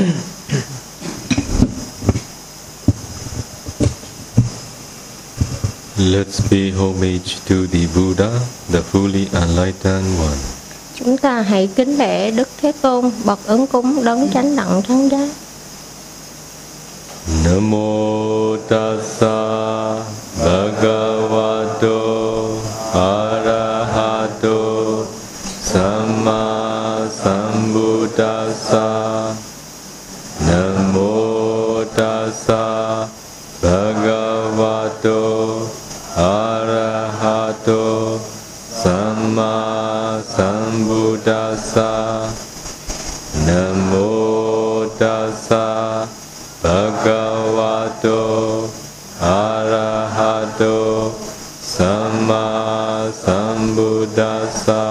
Let's pay homage to the Buddha, the fully enlightened one. Chúng ta hãy kính lễ Đức Thế Tôn, bậc ứng cúng đấng chánh đẳng chánh giác. Namo tassa bhagavato sambuddhassa Namo tassa bhagavato arahato samma sambuddhassa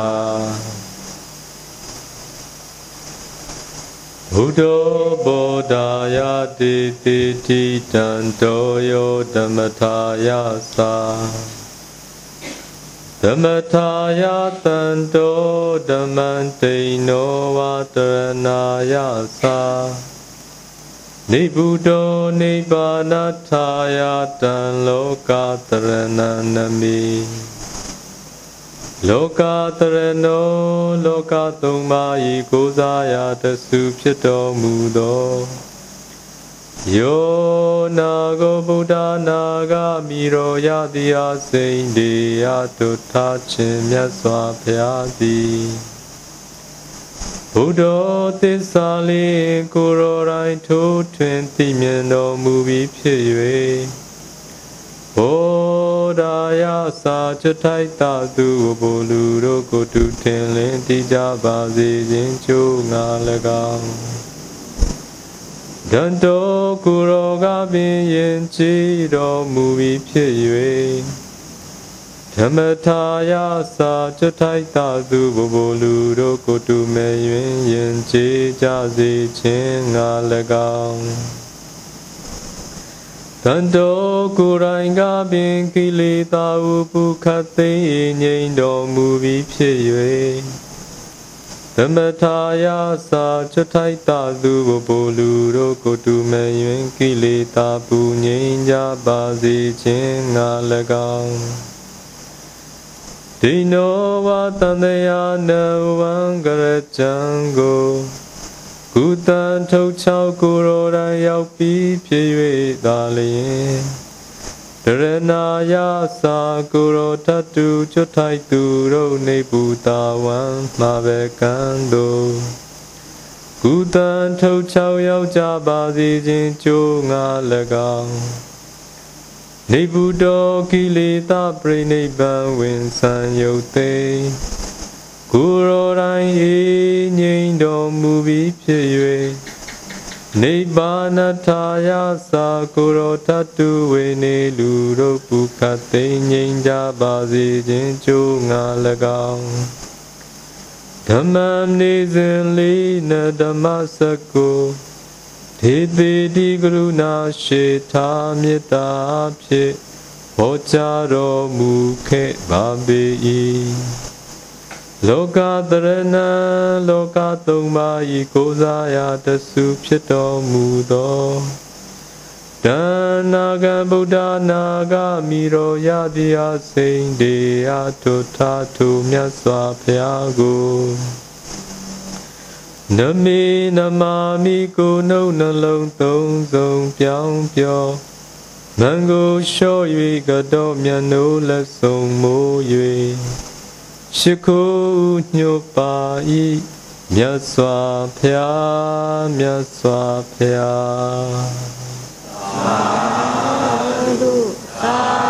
Buddho Bodhaya ti ti ti tanto yo dhammataya sa ဓမ္မထာယတန်တောဓမ္မတိနောဝတရဏာယသာနိဗ္ဗုတောနိဗ္ဗာနထာယတံလောကတရဏနမိလောကတရဏောလောကသုံးပါးဤကိုးစားရာတဆူဖြစ်တော်မူသော ယောနာကိုဗုဒ္ဓနာဂမိရောယတိအစိန်တေယတုထာခြင်းမြတ်စွာဘုရားသည်ဘုဒ္ဓသစ္စာလေးကိုရောတိုင်းထိုးထွင်းသိမြင်တော်မူပြီးဖြစ်၍ဘောဓာယစာချထိုက်တာသူဘိုလ်လူတို့ကိုတူထင်လင်းတိကြပါစေခြင်းချိုးငါ၎င်း ဒန္တောကုရောကပင်ယင်ကြည်တော်မူပြီးဖြစ်၍ဓမ္မထာယစာချထိုက်တာသူဘိုလ်လူတို့ကိုတူမဲ့၍ယင်ကြည်ကြစေခြင်းငါ၎င်းတန်တော်ကိုယ်တိုင်ကပင်ကိလေသာဥပုခတ်သိငြိမ်တော်မူပြီးဖြစ်၍ သမထာယစာချထိုက်တာသူဘိုလ်လူတို့ကိုတူမဲ့၍ကိလေသာပူငြိမ်ကြပါစေခြင်းငါ၎င်းဒီနောဝတန်တရာနဝံကရကြံကိုကုတန်ထုတ်ချောက်ကိုရောတိုင်းရောက်ပြီးဖြစ်၍သာလျင် တရဏာယသာကိုရောတတုချွတ်ထိုက်သူတို့နေပူတာဝံမှာပဲကံတို့ကုတန်ထုတ်ချောက်ရောက်ကြပါစေခြင်းကြိုးငါ၎င်းနေဘူးတော်ကိလေသာပြိနိဗ္ဗာန်ဝင်ဆံယုတ်သိကိုရောတိုင်းဤငြိမ်တော်မူပြီးဖြစ်၍ နိဗ္ဗာနထာယသာကိုရောတတုဝေနေလူတို့ပုခတ်သိငြိမ်ကြပါစေခြင်းကြိုးငါ၎င်းဓမ္မနေစဉ်လေးနဓမ္မစကုဒေတိတိကရုဏာရှိထာမေတ္တာဖြင့်ဟောကြားတော်မူခဲ့ပါပေ၏ လောကတရဏံလောကသုံးပါးဤကိုးစားရာတဆုဖြစ်တော်မူသောတဏနာဂံဗုဒ္ဓနာဂမိရောယတိအစိန်တေအထုထာထုမြတ်စွာဘုရားကိုနမေနမာမိကိုနှုတ်နှလုံးသုံးစုံပြောင်းပြောမံကိုလျှော့၍ကတော့မြတ်နိုးလက်ဆုံးမိုး၍ 吃口牛扒，一秒刷屏，一秒刷屏。阿鲁达。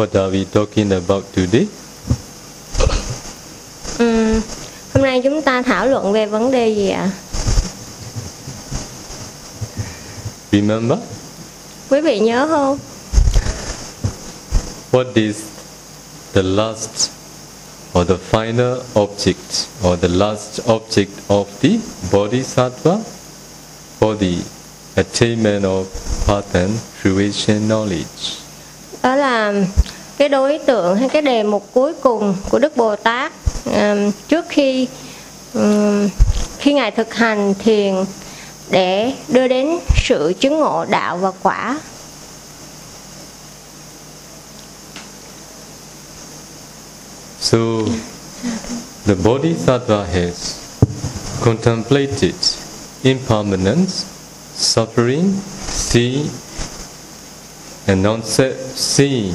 What are we talking about today? Ừm, hôm nay chúng ta thảo luận về vấn đề gì ạ? Remember? Quý vị nhớ không? What is the last or the final object or the last object of the bodhisattva for the attainment of path and fruition knowledge. đó là cái đối tượng hay cái đề mục cuối cùng của Đức Bồ Tát um, trước khi um, khi ngài thực hành thiền để đưa đến sự chứng ngộ đạo và quả. So the bodhisattva has contemplated impermanence, suffering, see, and non-seeing,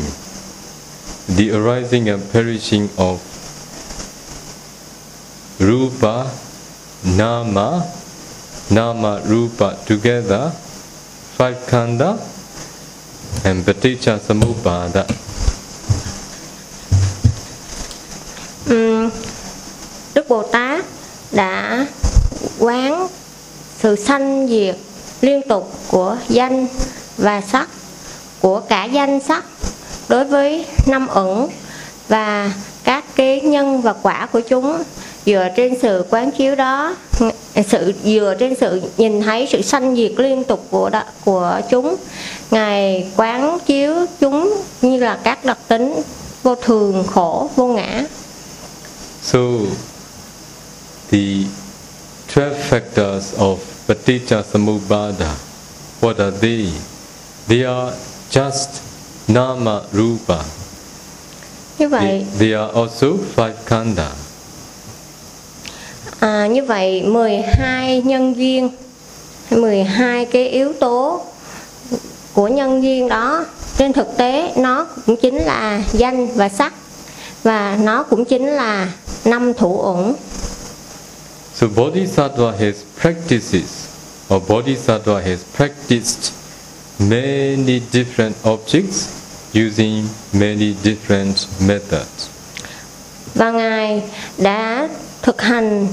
the arising and perishing of rupa, nama, nama, rupa together, five kanda, and paticca samuppada. Ừm, Đức Bồ Tát đã quán sự sanh diệt liên tục của danh và sắc của cả danh sắc đối với năm ẩn và các cái nhân và quả của chúng dựa trên sự quán chiếu đó sự dựa trên sự nhìn thấy sự sanh diệt liên tục của đó, của chúng ngài quán chiếu chúng như là các đặc tính vô thường khổ vô ngã So, the 12 factors of paticca samuppada, what are they? They are just nama rupa. như vậy They, they are also five khandha. À, như vậy 12 nhân duyên 12 cái yếu tố của nhân duyên đó trên thực tế nó cũng chính là danh và sắc và nó cũng chính là năm thủ uẩn So Bodhisattva has practices, or Bodhisattva has practiced many different objects using many different methods. và ngài đã thực hành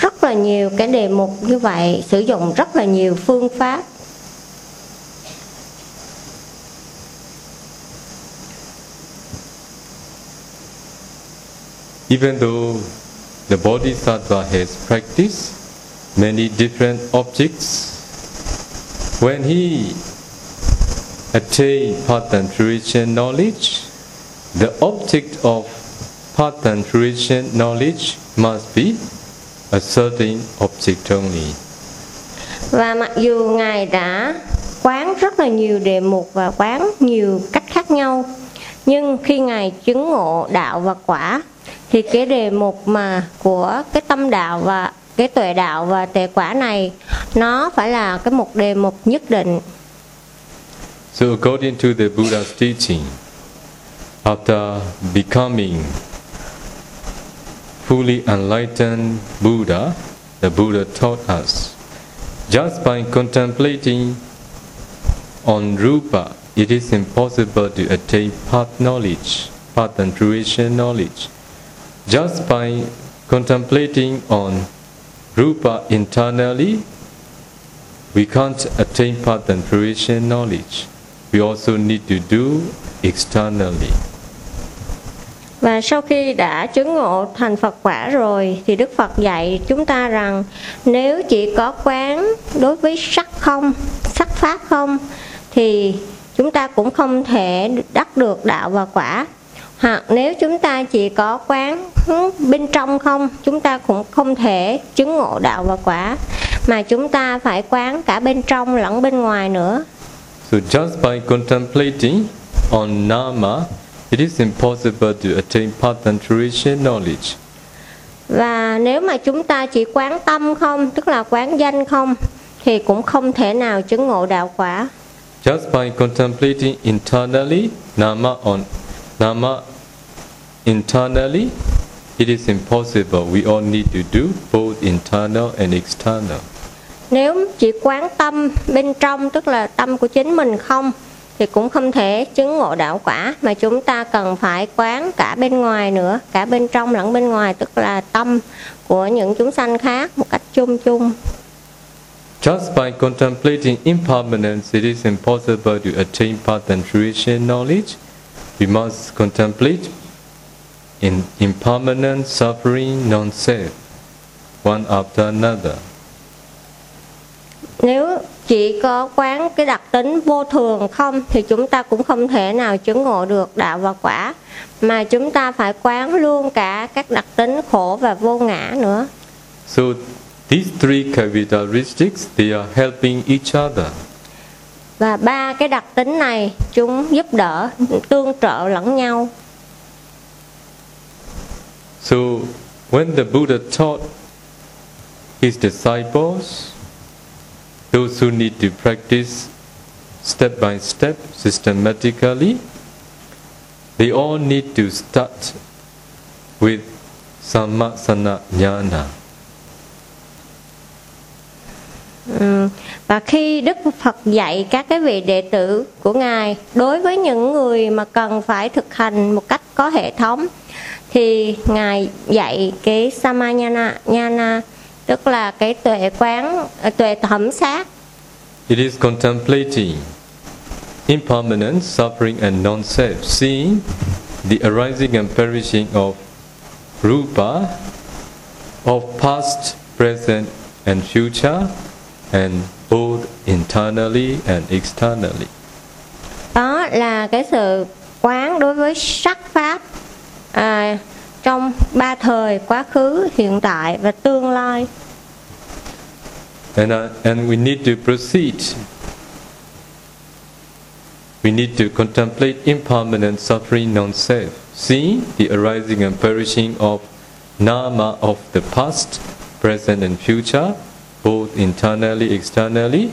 rất là nhiều cái đề mục như vậy sử dụng rất là nhiều phương pháp Even though the Bodhisattva has practiced many different objects, when he attain path and fruition knowledge, the object of path and fruition knowledge must be a certain object only. và mặc dù ngài đã quán rất là nhiều đề mục và quán nhiều cách khác nhau nhưng khi ngài chứng ngộ đạo và quả thì cái đề mục mà của cái tâm đạo và cái tuệ đạo và tuệ quả này nó phải là cái một đề mục nhất định So according to the Buddha's teaching, after becoming fully enlightened Buddha, the Buddha taught us, just by contemplating on rupa, it is impossible to attain path knowledge, path and fruition knowledge. Just by contemplating on rupa internally, we can't attain path and fruition knowledge. We also need to do externally. Và sau khi đã chứng ngộ thành Phật quả rồi thì Đức Phật dạy chúng ta rằng nếu chỉ có quán đối với sắc không, sắc pháp không thì chúng ta cũng không thể đắc được đạo và quả. Hoặc nếu chúng ta chỉ có quán bên trong không, chúng ta cũng không thể chứng ngộ đạo và quả mà chúng ta phải quán cả bên trong lẫn bên ngoài nữa. So just by contemplating on nama, it is impossible to attain path and fruition knowledge. Và nếu mà chúng ta chỉ quán tâm không, tức là quán danh không, thì cũng không thể nào chứng ngộ đạo quả. Just by contemplating internally, nama on nama internally, it is impossible. We all need to do both internal and external. Nếu chỉ quán tâm bên trong, tức là tâm của chính mình không, thì cũng không thể chứng ngộ đạo quả, mà chúng ta cần phải quán cả bên ngoài nữa, cả bên trong lẫn bên ngoài, tức là tâm của những chúng sanh khác một cách chung chung. Just by contemplating impermanence, it is impossible to attain path and fruition knowledge. We must contemplate in impermanent suffering non-self, one after another. Nếu chỉ có quán cái đặc tính vô thường không thì chúng ta cũng không thể nào chứng ngộ được đạo và quả mà chúng ta phải quán luôn cả các đặc tính khổ và vô ngã nữa. So these three characteristics they are helping each other. Và ba cái đặc tính này chúng giúp đỡ, tương trợ lẫn nhau. So when the Buddha taught his disciples, those who need to practice step by step systematically, they all need to start with samasana Jnana. Ừ. Và khi Đức Phật dạy các cái vị đệ tử của Ngài đối với những người mà cần phải thực hành một cách có hệ thống thì Ngài dạy cái Samanyana Nhana tức là cái tuệ quán ờ, tuệ thẩm sát It is contemplating impermanence, suffering, and non-self, seeing the arising and perishing of rupa, of past, present, and future, and both internally and externally. đó là cái sự quán đối với sắc pháp à, trong ba thời quá khứ hiện tại và tương lai And, uh, and we need to proceed. We need to contemplate impermanent suffering non-self, seeing the arising and perishing of nama of the past, present and future, both internally, externally,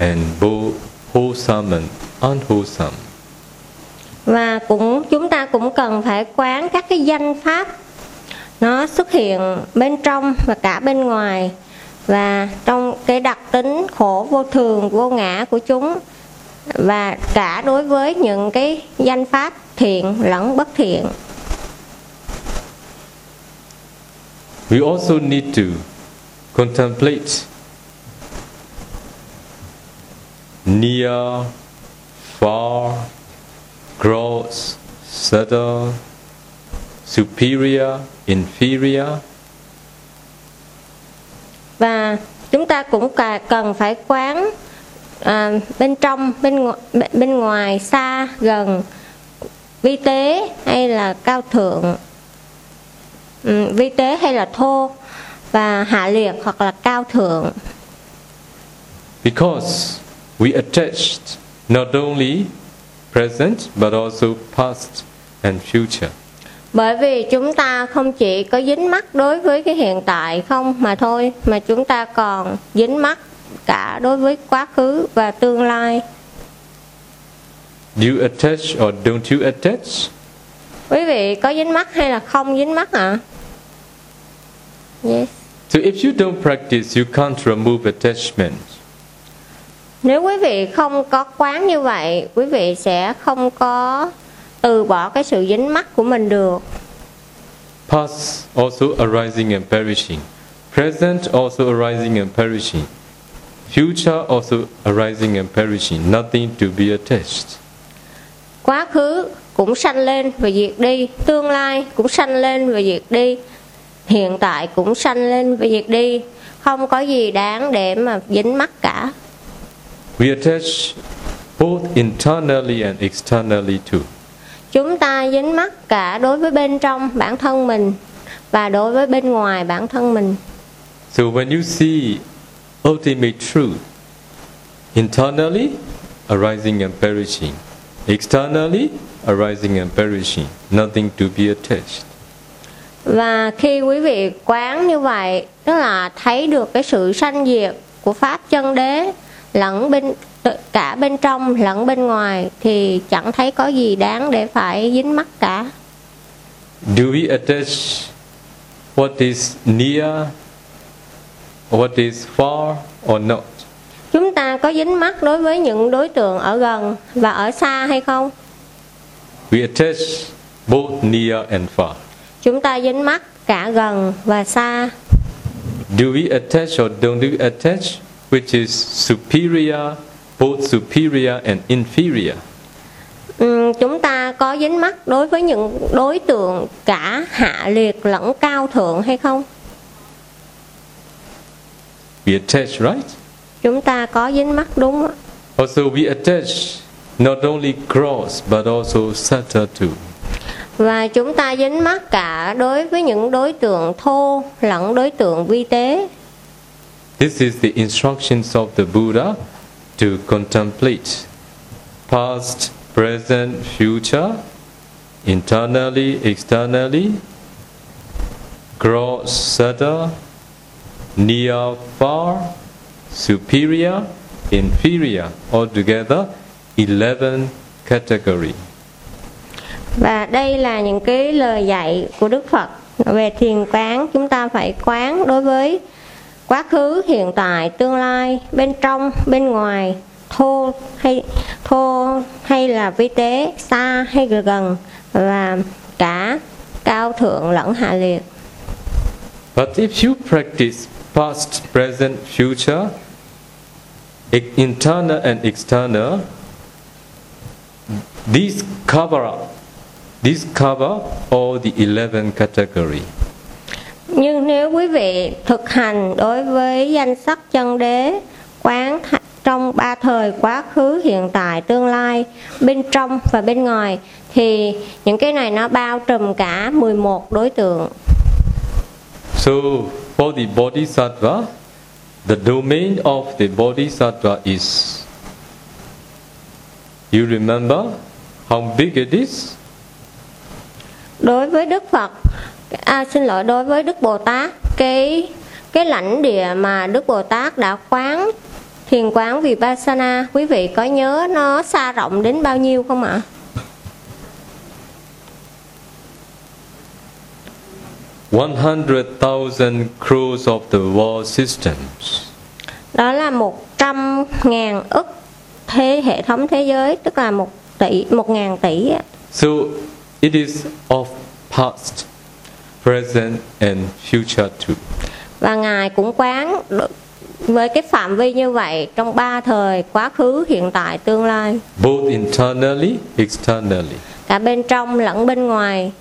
and both wholesome and unwholesome. Và cũng chúng ta cũng cần phải quán các cái danh pháp nó xuất hiện bên trong và cả bên ngoài. Và trong cái đặc tính khổ vô thường vô ngã của chúng. Và cả đối với những cái danh pháp thiện lẫn bất thiện. We also need to contemplate near, far, gross, subtle, superior, inferior, và chúng ta cũng cần phải quán à, bên trong bên ngoài, bên ngoài xa gần vi tế hay là cao thượng. Ừ, vi tế hay là thô và hạ liệt hoặc là cao thượng. Because we attached not only present but also past and future. bởi vì chúng ta không chỉ có dính mắc đối với cái hiện tại không mà thôi mà chúng ta còn dính mắc cả đối với quá khứ và tương lai Do you attach or don't you attach? quý vị có dính mắc hay là không dính mắc ạ yes So if you don't practice, you can't remove attachment. Nếu quý vị không có quán như vậy, quý vị sẽ không có từ bỏ cái sự dính mắc của mình được. Past also arising and perishing. Present also arising and perishing. Future also arising and perishing. Nothing to be attached. Quá khứ cũng sanh lên và diệt đi, tương lai cũng sanh lên và diệt đi, hiện tại cũng sanh lên và diệt đi. Không có gì đáng để mà dính mắc cả. We attach both internally and externally too. Chúng ta dính mắc cả đối với bên trong bản thân mình và đối với bên ngoài bản thân mình. So when you see ultimate truth, internally arising and perishing, externally arising and perishing, nothing to be attached. Và khi quý vị quán như vậy, tức là thấy được cái sự sanh diệt của pháp chân đế lẫn bên cả bên trong lẫn bên ngoài thì chẳng thấy có gì đáng để phải dính mắc cả. Do we attach what is near, what is far, or not? Chúng ta có dính mắc đối với những đối tượng ở gần và ở xa hay không? We attach both near and far. Chúng ta dính mắc cả gần và xa. Do we attach or don't we attach, which is superior, both superior and inferior? Ừm, chúng ta có dính mắc đối với những đối tượng cả hạ liệt lẫn cao thượng hay không? We attach, right? Chúng ta có dính mắc đúng. Also, we attach not only gross but also subtle too. Và chúng ta dính mắc cả đối với những đối tượng thô lẫn đối tượng vi tế. This is the instructions of the Buddha to contemplate past, present, future, internally, externally, gross, subtle, near, far, superior, inferior, altogether 11 category. Và đây là những cái lời dạy của Đức Phật về thiền quán chúng ta phải quán đối với quá khứ, hiện tại, tương lai, bên trong, bên ngoài, thô hay thô hay là vi tế, xa hay gần và cả cao thượng lẫn hạ liệt. But if you practice past, present, future, e, internal and external, these cover up, these cover all the 11 category. Nhưng nếu quý vị thực hành đối với danh sắc chân đế, quán th- trong ba thời quá khứ, hiện tại, tương lai, bên trong và bên ngoài thì những cái này nó bao trùm cả 11 đối tượng. So for the bodhisattva, the domain of the bodhisattva is you remember how big it is? Đối với Đức Phật, à, xin lỗi đối với Đức Bồ Tát, cái cái lãnh địa mà Đức Bồ Tát đã quán thiền quán Vipassana, quý vị có nhớ nó xa rộng đến bao nhiêu không ạ? One hundred thousand crores of the world systems. đó là 100 ngàn ức thế hệ thống thế giới tức là một tỷ một ngàn tỷ. So it is of past, present and future too. và ngài cũng quán với cái phạm vi như vậy trong ba thời quá khứ hiện tại tương lai Both internally, externally. cả bên trong lẫn bên ngoài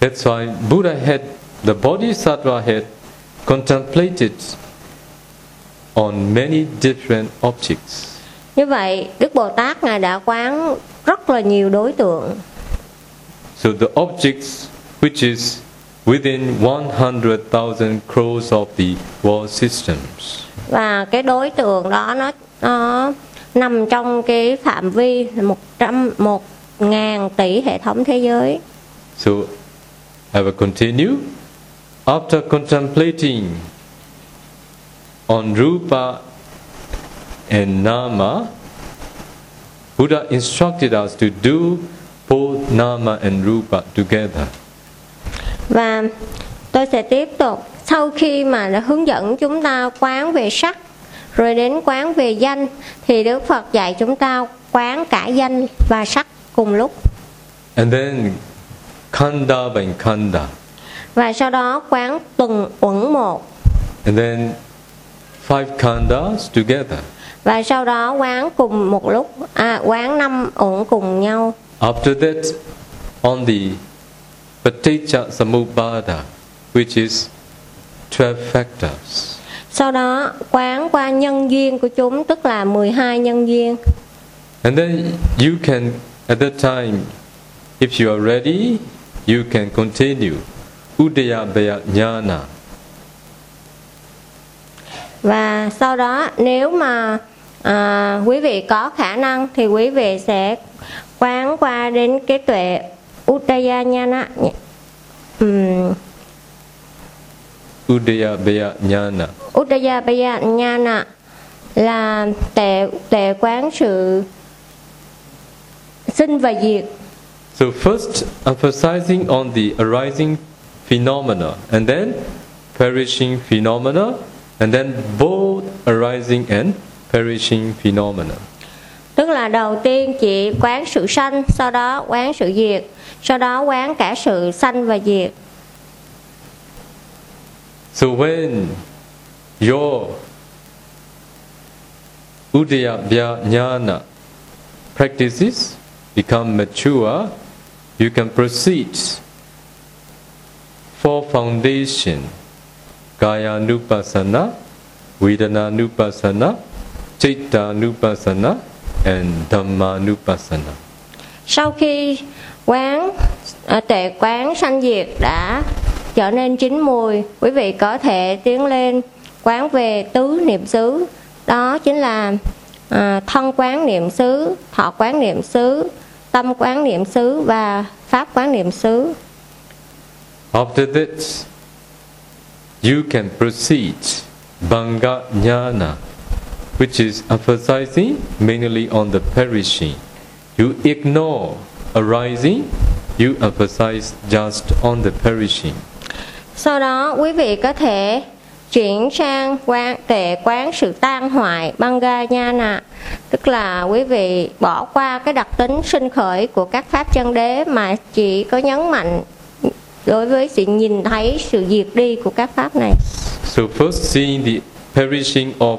That's why Buddha had the Bodhisattva had contemplated on many different objects. như vậy đức bồ tát ngài đã quán rất là nhiều đối tượng So the objects which is within 100,000 crores of the world systems. và cái đối tượng đó nó nó nằm trong cái phạm vi là một trăm một ngàn tỷ hệ thống thế giới So I will continue. After contemplating on Rupa and Nama, Buddha instructed us to do both Nama and Rupa together. Và tôi sẽ tiếp tục sau khi mà đã hướng dẫn chúng ta quán về sắc rồi đến quán về danh thì Đức Phật dạy chúng ta quán cả danh và sắc cùng lúc And then Kanda by Kanda. và sau đó quán tuần uẩn một And then five Kandas together. và sau đó quán cùng một lúc à, quán năm uẩn cùng nhau After that, on the Paticca Samuppada, which is 12 factors. sau đó quán qua nhân duyên của chúng tức là 12 nhân duyên And then you can, at that time, if you are ready, you can continue. Udayabaya Jnana. và sau đó nếu mà à, quý vị có khả năng thì quý vị sẽ quán qua đến cái tuệ Uttayana um, Udayabaya Jnana. Uttayana là tệ tệ quán sự sinh và diệt So first emphasizing on the arising phenomena and then perishing phenomena and then both arising and perishing phenomena. tức là đầu tiên chỉ quán sự sanh sau đó quán sự diệt sau đó quán cả sự sanh và diệt. So when your Udayabhya Jnana. Practices become mature, you can proceed. For foundation. Kaya Nupassana, Vedana Nupassana, Chitta Nupassana, and Dhamma Nupassana. sau khi quán à, tệ quán sanh diệt đã trở nên chín mùi. Quý vị có thể tiến lên quán về tứ niệm xứ. Đó chính là à, thân quán niệm xứ thọ quán niệm xứ tâm quán niệm xứ và pháp quán niệm xứ. After this you can proceed Banga Jnana, which is emphasizing mainly on the perishing. You ignore arising, you emphasize just on the perishing. sau đó quý vị có thể chuyển sang quán tệ quán sự tan hoại banga nhana tức là quý vị bỏ qua cái đặc tính sinh khởi của các pháp chân đế mà chỉ có nhấn mạnh đối với sự nhìn thấy sự diệt đi của các pháp này So first seeing the perishing of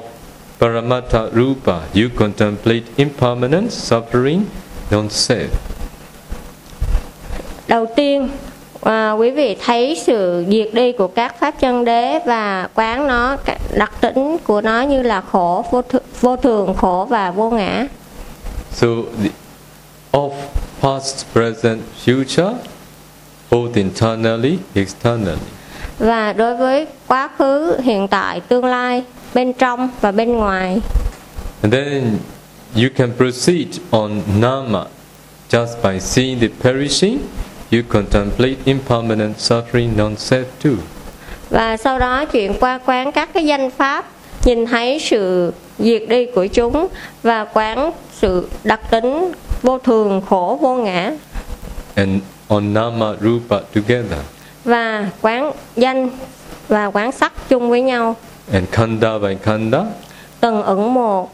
Paramatta Rupa, you contemplate impermanence, suffering, non-self. Đầu tiên à, quý vị thấy sự diệt đi của các pháp chân đế và quán nó đặc tính của nó như là khổ vô, th- vô thường khổ và vô ngã So the, of past, present, future, both internally, externally. và đối với quá khứ hiện tại tương lai bên trong và bên ngoài And then you can proceed on nama just by seeing the perishing. You contemplate impermanent suffering, non-self too. và sau đó chuyển qua quán các cái danh pháp nhìn thấy sự diệt đi của chúng và quán sự đặc tính vô thường khổ vô ngã And on nama rupa together. và quán danh và quán sắc chung với nhau And khanda by khanda từng ẩn một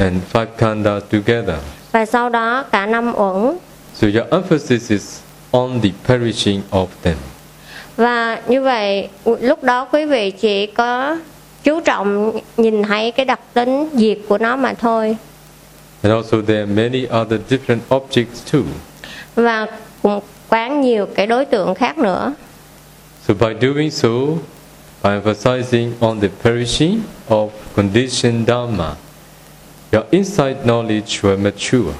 and five khanda together. và sau đó cả năm uẩn So your emphasis is on the perishing of them. và như vậy lúc đó quý vị chỉ có chú trọng nhìn thấy cái đặc tính diệt của nó mà thôi And also there are many other different objects too. và cũng quán nhiều cái đối tượng khác nữa So by doing so, by emphasizing on the perishing of conditioned dharma, your insight knowledge will mature.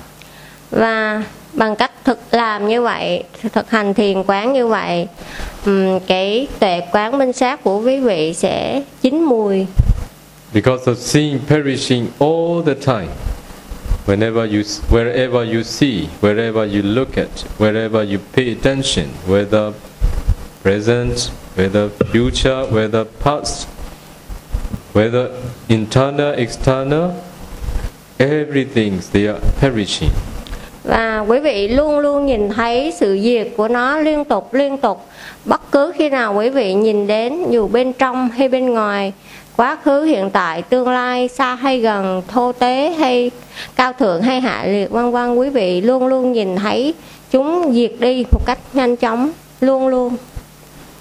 và bằng cách thực làm như vậy thực hành thiền quán như vậy cái tuệ quán minh sát của quý vị sẽ chín mùi Because of seeing perishing all the time, whenever you, wherever you see, wherever you look at, wherever you pay attention, whether present, whether future, whether past, whether internal, external, everything they are perishing và quý vị luôn luôn nhìn thấy sự diệt của nó liên tục liên tục bất cứ khi nào quý vị nhìn đến dù bên trong hay bên ngoài quá khứ hiện tại tương lai xa hay gần thô tế hay cao thượng hay hạ liệt vân vân quý vị luôn luôn nhìn thấy chúng diệt đi một cách nhanh chóng luôn luôn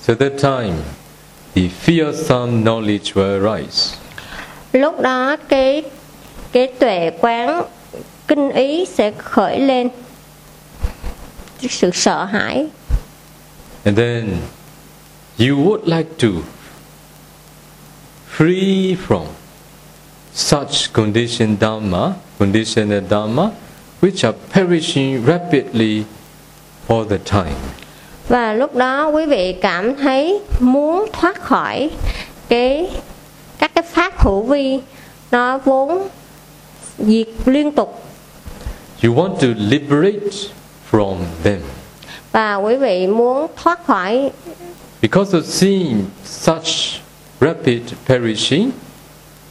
So at that time, the fearsome knowledge will arise. lúc đó cái cái tuệ quán kinh ý sẽ khởi lên. Sự sợ hãi. And then you would like to free from such conditioned dharma, conditioned dharma, which are perishing rapidly all the time. và lúc đó quý vị cảm thấy muốn thoát khỏi cái các cái pháp hữu vi nó vốn diệt liên tục You want to liberate from them. và quý vị muốn thoát khỏi Because of seeing such rapid perishing,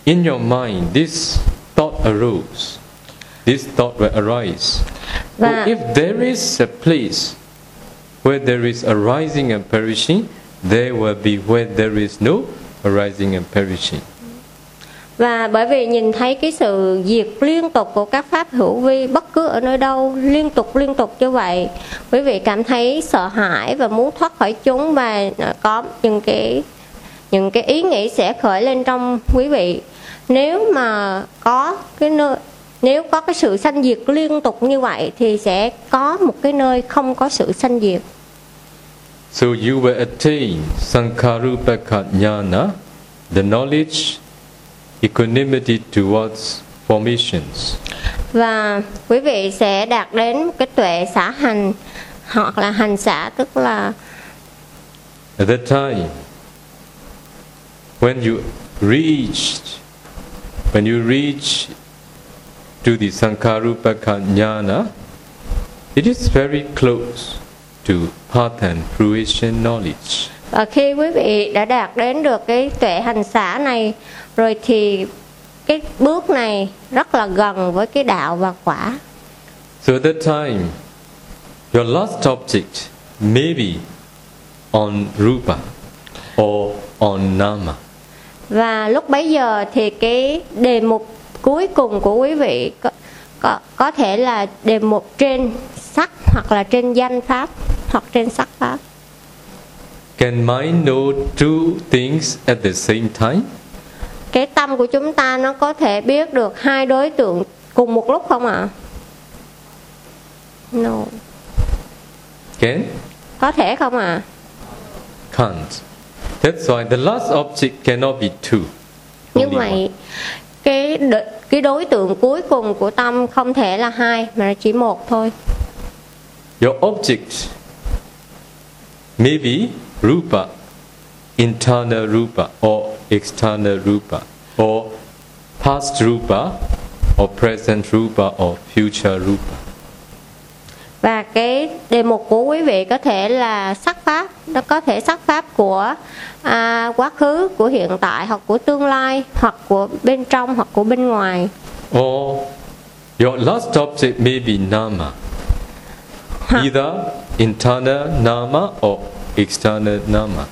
in your mind this thought arose. This thought will arise. Và- if there is a place where there is arising and perishing, there will be where there is no arising and perishing. Và bởi vì nhìn thấy cái sự diệt liên tục của các pháp hữu vi bất cứ ở nơi đâu liên tục liên tục như vậy quý vị cảm thấy sợ hãi và muốn thoát khỏi chúng và có những cái những cái ý nghĩ sẽ khởi lên trong quý vị. Nếu mà có cái nơi nếu có cái sự sanh diệt liên tục như vậy thì sẽ có một cái nơi không có sự sanh diệt. So you will attain Sankarupaka Jnana, the knowledge, equanimity towards formations. và quý vị sẽ đạt đến cái tuệ xã hành hoặc là hành xã tức là At that time, when you reached, when you reach to the Sankarupaka Jnana, it is very close to path and fruition knowledge. và khi quý vị đã đạt đến được cái tuệ hành xã này rồi thì cái bước này rất là gần với cái đạo và quả So at that time, your last object may be on Rupa or on Nama. và lúc bấy giờ thì cái đề mục cuối cùng của quý vị có có, có thể là đề mục trên sắc hoặc là trên danh pháp hoặc trên sắc pháp Can mind know two things at the same time? Cái tâm của chúng ta nó có thể biết được hai đối tượng cùng một lúc không ạ no Can? có thể không ạ Can't. That's why the last object cannot be two. như vậy cái cái đối tượng cuối cùng của tâm không thể là hai mà chỉ một thôi Your object may be Rupa, internal Rupa or external Rupa, or past Rupa, or present Rupa, or future Rupa. và cái đề mục của quý vị có thể là sắc pháp nó có thể sắc pháp của à, quá khứ của hiện tại hoặc của tương lai hoặc của bên trong hoặc của bên ngoài Or your last object may be Nama, either internal Nama or external Nama.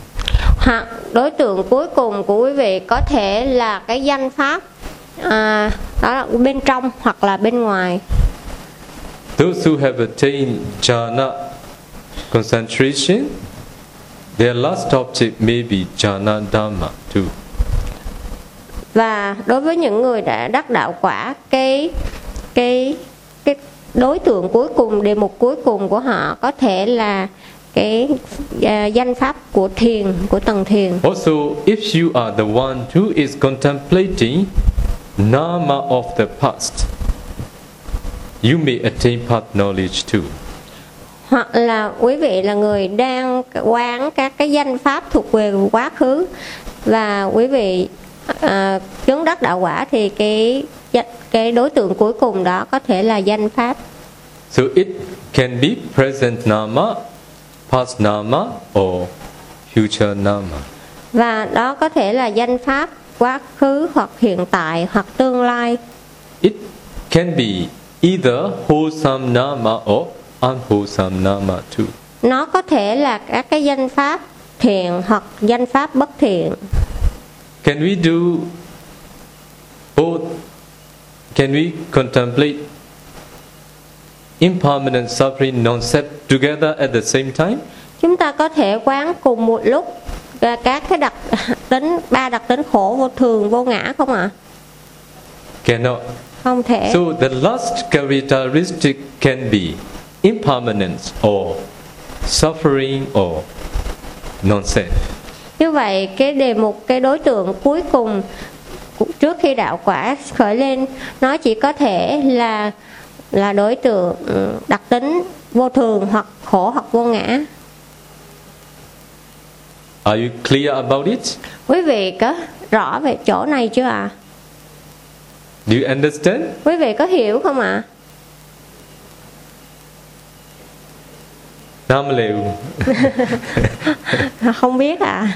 Hoặc đối tượng cuối cùng của quý vị có thể là cái danh pháp à, đó là bên trong hoặc là bên ngoài Those who have attained jhana concentration, their last object may be jhana dhamma too. và đối với những người đã đắc đạo quả cái cái cái đối tượng cuối cùng đề mục cuối cùng của họ có thể là cái à, danh pháp của thiền của tầng thiền Also, if you are the one who is contemplating nama of the past, you may attain path knowledge too. hoặc là quý vị là người đang quán các cái danh pháp thuộc về quá khứ và quý vị à, chứng đắc đạo quả thì cái cái đối tượng cuối cùng đó có thể là danh pháp So it can be present nama, past nama, or future nama. và đó có thể là danh pháp quá khứ hoặc hiện tại hoặc tương lai It can be either wholesome nama or unwholesome nama too. nó có thể là các cái danh pháp thiện hoặc danh pháp bất thiện Can we do both? Can we contemplate impermanent suffering non-self together at the same time? chúng ta có thể quán cùng một lúc à, các cái đặc tính ba đặc tính khổ vô thường vô ngã không ạ Cannot. không thể So the last characteristic can be impermanence or suffering or non-self. như vậy cái đề mục cái đối tượng cuối cùng trước khi đạo quả khởi lên nó chỉ có thể là là đối tượng ừ, đặc tính vô thường hoặc khổ hoặc vô ngã Are you clear about it? quý vị có rõ về chỗ này chưa ạ Do you understand? quý vị có hiểu không ạ Nam Leu. không biết ạ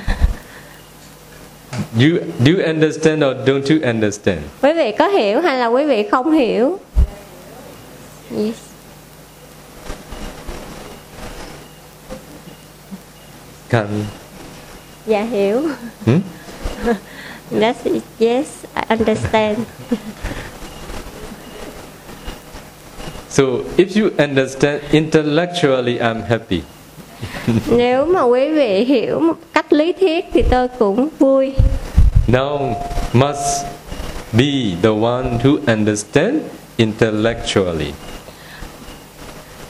You do you understand or don't you understand? quý vị có hiểu hay là quý vị không hiểu yes. Can dạ hiểu hmm? That's yes I understand So if you understand intellectually I'm happy. nếu mà quý vị hiểu một cách lý thuyết thì tôi cũng vui Now must be the one who understand intellectually.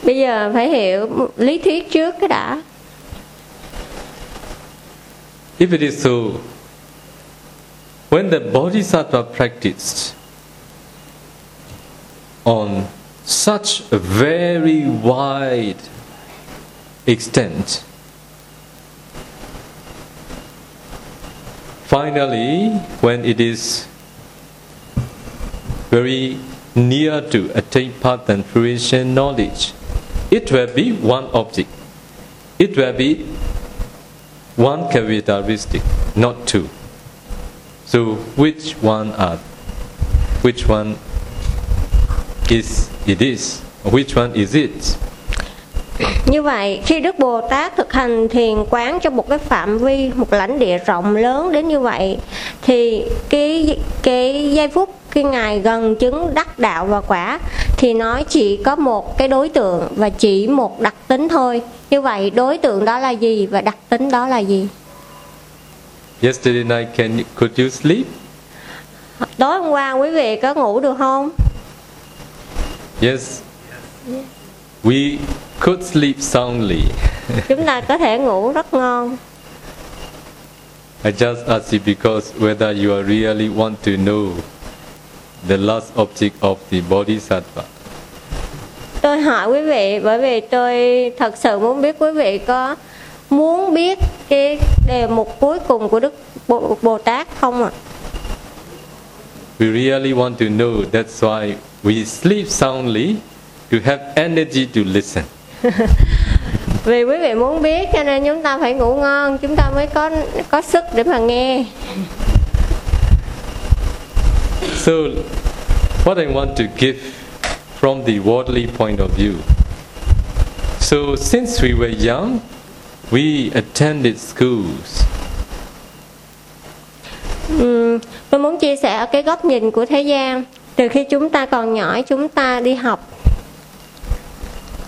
Bây giờ phải hiểu lý thuyết trước cái đã. If it is so, when the bodhisattva practiced on such a very wide extent, finally, when it is very near to attain path and fruition knowledge, it will be one object. It will be one characteristic, not two. So which one are which one is it is? Which one is it? Như vậy, khi Đức Bồ Tát thực hành thiền quán trong một cái phạm vi, một lãnh địa rộng lớn đến như vậy, thì cái cái giây phút khi ngài gần chứng đắc đạo và quả thì nói chỉ có một cái đối tượng và chỉ một đặc tính thôi. Như vậy đối tượng đó là gì và đặc tính đó là gì? Yesterday night, can you, could you sleep? Tối hôm qua quý vị có ngủ được không? Yes. We could sleep soundly. Chúng ta có thể ngủ rất ngon. I just ask you because whether you are really want to know the last object of the bodhisattva. Tôi hỏi quý vị bởi vì tôi thật sự muốn biết quý vị có muốn biết cái đề mục cuối cùng của Đức Bồ, Bồ Tát không ạ? We really want to know. That's why we sleep soundly to have energy to listen. Vì quý vị muốn biết cho nên chúng ta phải ngủ ngon, chúng ta mới có có sức để mà nghe. So, what I want to give from the worldly point of view. So, since we were young, we attended schools. Ừm, tôi muốn chia sẻ ở cái góc nhìn của thế gian. Từ khi chúng ta còn nhỏ, chúng ta đi học.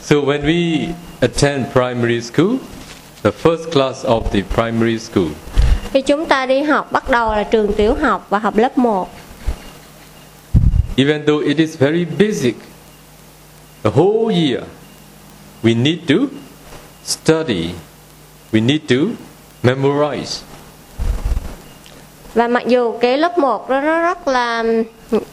So, when we attend primary school, the first class of the primary school, Khi chúng ta đi học bắt đầu là trường tiểu học và học lớp 1. Even though it is very basic, the whole year we need to study, we need to memorize. Và mặc dù cái lớp 1 đó nó rất là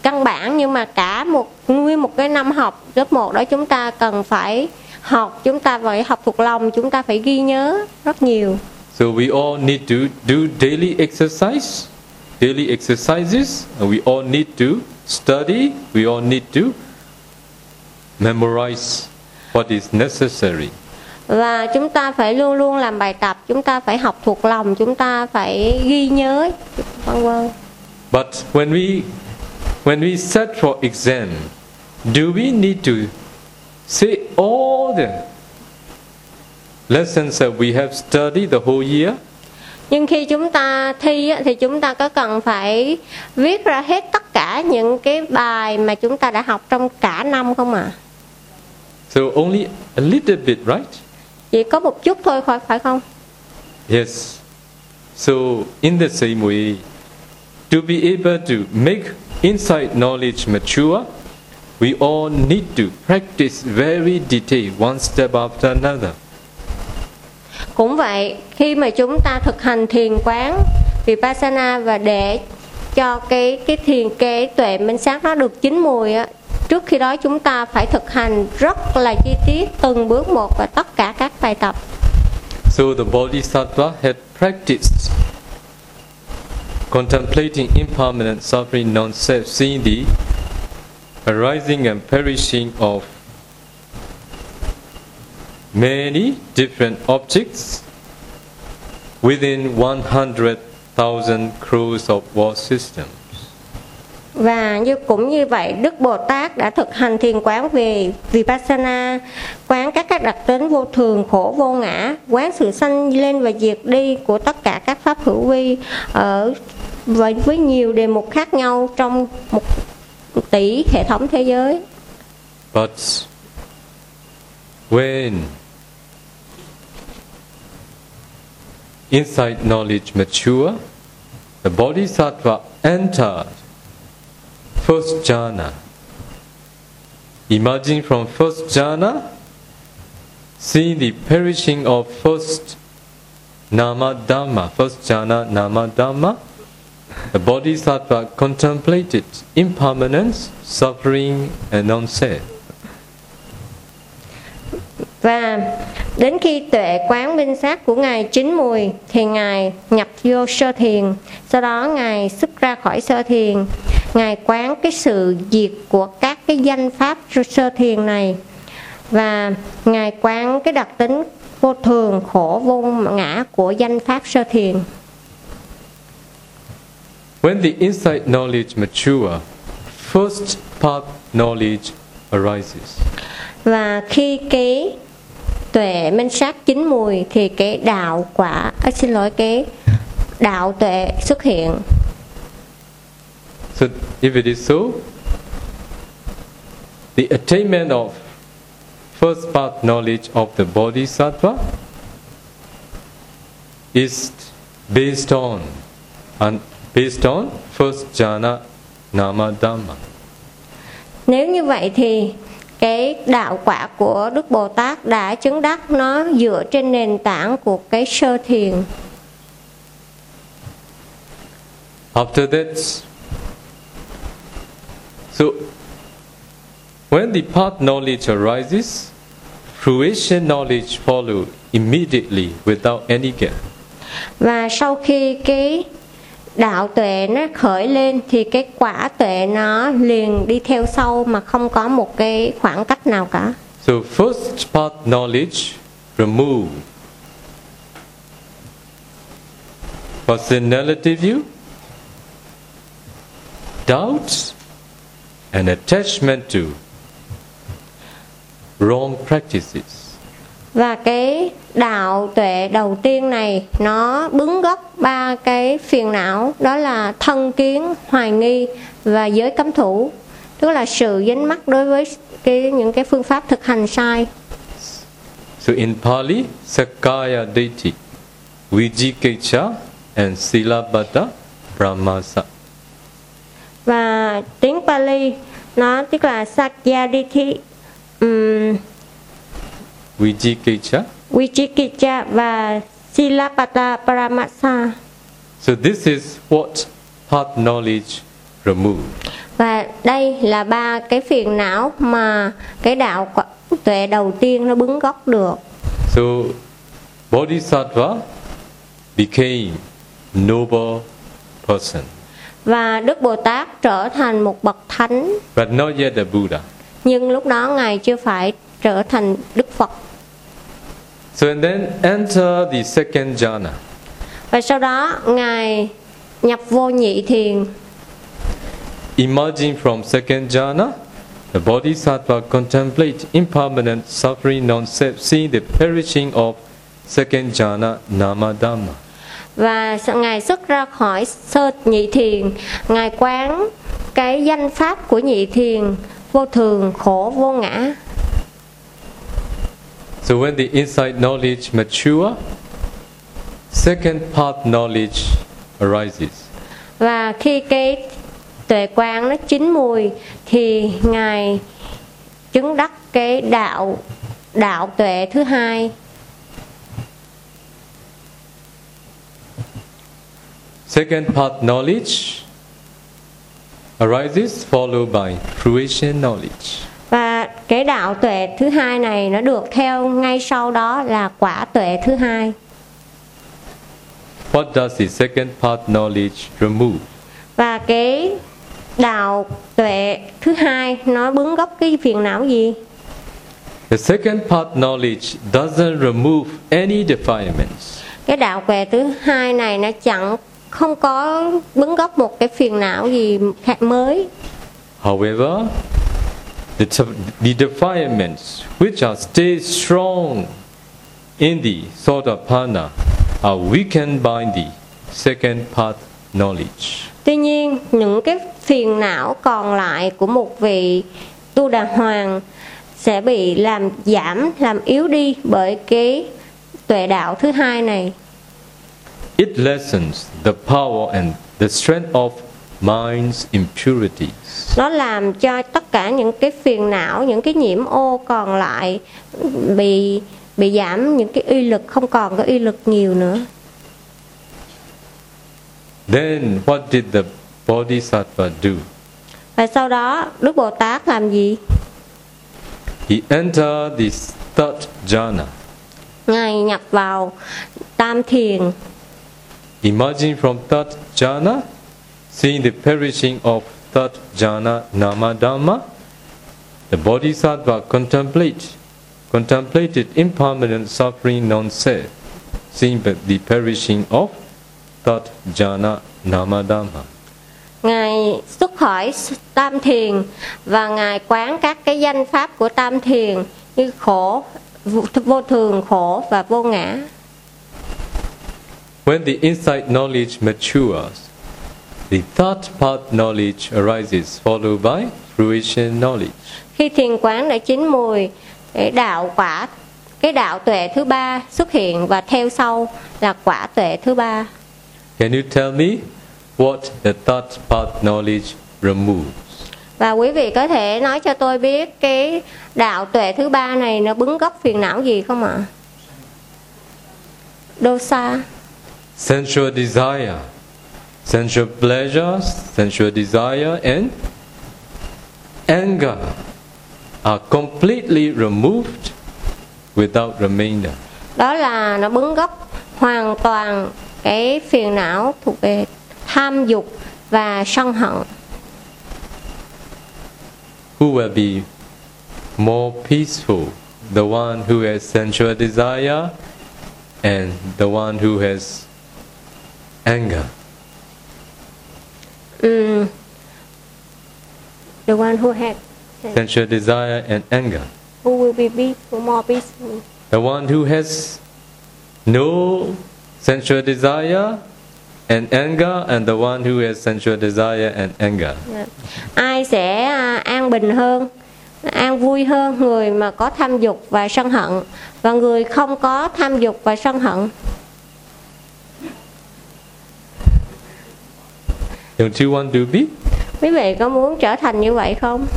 căn bản nhưng mà cả một nguyên một cái năm học lớp 1 đó chúng ta cần phải học, chúng ta phải học thuộc lòng, chúng ta phải ghi nhớ rất nhiều. So we all need to do daily exercise, daily exercises, and we all need to study, we all need to memorize what is necessary. Và chúng ta phải luôn luôn làm bài tập, chúng ta phải học thuộc lòng, chúng ta phải ghi nhớ vân vân. But when we when we set for exam, do we need to say all the lessons that we have studied the whole year? Nhưng khi chúng ta thi thì chúng ta có cần phải viết ra hết tất cả những cái bài mà chúng ta đã học trong cả năm không ạ? À? So only a little bit, right? Chỉ có một chút thôi phải phải không? Yes. So in the same way, to be able to make insight knowledge mature, we all need to practice very detailed, one step after another. Cũng vậy, khi mà chúng ta thực hành thiền quán Vipassana và để cho cái cái thiền cái tuệ minh sát nó được chín mùi á, trước khi đó chúng ta phải thực hành rất là chi tiết từng bước một và tất cả các bài tập. So the Bodhisattva had practiced contemplating impermanent suffering non-self, seeing the arising and perishing of many different objects within 100,000 crores of world systems. Và như cũng như vậy, Đức Bồ Tát đã thực hành thiền quán về Vipassana, quán các các đặc tính vô thường, khổ vô ngã, quán sự sanh lên và diệt đi của tất cả các pháp hữu vi ở với, với nhiều đề mục khác nhau trong một tỷ hệ thống thế giới. But when insight knowledge mature, the bodhisattva entered first jhana. Emerging from first jhana, seeing the perishing of first nama dhamma, first jhana nama dhamma, the bodhisattva contemplated impermanence, suffering, and non-self. Và đến khi tuệ quán minh sát của ngài chín mùi thì ngài nhập vô sơ thiền. Sau đó ngài xuất ra khỏi sơ thiền. Ngài quán cái sự diệt của các cái danh pháp sơ thiền này. Và ngài quán cái đặc tính vô thường khổ vô ngã của danh pháp sơ thiền. When the insight knowledge mature, first path knowledge arises. và khi cái tuệ minh sát chín mùi thì cái đạo quả à, xin lỗi cái đạo tuệ xuất hiện So, if it is so, the attainment of first path knowledge of the bodhisattva is based on and based on first jhana nama dhamma. nếu như vậy thì cái đạo quả của đức bồ tát đã chứng đắc nó dựa trên nền tảng của cái sơ thiền After that, so when the path knowledge arises, fruition knowledge follow immediately without any gap. và sau khi cái đạo tuệ nó khởi lên thì cái quả tuệ nó liền đi theo sau mà không có một cái khoảng cách nào cả. So first part knowledge remove. Personality view, doubts, and attachment to. Wrong practices và cái đạo tuệ đầu tiên này nó bứng gốc ba cái phiền não đó là thân kiến hoài nghi và giới cấm thủ tức là sự dính mắc đối với cái những cái phương pháp thực hành sai So in Pali, Sakaya Deity, Vijikecha, and Silabata Brahmasa. và tiếng Pali nó tức là Sakyaditi um, Vijikecha. Vichikicha và Silapata Paramasa So this is what path knowledge remove. và đây là ba cái phiền não mà cái đạo tuệ đầu tiên nó bứng gốc được So Bodhisattva became noble person, và Đức Bồ Tát trở thành một bậc thánh but not yet a Buddha. nhưng lúc đó ngài chưa phải trở thành Đức Phật So and then enter the second jhana. và sau đó ngài nhập vô nhị thiền Emerging from second jhana, the Bodhisattva contemplate impermanent suffering non-self, seeing the perishing of second jhana namadhamma. và sau- ngài xuất ra khỏi sơ nhị thiền ngài quán cái danh pháp của nhị thiền vô thường khổ vô ngã So when the insight knowledge mature, second path knowledge arises. và khi cái tuệ quán nó chín mùi thì ngài chứng đắc cái đạo đạo tuệ thứ hai Second path knowledge arises followed by fruition knowledge. Cái đạo tuệ thứ hai này nó được theo ngay sau đó là quả tuệ thứ hai What does the second path knowledge remove? và cái đạo tuệ thứ hai nó bứng gốc cái phiền não gì The second path knowledge doesn't remove any defilements. cái đạo tuệ thứ hai này nó chẳng không có bứng gốc một cái phiền não gì khác mới However, the, the defilements which are stay strong in the thought of Sotapanna are weakened by the second path knowledge. Tuy nhiên, những cái phiền não còn lại của một vị tu đà hoàng sẽ bị làm giảm, làm yếu đi bởi cái tuệ đạo thứ hai này. It lessens the power and the strength of mind's impurities. Nó làm cho tất cả những cái phiền não những cái nhiễm ô còn lại bị bị giảm những cái uy lực không còn có uy lực nhiều nữa Then what did the Bodhisattva do? và sau đó đức bồ tát làm gì He entered the third jhana. ngài nhập vào tam thiền Emerging from third jhana, seeing the perishing of third jhana namadhamma, the Bodhisattva contemplate, contemplated impermanent suffering non-self, seeing the the perishing of third jhana namadhamma. ngài xuất khỏi tam thiền và ngài quán các cái danh pháp của tam thiền như khổ vô thường khổ và vô ngã When the insight knowledge matures, the third path knowledge arises, followed by fruition knowledge. khi thiền quán đã chín mùi cái đạo quả cái đạo tuệ thứ ba xuất hiện và theo sau là quả tuệ thứ ba Can you tell me what the third path knowledge removes? và quý vị có thể nói cho tôi biết cái đạo tuệ thứ ba này nó bứng gốc phiền não gì không ạ dosa Sensual desire, sensual pleasures, sensual desire, and anger are completely removed without remainder. đó là nó bứng gốc hoàn toàn cái phiền não thuộc về tham dục và sân hận Who will be more peaceful? The one who has sensual desire and the one who has anger. Ừm. the one who had Sensual desire and anger. who will be peaceful, more peaceful The one who has no sensual desire and anger, and the one who has sensual desire and anger. Dạ. ai sẽ à, an bình hơn an vui hơn người mà có tham dục và sân hận và người không có tham dục và sân hận Don't you want to be? quý vị có muốn trở thành như vậy không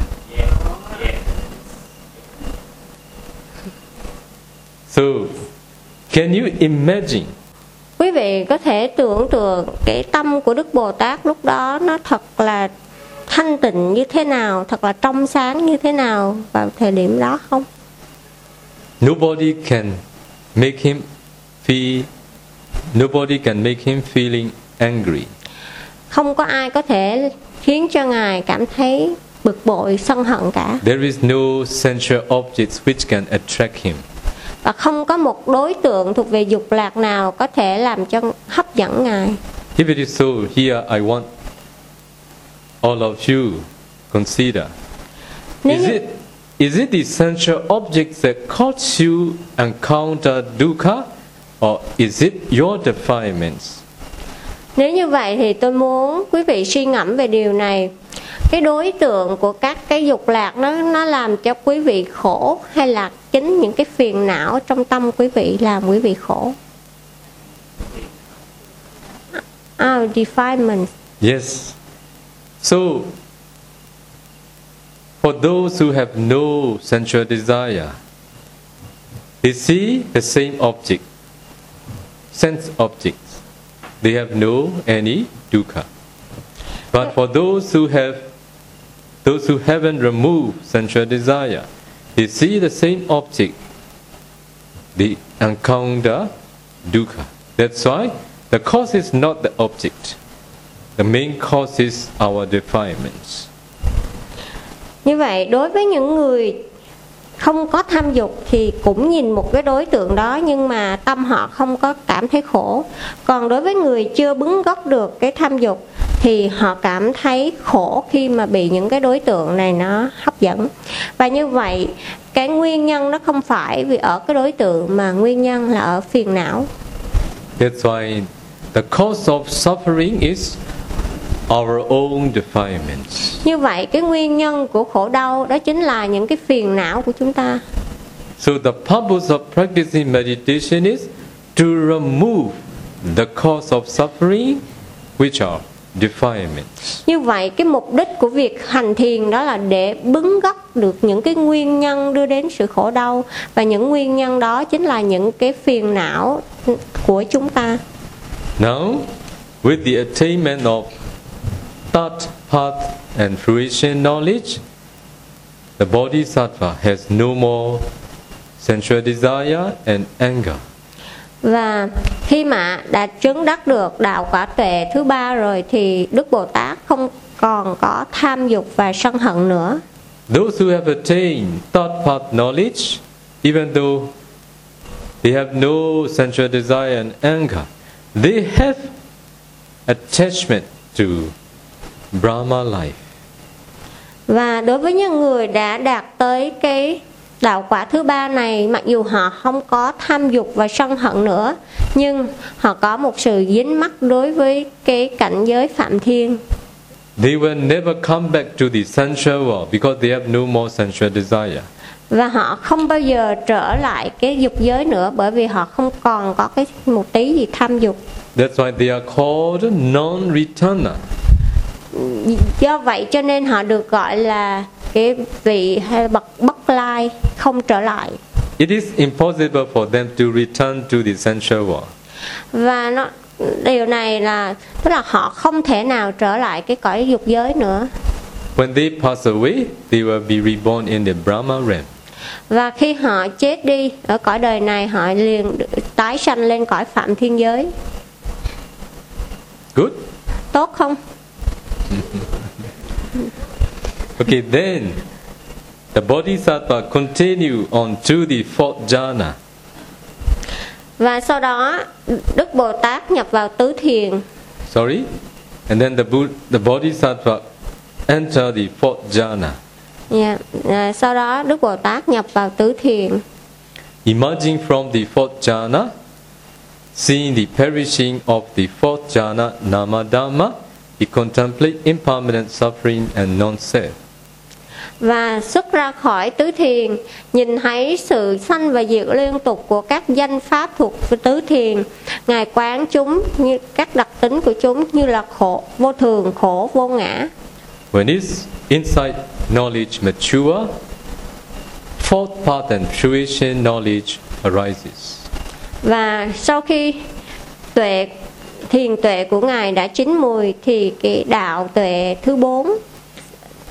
So, can you imagine quý vị có thể tưởng tượng cái tâm của đức bồ tát lúc đó nó thật là thanh tịnh như thế nào thật là trong sáng như thế nào vào thời điểm đó không nobody can make him feel nobody can make him feeling angry. Không có ai có thể khiến cho ngài cảm thấy bực bội sân hận cả There is no sensual objects which can attract him. và không có một đối tượng thuộc về dục lạc nào có thể làm cho hấp dẫn ngài If it is so, here I want all of you consider. Nếu Is it is it the sensual objects that cause you encounter dukkha, or is it your defilements? Nếu như vậy thì tôi muốn quý vị suy ngẫm về điều này. Cái đối tượng của các cái dục lạc nó nó làm cho quý vị khổ hay là chính những cái phiền não trong tâm quý vị làm quý vị khổ? Our defilement. Yes. So, for those who have no sensual desire, they see the same object, sense object They have no any dukkha. But for those who have, those who haven't removed sensual desire, they see the same object. They encounter dukkha. That's why the cause is not the object. The main cause is our defilements. Như vậy đối với những người không có tham dục thì cũng nhìn một cái đối tượng đó nhưng mà tâm họ không có cảm thấy khổ. Còn đối với người chưa bứng gốc được cái tham dục thì họ cảm thấy khổ khi mà bị những cái đối tượng này nó hấp dẫn. Và như vậy, cái nguyên nhân nó không phải vì ở cái đối tượng mà nguyên nhân là ở phiền não. That's why the cause of suffering is our own defilements. Như vậy cái nguyên nhân của khổ đau đó chính là những cái phiền não của chúng ta. So the purpose of practicing meditation is to remove the cause of suffering, which are defilements. Như vậy cái mục đích của việc hành thiền đó là để bứng gốc được những cái nguyên nhân đưa đến sự khổ đau và những nguyên nhân đó chính là những cái phiền não của chúng ta. Now, with the attainment of thought, path, and fruition knowledge, the bodhisattva has no more sensual desire and anger. Và khi mà đã chứng đắc được đạo quả tuệ thứ ba rồi thì Đức Bồ Tát không còn có tham dục và sân hận nữa. Those who have attained thought path knowledge, even though they have no sensual desire and anger, they have attachment to Brahma life. Và đối với những người đã đạt tới cái đạo quả thứ ba này mặc dù họ không có tham dục và sân hận nữa nhưng họ có một sự dính mắc đối với cái cảnh giới phạm thiên They will never come back to the sensual world because they have no more sensual desire. và họ không bao giờ trở lại cái dục giới nữa bởi vì họ không còn có cái một tí gì tham dục That's why they are called non-returner. Do vậy cho nên họ được gọi là cái vị hay là bậc bất lai không trở lại It is impossible for them to return to the sensual world. và nó điều này là tức là họ không thể nào trở lại cái cõi dục giới nữa When they pass away, they will be reborn in the Brahma realm. và khi họ chết đi ở cõi đời này họ liền tái sanh lên cõi phạm thiên giới Good? tốt không Okay, then the Bodhisattva continue on to the fourth jhana. và sau đó đức bồ tát nhập vào tứ thiền Sorry? And then the, the Bodhisattva enter the fourth jhana. À, sau đó đức bồ tát nhập vào tứ thiền Emerging from the fourth jhana, seeing the perishing of the fourth jhana, Namadhamma, he contemplate impermanent suffering and non-self. và xuất ra khỏi tứ thiền nhìn thấy sự sanh và diệt liên tục của các danh pháp thuộc tứ thiền ngài quán chúng như các đặc tính của chúng như là khổ vô thường khổ vô ngã When his insight knowledge mature, fourth path and fruition knowledge arises. và sau khi tuệ thiền tuệ của ngài đã chín mùi thì cái đạo tuệ thứ bốn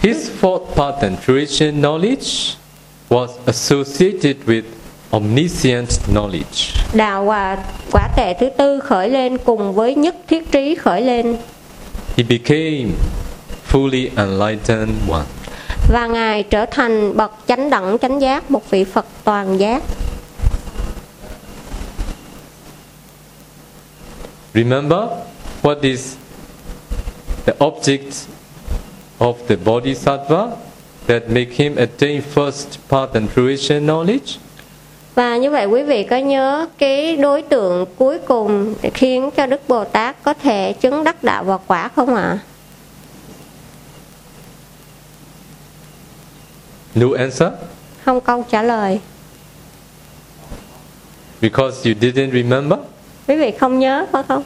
His fourth and fruition knowledge was associated with omniscient knowledge. đạo và quả tệ thứ tư khởi lên cùng với nhất thiết trí khởi lên He became fully enlightened one. và ngài trở thành bậc chánh đẳng chánh giác một vị phật toàn giác Remember what is the object of the bodhisattva that make him attain first path and fruition knowledge? Và như vậy quý vị có nhớ cái đối tượng cuối cùng để khiến cho Đức Bồ Tát có thể chứng đắc đạo và quả không ạ? No answer? Không câu trả lời. Because you didn't remember? Quý vị không nhớ phải không?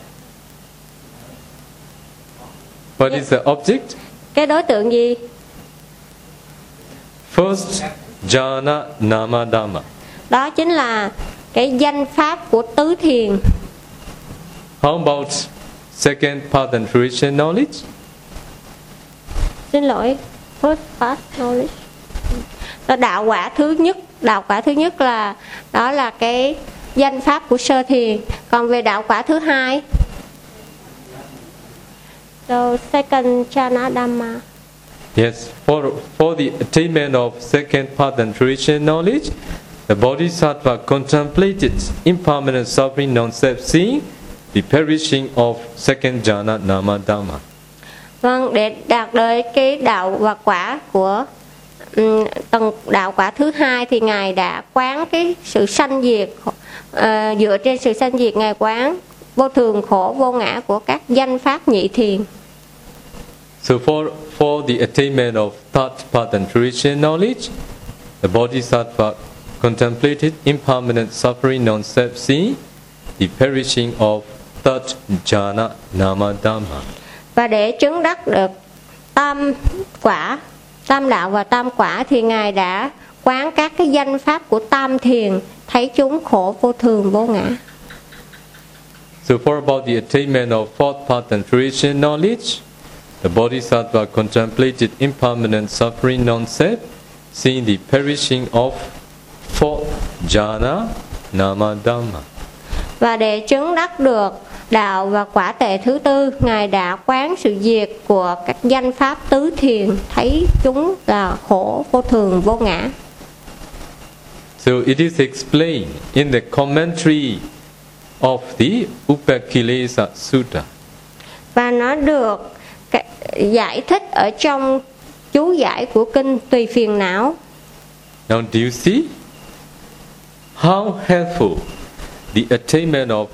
What is the object? Cái đối tượng gì? First, jhana namadama. Đó chính là cái danh pháp của tứ thiền. How about second path and fruition knowledge? Xin lỗi. First path knowledge. Đó, đạo quả thứ nhất, đạo quả thứ nhất là đó là cái danh pháp của sơ thiền. Còn về đạo quả thứ hai So second chana dhamma. Yes, for, for the attainment of second path and fruition knowledge, the Bodhisattva contemplated impermanent suffering non-self-seeing, the perishing of second jhana namadhamma. Vâng, để đạt tới cái đạo và quả của ừm, tầng đạo quả thứ hai thì ngài đã quán cái sự sanh diệt ờ, dựa trên sự sanh diệt ngài quán vô thường khổ vô ngã của các danh pháp nhị thiền. So for, for the attainment of thought path and fruition knowledge, the Bodhisattva contemplated impermanent suffering non-self-seeing, the perishing of third jhana namadhamma. và để chứng đắc được tam quả tam đạo và tam quả thì ngài đã quán các cái danh pháp của tam thiền thấy chúng khổ vô thường vô ngã So for about the attainment of fourth path and fruition knowledge, the Bodhisattva contemplated impermanent suffering non-self, seeing the perishing of fourth jhana, nama dhamma. và để chứng đắc được đạo và quả tệ thứ tư ngài đã quán sự diệt của các danh pháp tứ thiền thấy chúng là khổ vô thường vô ngã So it is explained in the commentary of the Upakilesa Sutta. và nó được giải thích ở trong chú giải của kinh tùy phiền não Now, do you see how helpful the attainment of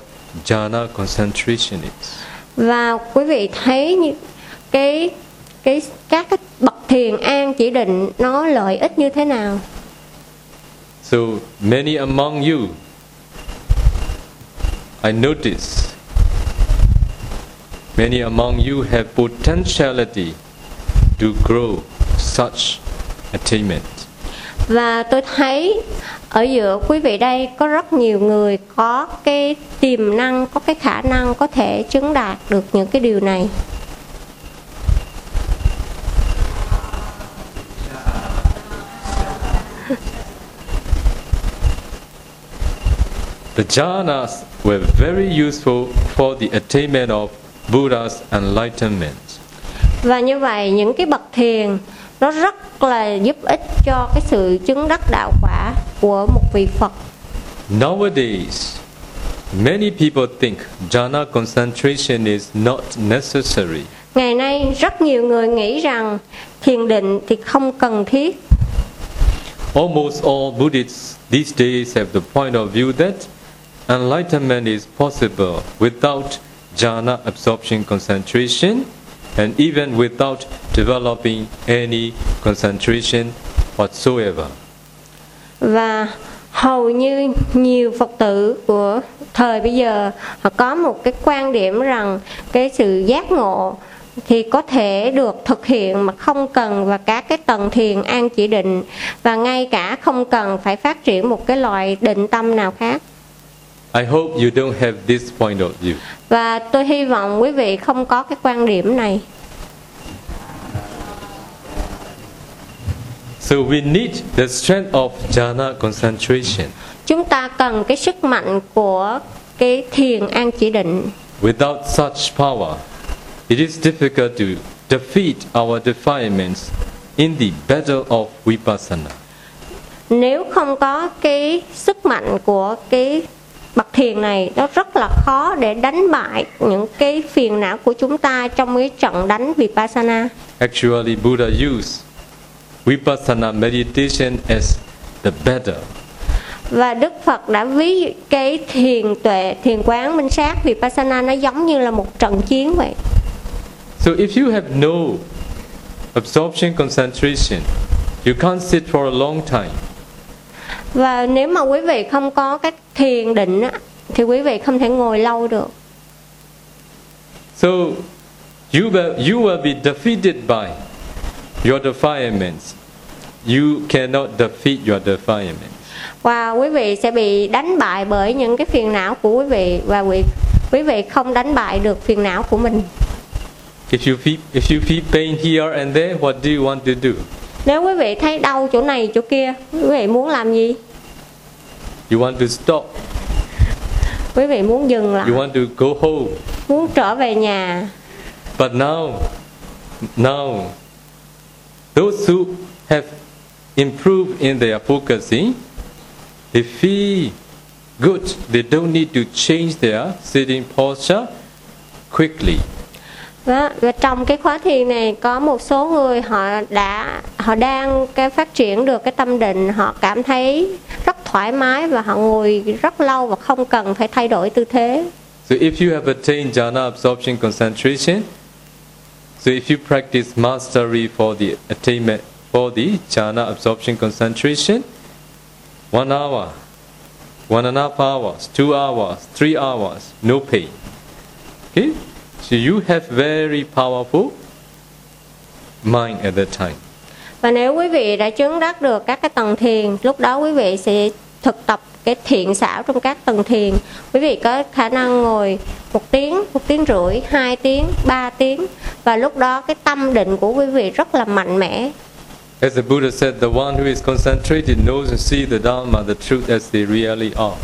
jhana concentration is? và quý vị thấy như cái cái các cái bậc thiền an chỉ định nó lợi ích như thế nào So many among you, I notice, many among you have potentiality to grow such attainment. và tôi thấy ở giữa quý vị đây có rất nhiều người có cái tiềm năng có cái khả năng có thể chứng đạt được những cái điều này The jhanas were very useful for the attainment of Buddha's enlightenment. và như vậy những cái bậc thiền nó rất là giúp ích cho cái sự chứng đắc đạo quả của một vị Phật Nowadays, many people think jhana concentration is not necessary. ngày nay rất nhiều người nghĩ rằng thiền định thì không cần thiết Almost all Buddhists these days have the point of view that enlightenment is possible without jhana absorption concentration and even without developing any concentration whatsoever. và hầu như nhiều phật tử của thời bây giờ họ có một cái quan điểm rằng cái sự giác ngộ thì có thể được thực hiện mà không cần và các cái tầng thiền an chỉ định và ngay cả không cần phải phát triển một cái loại định tâm nào khác I hope you don't have this point of view. và tôi hy vọng quý vị không có cái quan điểm này So we need the strength of jhana concentration. chúng ta cần cái sức mạnh của cái thiền an chỉ định Without such power, it is difficult to defeat our defilements in the battle of vipassana. nếu không có cái sức mạnh của cái bậc thiền này nó rất là khó để đánh bại những cái phiền não của chúng ta trong cái trận đánh vipassana Actually, Buddha used vipassana meditation as the battle. và Đức Phật đã ví cái thiền tuệ thiền quán minh sát vipassana nó giống như là một trận chiến vậy So if you have no absorption concentration, you can't sit for a long time. Và nếu mà quý vị không có cái thiền định á, thì quý vị không thể ngồi lâu được So you will, you will be defeated by your defilements. You cannot defeat your defilements. và quý vị sẽ bị đánh bại bởi những cái phiền não của quý vị và quý quý vị không đánh bại được phiền não của mình If you feel, if you feel pain here and there, what do you want to do? Nếu quý vị thấy đau chỗ này chỗ kia quý vị muốn làm gì You want to stop. quý vị muốn dừng lại You want to go home. muốn trở về nhà But now, now, those who have improved in their focusing, they feel good. They don't need to change their sitting posture quickly. Đó, và trong cái khóa thiền này có một số người họ đã họ đang cái phát triển được cái tâm định họ cảm thấy rất thoải mái và họ ngồi rất lâu và không cần phải thay đổi tư thế So if you have attained jhana absorption concentration, so if you practice mastery for the attainment for the jhana absorption concentration, one hour, one and a half hours, two hours, three hours, no pain. Okay? So you have very powerful mind at that time. Và nếu quý vị đã chứng đắc được các cái tầng thiền, lúc đó quý vị sẽ thực tập cái thiện xảo trong các tầng thiền. Quý vị có khả năng ngồi một tiếng, một tiếng rưỡi, hai tiếng, ba tiếng và lúc đó cái tâm định của quý vị rất là mạnh mẽ. As the Buddha said, the one who is concentrated knows and sees the Dharma, the truth as they really are.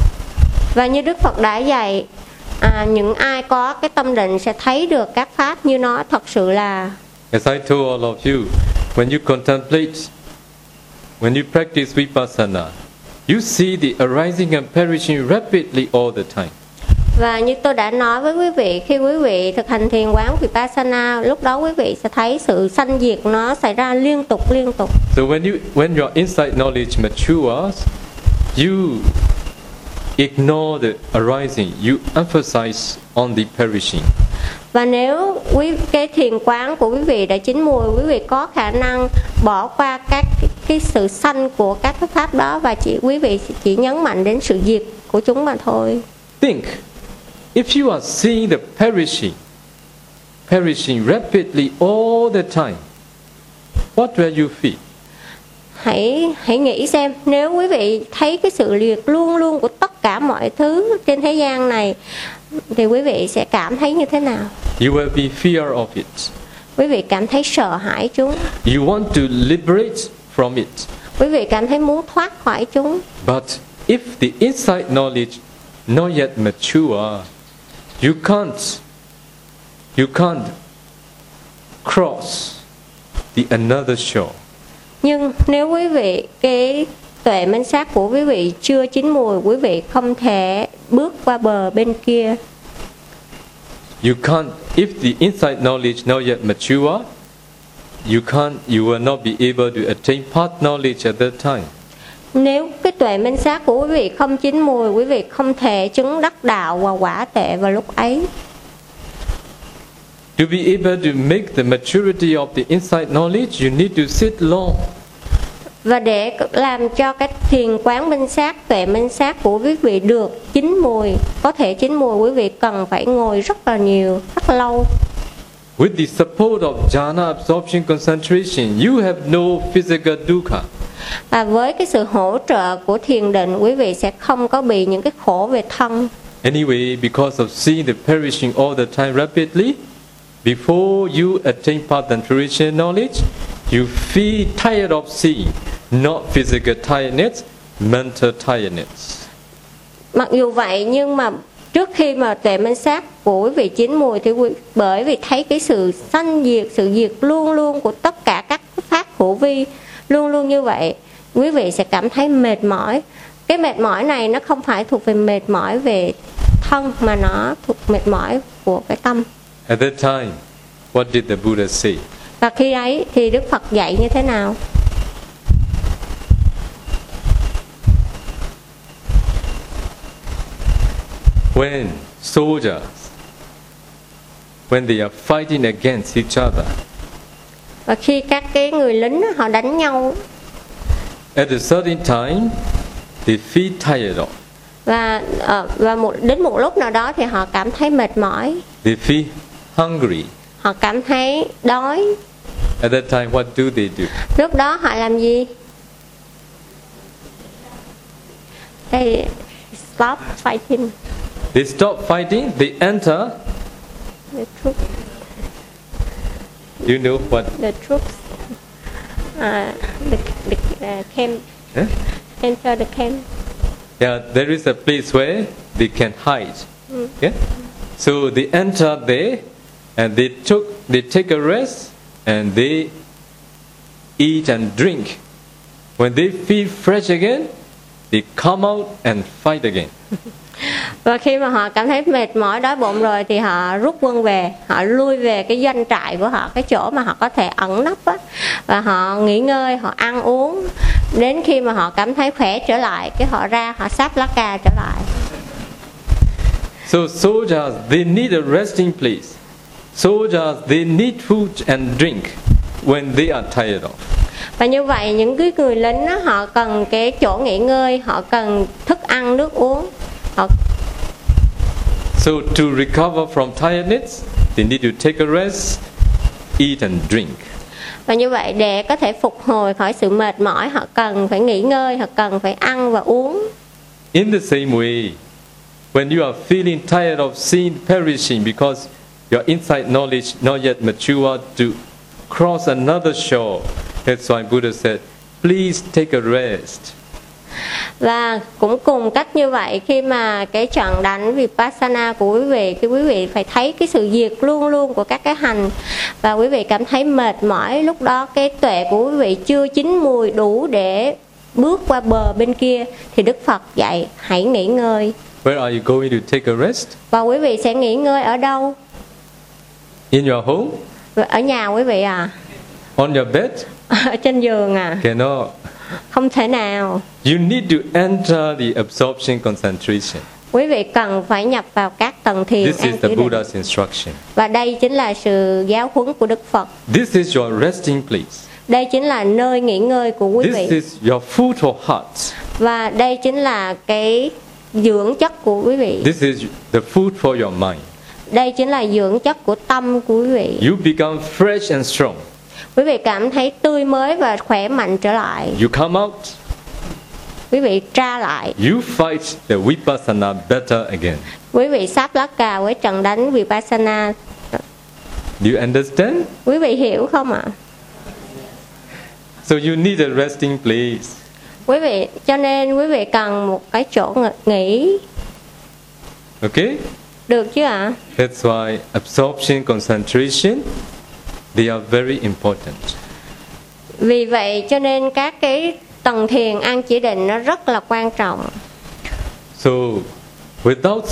Và như Đức Phật đã dạy, à, những ai có cái tâm định sẽ thấy được các pháp như nó thật sự là As I told all of you, when you contemplate, when you practice vipassana, you see the arising and perishing rapidly all the time. Và như tôi đã nói với quý vị, khi quý vị thực hành thiền quán Vipassana, lúc đó quý vị sẽ thấy sự sanh diệt nó xảy ra liên tục liên tục. So when you when your insight knowledge matures, you ignore the arising, you emphasize on the perishing. Và nếu quý cái thiền quán của quý vị đã chín mùi, quý vị có khả năng bỏ qua các cái, cái sự sanh của các cái pháp đó và chỉ quý vị chỉ nhấn mạnh đến sự diệt của chúng mà thôi. Think, if you are seeing the perishing, perishing rapidly all the time, what will you feel? Hãy hãy nghĩ xem nếu quý vị thấy cái sự liệt luôn luôn của tất cả mọi thứ trên thế gian này thì quý vị sẽ cảm thấy như thế nào? You will be fear of it. Quý vị cảm thấy sợ hãi chúng, You want to liberate from it. quý vị cảm thấy muốn thoát khỏi chúng. But if the insight knowledge not yet mature, you can't you can't cross the another shore. Nhưng nếu quý vị cái tuệ minh sát của quý vị chưa chín mùi, quý vị không thể bước qua bờ bên kia. You can't if the insight knowledge not yet mature, you can't you will not be able to attain path knowledge at that time. Nếu cái tuệ minh sát của quý vị không chín mùi, quý vị không thể chứng đắc đạo và quả tệ vào lúc ấy. To be able to make the maturity of the insight knowledge, you need to sit long. Và để làm cho cái thiền quán minh sát, tuệ minh sát của quý vị được chín mùi, có thể chín mùi quý vị cần phải ngồi rất là nhiều, rất lâu. With the support of jhana absorption concentration, you have no physical dukkha. Và với cái sự hỗ trợ của thiền định, quý vị sẽ không có bị những cái khổ về thân. Anyway, because of seeing the perishing all the time rapidly, before you attain path and spiritual knowledge, you feel tired of seeing, not physical tiredness, mental tiredness. Mặc dù vậy nhưng mà trước khi mà tuệ minh sát của quý vị chín mùi thì quý, bởi vì thấy cái sự sanh diệt, sự diệt luôn luôn của tất cả các pháp hữu vi luôn luôn như vậy, quý vị sẽ cảm thấy mệt mỏi. Cái mệt mỏi này nó không phải thuộc về mệt mỏi về thân mà nó thuộc mệt mỏi của cái tâm. At that time, what did the Buddha say? Và khi ấy thì Đức Phật dạy như thế nào? When soldiers, when they are fighting against each other, Và khi các cái người lính họ đánh nhau at a certain time, they feel tired of, và ờ, và một đến một lúc nào đó thì họ cảm thấy mệt mỏi, they feel hungry. họ cảm thấy đói. At that time, what do they do? Lúc đó họ làm gì? They stop fighting They stop fighting, they enter. the troops. You know what? The troops. Uh, the the uh, camp eh? enter the camp. Yeah, there is a place where they can hide. Yeah? So they enter there and they took they take a rest and they eat and drink. When they feel fresh again, they come out and fight again. Và khi mà họ cảm thấy mệt mỏi đói bụng rồi thì họ rút quân về, họ lui về cái doanh trại của họ, cái chỗ mà họ có thể ẩn nấp á và họ nghỉ ngơi, họ ăn uống đến khi mà họ cảm thấy khỏe trở lại, cái họ ra họ sắp lá cà trở lại. So soldiers they need a resting place. Soldiers they need food and drink when they are tired of. Và như vậy những cái người lính á, họ cần cái chỗ nghỉ ngơi, họ cần thức ăn, nước uống. Họ, So to recover from tiredness, they need to take a rest, eat and drink. và như vậy để có thể phục hồi khỏi sự mệt mỏi họ cần phải nghỉ ngơi họ cần phải ăn và uống In the same way, when you are feeling tired of sin perishing because your inside knowledge not yet mature to cross another shore, that's why Buddha said, please take a rest. và cũng cùng cách như vậy khi mà cái trận đánh vipassana của quý vị khi quý vị phải thấy cái sự diệt luôn luôn của các cái hành và quý vị cảm thấy mệt mỏi lúc đó cái tuệ của quý vị chưa chín mùi đủ để bước qua bờ bên kia thì Đức Phật dạy hãy nghỉ ngơi Where are you going to take a rest? và quý vị sẽ nghỉ ngơi ở đâu In your home? ở nhà quý vị à On your bed? ở trên giường à Cannot. không thể nào You need to enter the absorption concentration. quý vị cần phải nhập vào các tầng thiền This is the Buddha's instruction. và đây chính là sự giáo huấn của Đức Phật This is your resting place. đây chính là nơi nghỉ ngơi của quý This vị is your food for heart. và đây chính là cái dưỡng chất của quý vị This is the food for your mind. Đây chính là dưỡng chất của tâm của quý vị You become fresh and strong. quý vị cảm thấy tươi mới và khỏe mạnh trở lại You come out, quý vị tra lại you fight the vipassana better again. quý vị sắp lá cà với trận đánh vipassana Do you understand? quý vị hiểu không ạ So you need a resting place. quý vị cho nên quý vị cần một cái chỗ ng- nghỉ Okay? Được chứ ạ That's why absorption, concentration, they are very important. vì vậy cho nên các cái tầng thiền an chỉ định nó rất là quan trọng So, without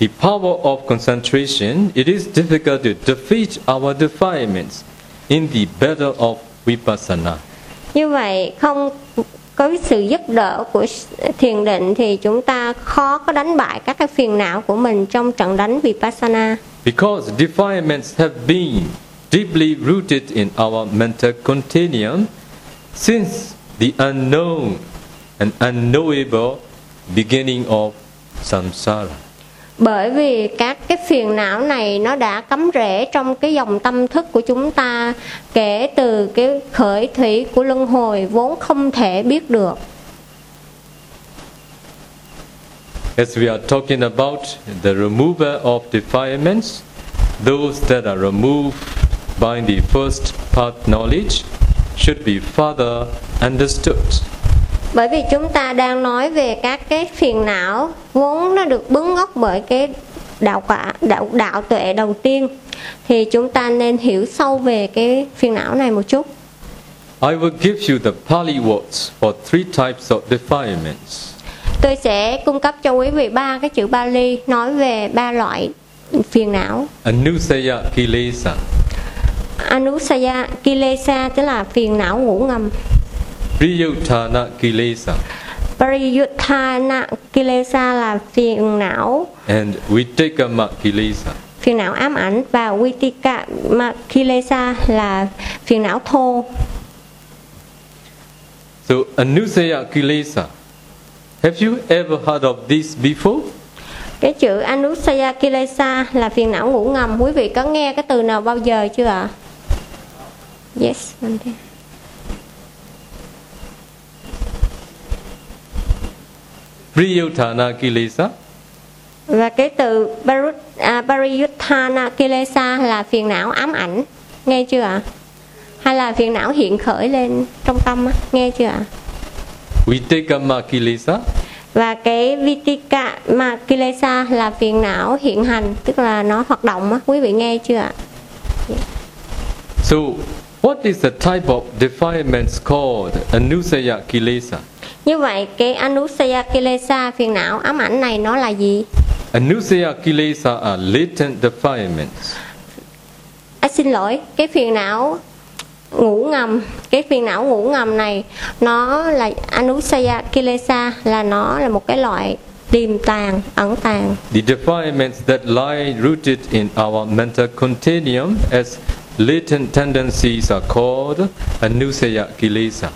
the power of concentration, it is difficult to defeat our defilements in the battle of vipassana. như vậy không có cái sự giúp đỡ của thiền định thì chúng ta khó có đánh bại các cái phiền não của mình trong trận đánh vipassana Because defilements have been deeply rooted in our mental continuum, since the unknown and unknowable beginning of samsara bởi vì các cái phiền não này nó đã cắm rễ trong cái dòng tâm thức của chúng ta kể từ cái khởi thủy của luân hồi vốn không thể biết được As we are talking about the removal of defilements, those that are removed by the first path knowledge should be further understood bởi vì chúng ta đang nói về các cái phiền não vốn nó được bứng gốc bởi cái đạo quả đạo đạo tuệ đầu tiên. Thì chúng ta nên hiểu sâu về cái phiền não này một chút. I will give you the Pali words for three types of defilements. tôi sẽ cung cấp cho quý vị ba cái chữ Bali nói về ba loại phiền não. Anusaya Kilesa, Anusaya Kilesa tức là phiền não ngủ ngầm Priyuttana Kilesa, Pariyuttana Kilesa là phiền não and Vitekama Kilesa. phiền não ám ảnh và Vitikama Kilesa là phiền não thô So, Anusaya Kilesa, have you ever heard of this before? cái chữ Anusaya Kilesa là phiền não ngủ ngầm quý vị có nghe cái từ nào bao giờ chưa ạ yes Monday. Priyuttana Kilesa, và cái từ Parut, à, Kilesa là phiền não ám ảnh. Nghe chưa ạ? Hay là phiền não hiện khởi lên trong tâm nghe chưa ạ? Vitekama Kilesa, và cái Vitika mà Kilesa là phiền não hiện hành tức là nó hoạt động á. Quý vị nghe chưa ạ? So, what is the type of defilements called Anusaya Kilesa? Như vậy cái Anusaya Kilesa phiền não ám ảnh này nó là gì Anusaya Kilesa are latent defilements. à, xin lỗi cái phiền não ngủ ngầm cái phiền não ngủ ngầm này nó là Anusaya Kilesa là nó là một cái loại tiềm tàng ẩn tàng The defilements that lie rooted in our mental continuum as latent tendencies are called Anusaya Kilesa.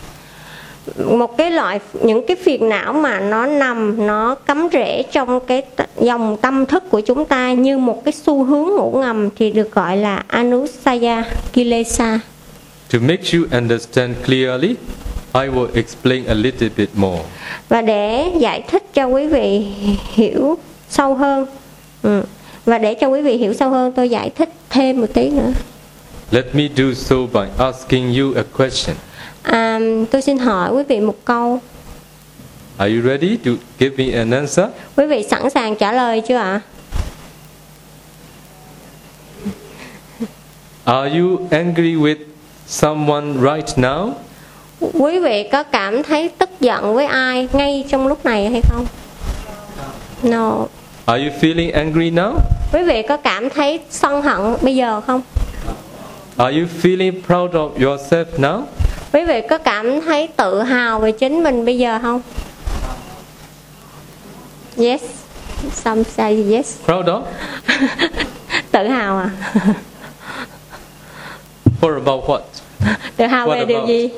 Một cái loại những cái phiền não mà nó nằm nó cắm rễ trong cái dòng tâm thức của chúng ta như một cái xu hướng ngủ ngầm thì được gọi là anusaya kilesa To make you understand clearly, I will explain a little bit more. và để giải thích cho quý vị hiểu sâu hơn ừ. và để cho quý vị hiểu sâu hơn tôi giải thích thêm một tí nữa Let me do so by asking you a question. À, tôi xin hỏi quý vị một câu Are you ready to give me an answer? quý vị sẵn sàng trả lời chưa ạ Are you angry with someone right now? quý vị có cảm thấy tức giận với ai ngay trong lúc này hay không no Are you feeling angry now? quý vị có cảm thấy sân hận bây giờ không Are you feeling proud of yourself now? Quý vị có cảm thấy tự hào về chính mình bây giờ không yes some say yes Proud of? tự hào à Or about what? tự hào What về điều about? gì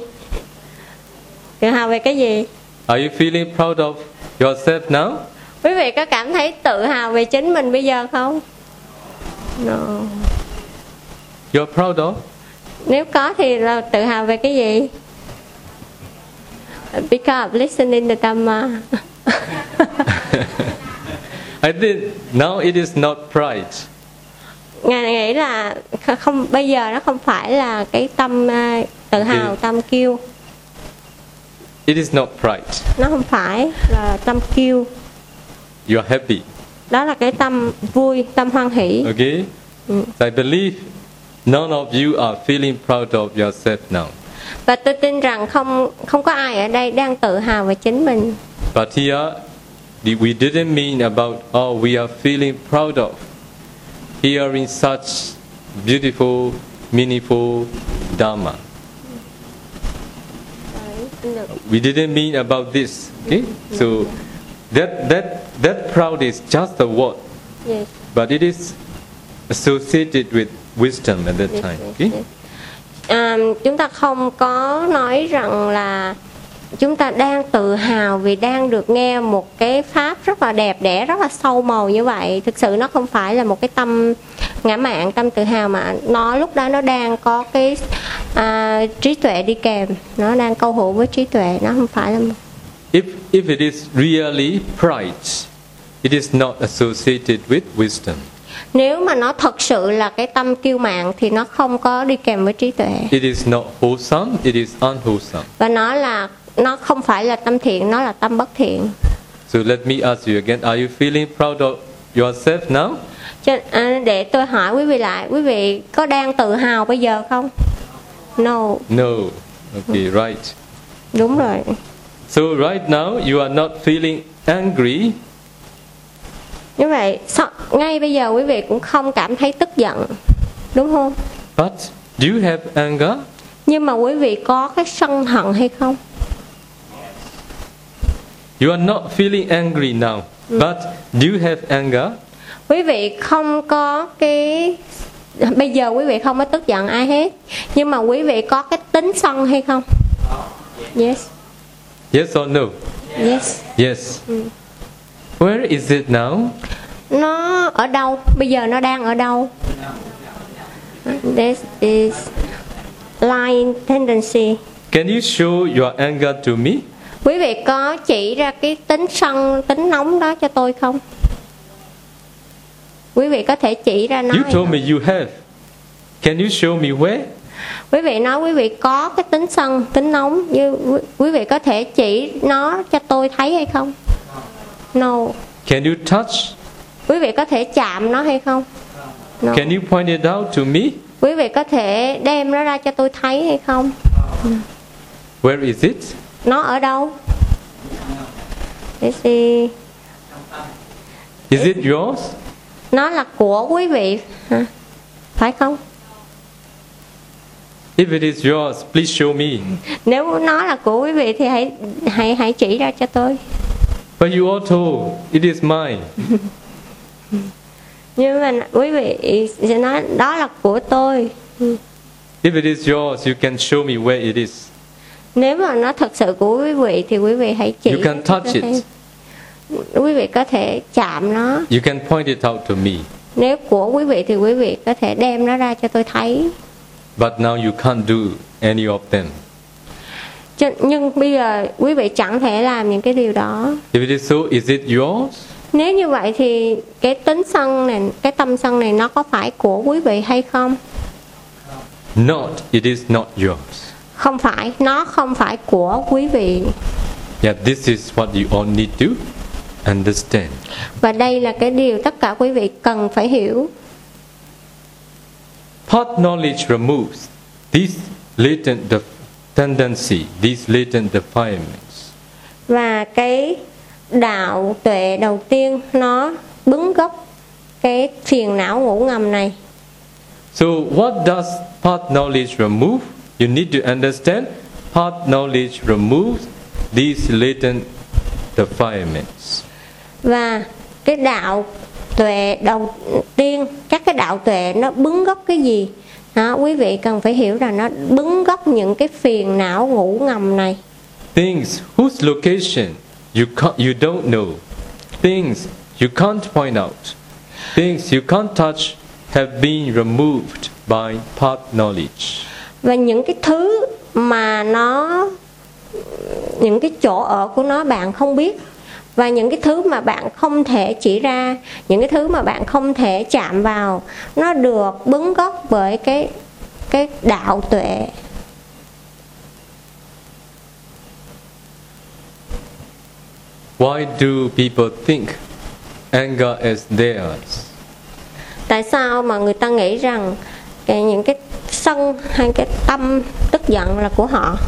tự hào về cái gì Are you feeling proud of yourself now? quý vị có cảm thấy tự hào về chính mình bây giờ không no. You're proud of? Nếu có thì là tự hào về cái gì because of listening to Dhamma I think now it is not pride. ngài nghĩ là kh- không bây giờ nó không phải là cái tâm à, tự hào Okay. tâm kiêu It is not pride. nó không phải là tâm kiêu You are happy. đó là cái tâm vui tâm hoan hỷ Okay? I believe none of you are feeling proud of yourself now. và tôi tin rằng không không có ai ở đây đang tự hào về chính mình But here, we didn't mean about, oh, we are feeling proud of hearing such beautiful, meaningful Dharma. We didn't mean about this. Okay? So that, that, that proud is just a word, yes, but it is associated with wisdom at that time. Okay? À, chúng ta không có nói rằng là chúng ta đang tự hào vì đang được nghe một cái pháp rất là đẹp đẽ rất là sâu màu như vậy thực sự nó không phải là một cái tâm ngã mạn tâm tự hào mà nó lúc đó nó đang có cái à, trí tuệ đi kèm nó đang câu hữu với trí tuệ nó không phải là một If, if it is really pride, it is not associated with wisdom. Nếu mà nó thật sự là cái tâm kiêu mạn thì nó không có đi kèm với trí tuệ It is not wholesome, it is unwholesome. và nó là nó không phải là tâm thiện nó là tâm bất thiện So let me ask you again are you feeling proud of yourself now? Cho, à, để tôi hỏi quý vị lại quý vị có đang tự hào bây giờ không no No. Okay, right. đúng rồi So right now you are not feeling angry, như vậy ngay bây giờ quý vị cũng không cảm thấy tức giận đúng không but do you have anger? nhưng mà quý vị có cái sân hận hay không You are not feeling angry now, but do you have anger? quý vị không có cái bây giờ quý vị không có tức giận ai hết nhưng mà quý vị có cái tính sân hay không yes Yes or no? yes Yes. Where is it now? nó ở đâu bây giờ nó đang ở đâu this is line tendency Can you show your anger to me? quý vị có chỉ ra cái tính sân tính nóng đó cho tôi không quý vị có thể chỉ ra nó You told me you have. Can you show me where? quý vị nói quý vị có cái tính sân tính nóng như quý vị có thể chỉ nó cho tôi thấy hay không no Can you touch? quý vị có thể chạm nó hay không no. Can you point it out to me? quý vị có thể đem nó ra cho tôi thấy hay không Where is it? nó ở đâu Để see. Is it yours? nó là của quý vị hả? phải không If it is yours, please show me. nếu nó là của quý vị thì hãy hãy hãy chỉ ra cho tôi But you all told it is mine. nhưng mà quý vị sẽ nói đó là của tôi If it is yours, you can show me where it is. nếu mà nó thật sự của quý vị thì quý vị hãy chỉ You can touch it. quý vị có thể chạm nó You can point it out to me. nếu của quý vị thì quý vị có thể đem nó ra cho tôi thấy But now you can't do any of them. Nhưng bây giờ quý vị chẳng thể làm những cái điều đó If it is so, is it yours? nếu như vậy thì cái tính sân này cái tâm sân này nó có phải của quý vị hay không Not, it is not yours. không phải nó không phải của quý vị Yeah, this is what you all need to understand. và đây là cái điều tất cả quý vị cần phải hiểu Part knowledge removes these latent def- tendency, these latent defilements. và cái đạo tuệ đầu tiên nó bứng gốc cái phiền não ngủ ngầm này So, what does part knowledge remove? You need to understand part knowledge removes these latent defilements. và cái đạo tuệ đầu tiên các cái đạo tuệ nó bứng gốc cái gì đó, quý vị cần phải hiểu rằng nó bứng gốc những cái phiền não ngủ ngầm này. Things whose location you, can't, you don't know, things you can't point out, things you can't touch have been removed by part knowledge. và những cái thứ mà nó những cái chỗ ở của nó bạn không biết và những cái thứ mà bạn không thể chỉ ra những cái thứ mà bạn không thể chạm vào nó được bứng gốc bởi cái cái đạo tuệ Why do people think anger is theirs? tại sao mà người ta nghĩ rằng cái những cái sân hay cái tâm tức giận là của họ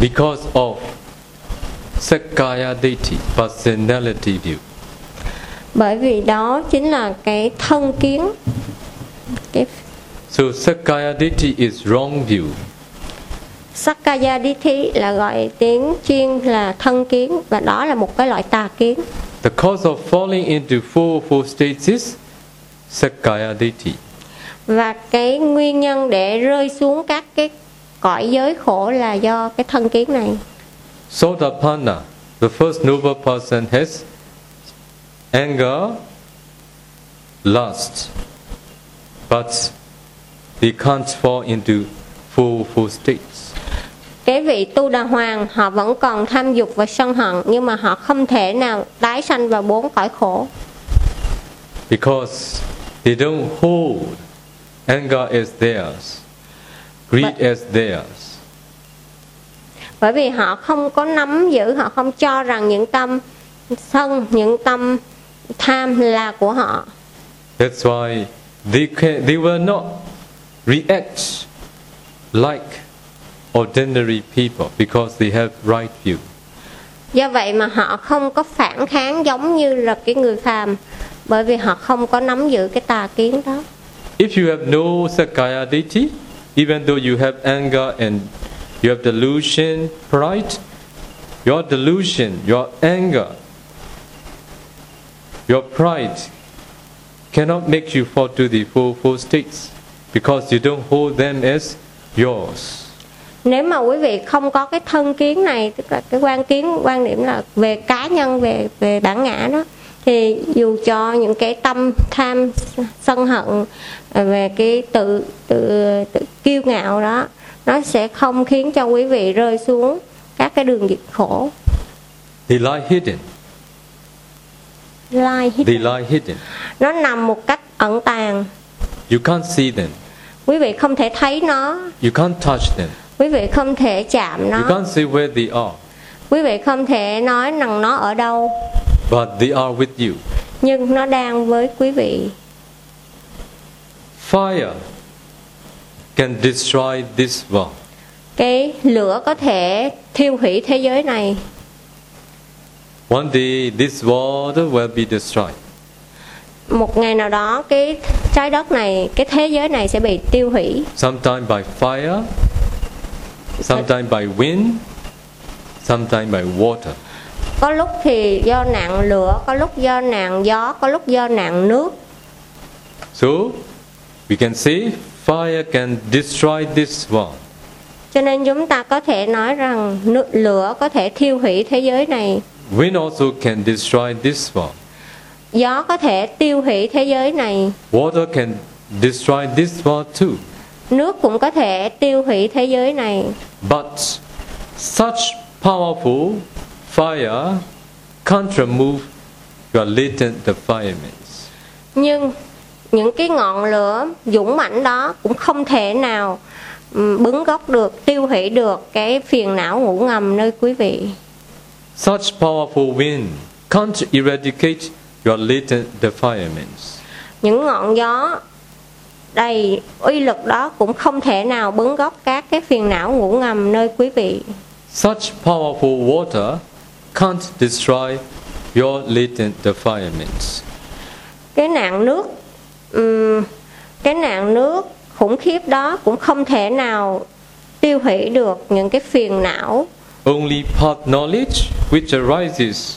Because of Sakaya Deity, personality view. bởi vì đó chính là cái thân kiến cái So Sakaya Deity is wrong view. Sakaya Dithi là gọi tiếng chuyên là thân kiến và đó là một cái loại tà kiến The cause of falling into four four states is Sakaya Deity. và cái nguyên nhân để rơi xuống các cái cõi giới khổ là do cái thân kiến này. Sotapanna, the first noble person has anger, lust, but they can't fall into four four states. cái vị tu đà hoàng họ vẫn còn tham dục và sân hận nhưng mà họ không thể nào tái sanh vào bốn cõi khổ. Because they don't hold anger as theirs, greed as theirs. bởi vì họ không có nắm giữ họ không cho rằng những tâm sân những tâm tham là của họ That's why they can, they will not react like ordinary people because they have right view. do vậy mà họ không có phản kháng giống như là cái người phàm bởi vì họ không có nắm giữ cái tà kiến đó If you have no Sakaya deity, even though you have anger and you have delusion, pride, your delusion, your anger, your pride cannot make you fall to the four, four states because you don't hold them as yours. nếu mà quý vị không có cái thân kiến này tức là cái quan kiến quan điểm là về cá nhân về về bản ngã đó thì dù cho những cái tâm tham sân hận về cái tự tự tự kiêu ngạo đó nó sẽ không khiến cho quý vị rơi xuống các cái đường diệt khổ They lie hidden. lai hít They lie hidden. nó nằm một cách ẩn tàng You can't see them. quý vị không thể thấy nó You can't touch them. quý vị không thể chạm You nó can't say where they are. quý vị không thể nói rằng nó ở đâu But they are with you. nhưng nó đang với quý vị Fire can destroy this world. cái lửa có thể thiêu hủy thế giới này One day this world will be destroyed. một ngày nào đó cái trái đất này cái thế giới này sẽ bị tiêu hủy Sometime by fire, sometime by wind, sometime by water. có lúc thì do nạn lửa có lúc do nạn gió có lúc do nạn nước So we can say fire can destroy this world. cho nên chúng ta có thể nói rằng lửa có thể thiêu hủy thế giới này Wind also can destroy this world. gió có thể tiêu hủy thế giới này Water can destroy this world too. nước cũng có thể tiêu hủy thế giới này But such powerful fire can't remove your latent defilements. nhưng những cái ngọn lửa dũng mãnh đó cũng không thể nào bứng gốc được tiêu hủy được cái phiền não ngủ ngầm nơi quý vị Such powerful wind can't eradicate your latent defilements. những ngọn gió đầy uy lực đó cũng không thể nào bứng gốc các cái phiền não ngủ ngầm nơi quý vị Such powerful water can't destroy your latent defilements. cái nạn nước ừm, cái nạn nước khủng khiếp đó cũng không thể nào tiêu hủy được những cái phiền não Only part knowledge which arises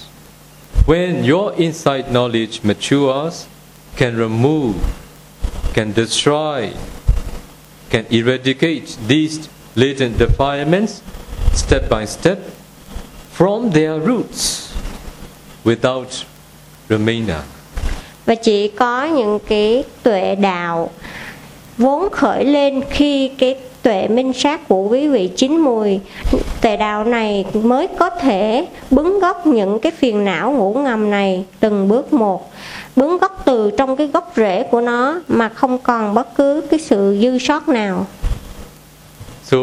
when your insight knowledge matures can remove, can destroy, can eradicate these latent defilements step by step from their roots without remainder. Và chỉ có những cái tuệ đạo vốn khởi lên khi cái tuệ minh sát của quý vị chín mùi. Tuệ đạo này mới có thể bứng gốc những cái phiền não ngủ ngầm này từng bước một. Bứng gốc từ trong cái gốc rễ của nó mà không còn bất cứ cái sự dư sót nào. So,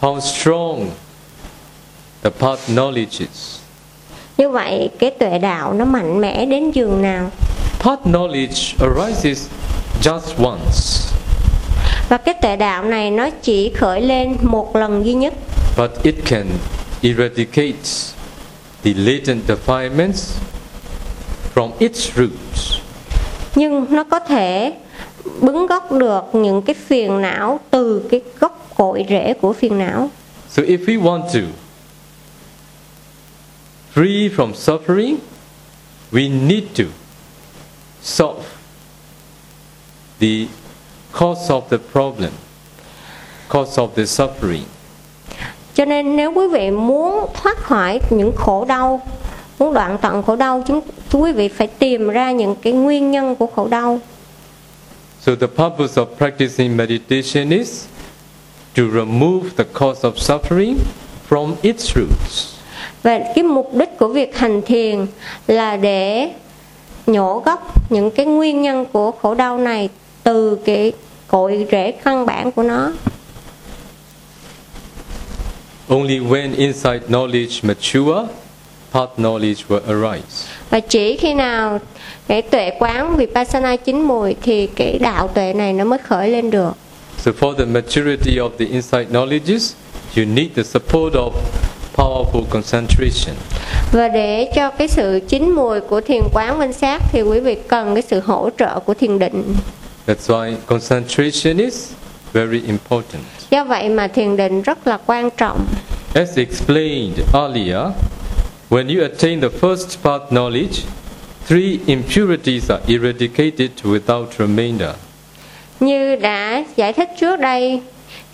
how strong the path knowledge is? như vậy cái tuệ đạo nó mạnh mẽ đến giường nào Path knowledge arises just once, và cái tuệ đạo này nó chỉ khởi lên một lần duy nhất. But it can eradicate the latent defilements from its roots. nhưng nó có thể bứng gốc được những cái phiền não từ cái gốc cội rễ của phiền não. So, if we want to free from suffering, we need to solve the cause of the problem, cause of the suffering. cho nên nếu quý vị muốn thoát khỏi những khổ đau muốn đoạn tận khổ đau chúng quý vị phải tìm ra những cái nguyên nhân của khổ đau So the purpose of practicing meditation is to remove the cause of suffering from its roots. và cái mục đích của việc hành thiền là để nhổ gốc những cái nguyên nhân của khổ đau này từ cái cội rễ căn bản của nó Only when insight knowledge mature, path knowledge will arise. và chỉ khi nào cái tuệ quán vipassana chín mùi thì cái đạo tuệ này nó mới khởi lên được So for the maturity of the insight knowledges, you need the support of powerful concentration. và để cho cái sự chín mùi của thiền quán minh sát thì quý vị cần cái sự hỗ trợ của thiền định That's why concentration is very important. do vậy mà thiền định rất là quan trọng As explained earlier, when you attain the first path knowledge, three impurities are eradicated without remainder. như đã giải thích trước đây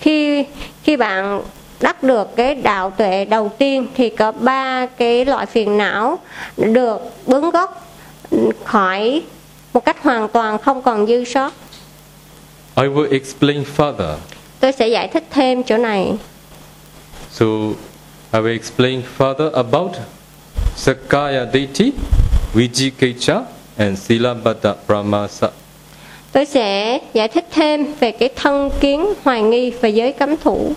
khi khi bạn đắc được cái đạo tuệ đầu tiên thì có ba cái loại phiền não được bứng gốc khỏi một cách hoàn toàn không còn dư sót I will explain further. tôi sẽ giải thích thêm chỗ này So I will explain further about Sakaya Deity, Vijikecha, and Silabata Brahmasa. tôi sẽ giải thích thêm về cái thân kiến hoài nghi và giới cấm thủ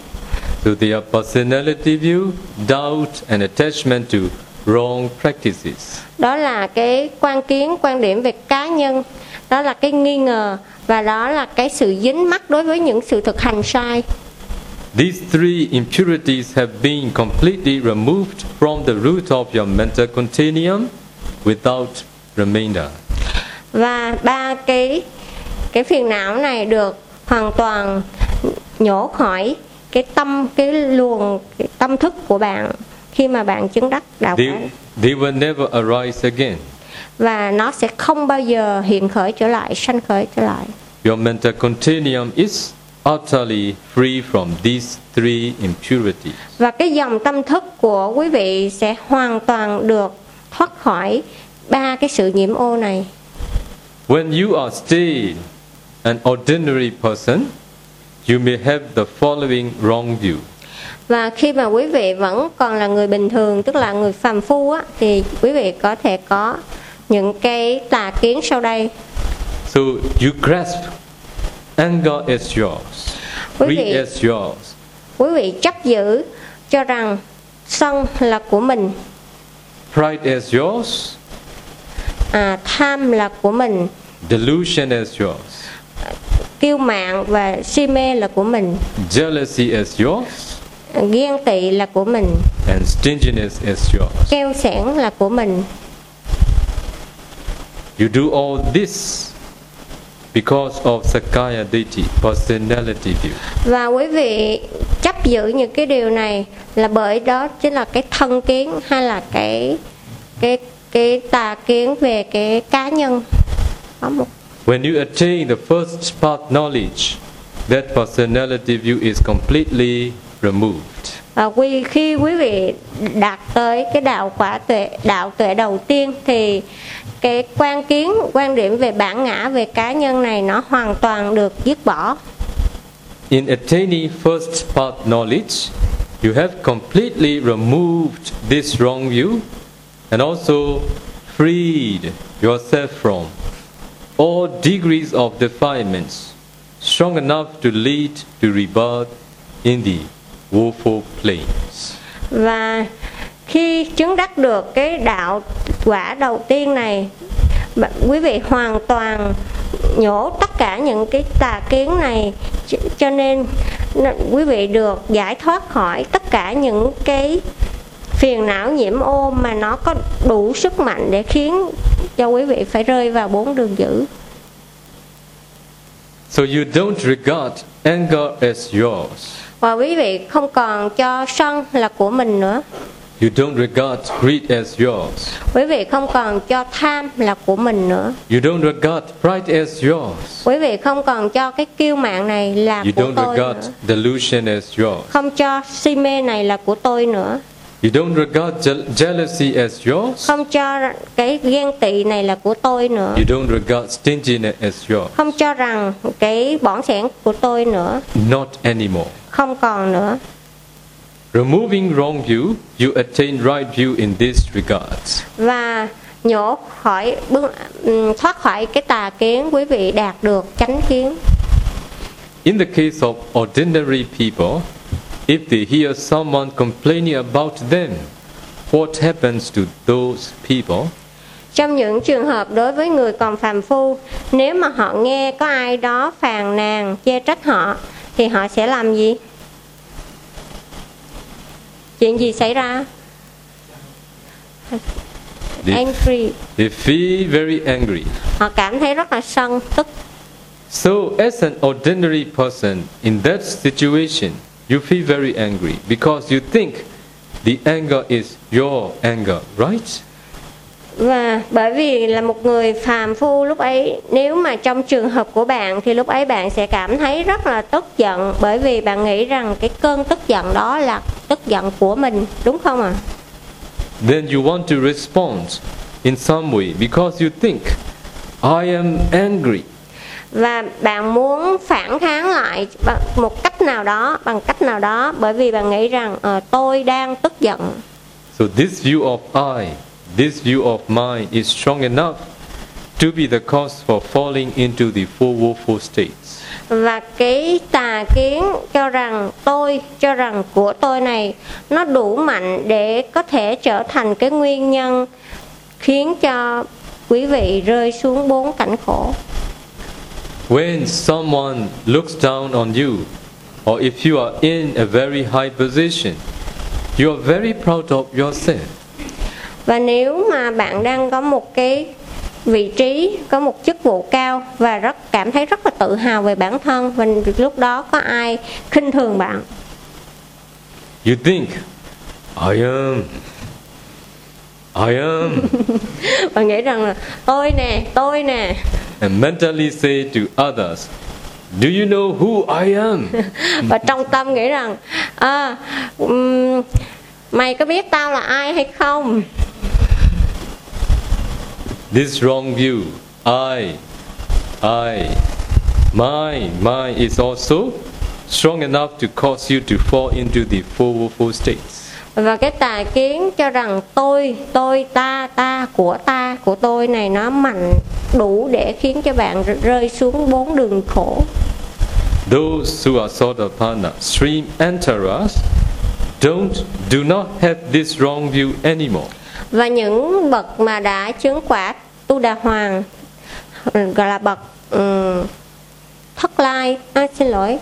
So they are personality view, doubt, and attachment to wrong practices. đó là cái quan kiến quan điểm về cá nhân đó là cái nghi ngờ và đó là cái sự dính mắc đối với những sự thực hành sai These three impurities have been completely removed from the root of your mental continuum without remainder. và ba cái cái phiền não này được hoàn toàn nhổ khỏi cái tâm cái luồng cái tâm thức của bạn khi mà bạn chứng đắc đạo They, quán they will never arise again. và nó sẽ không bao giờ hiện khởi trở lại sanh khởi trở lại Your mental continuum is utterly free from these three impurities. và cái dòng tâm thức của quý vị sẽ hoàn toàn được thoát khỏi ba cái sự nhiễm ô này When you are still an ordinary person, you may have the following wrong view. và khi mà quý vị vẫn còn là người bình thường tức là người phàm phu á thì quý vị có thể có những cái tà kiến sau đây. So you grasp anger as yours, Quý greed vị- as yours, quý vị chấp giữ cho rằng sân là của mình. Pride as yours, à, tham là của mình. Delusion as yours, kiêu mạn và si mê là của mình. Jealousy as yours, ghen tị là của mình. And stinginess as yours. keo sẻn là của mình. You do all this because of Sakaya Deity, personality view. và quý vị chấp giữ những cái điều này là bởi đó chính là cái thân kiến hay là cái cái cái tà kiến về cái cá nhân. Có một When you attain the first path knowledge, that personality view is completely removed. và quy khi quý vị đạt tới cái đạo quả tuệ đạo tuệ đầu tiên thì cái quan kiến quan điểm về bản ngã về cá nhân này nó hoàn toàn được dứt bỏ In attaining first part knowledge, you have completely removed this wrong view and also freed yourself from all degrees of defilements strong enough to lead to rebirth in the woeful plains. và khi chứng đắc được cái đạo quả đầu tiên này quý vị hoàn toàn nhổ tất cả những cái tà kiến này, cho nên quý vị được giải thoát khỏi tất cả những cái phiền não nhiễm ô mà nó có đủ sức mạnh để khiến cho quý vị phải rơi vào bốn đường dữ So you don't regard anger as yours. và quý vị không còn cho sân là của mình nữa You don't regard greed as yours. quý vị không còn cho tham là của mình nữa You don't regard pride as yours. quý vị không còn cho cái kiêu mạn này là You của don't tôi regard nữa delusion as yours. không cho si mê này là của tôi nữa You don't regard je- jealousy as yours. không cho cái ghen tị này là của tôi nữa You don't regard stinginess as yours. không cho rằng cái bỏng sẻn của tôi nữa Not anymore. không còn nữa Removing wrong view, you attain right view in these regards. và nhổ khỏi bước- ừm, thoát khỏi cái tà kiến quý vị đạt được chánh kiến In the case of ordinary people, if they hear someone complaining about them, what happens to those people? trong những trường hợp đối với người còn phàm phu nếu mà họ nghe có ai đó phàn nàn chê trách họ thì họ sẽ làm gì chuyện gì xảy ra They, angry they feel very angry. họ cảm thấy rất là sân tức So, as an ordinary person in that situation, you feel very angry because you think the anger is your anger, right? và bởi vì là một người phàm phu lúc ấy nếu mà trong trường hợp của bạn thì lúc ấy bạn sẽ cảm thấy rất là tức giận bởi vì bạn nghĩ rằng cái cơn tức giận đó là tức giận của mình đúng không ạ à? Then you want to respond in some way because you think, I am angry. Và bạn muốn phản kháng lại một cách nào đó bằng cách nào đó bởi vì bạn nghĩ rằng ờ, tôi đang tức giận So, this view of I, this view of mine is strong enough to be the cause for falling into the four woeful states. và cái tà kiến cho rằng tôi cho rằng của tôi này nó đủ mạnh để có thể trở thành cái nguyên nhân khiến cho quý vị rơi xuống bốn cảnh khổ When someone looks down on you, or if you are in a very high position, you are very proud of yourself. và nếu mà bạn đang có một cái vị trí có một chức vụ cao và rất cảm thấy rất là tự hào về bản thân và lúc đó có ai khinh thường bạn You think, I am, I am, và nghĩ rằng là tôi nè tôi nè and mentally say to others, Do you know who I am? và trong tâm nghĩ rằng à, um, mày có biết tao là ai hay không This wrong view, I, I, my, my is also strong enough to cause you to fall into the four woeful states. Và cái tà kiến cho rằng tôi tôi ta ta của ta của tôi này nó mạnh đủ để khiến cho bạn rơi xuống bốn đường khổ. Those who are Sodapana, stream antaras, don't do not have this wrong view anymore. và những bậc mà đã chứng quả tu đà hoàng gọi là bậc um, thất lai. À, xin lỗi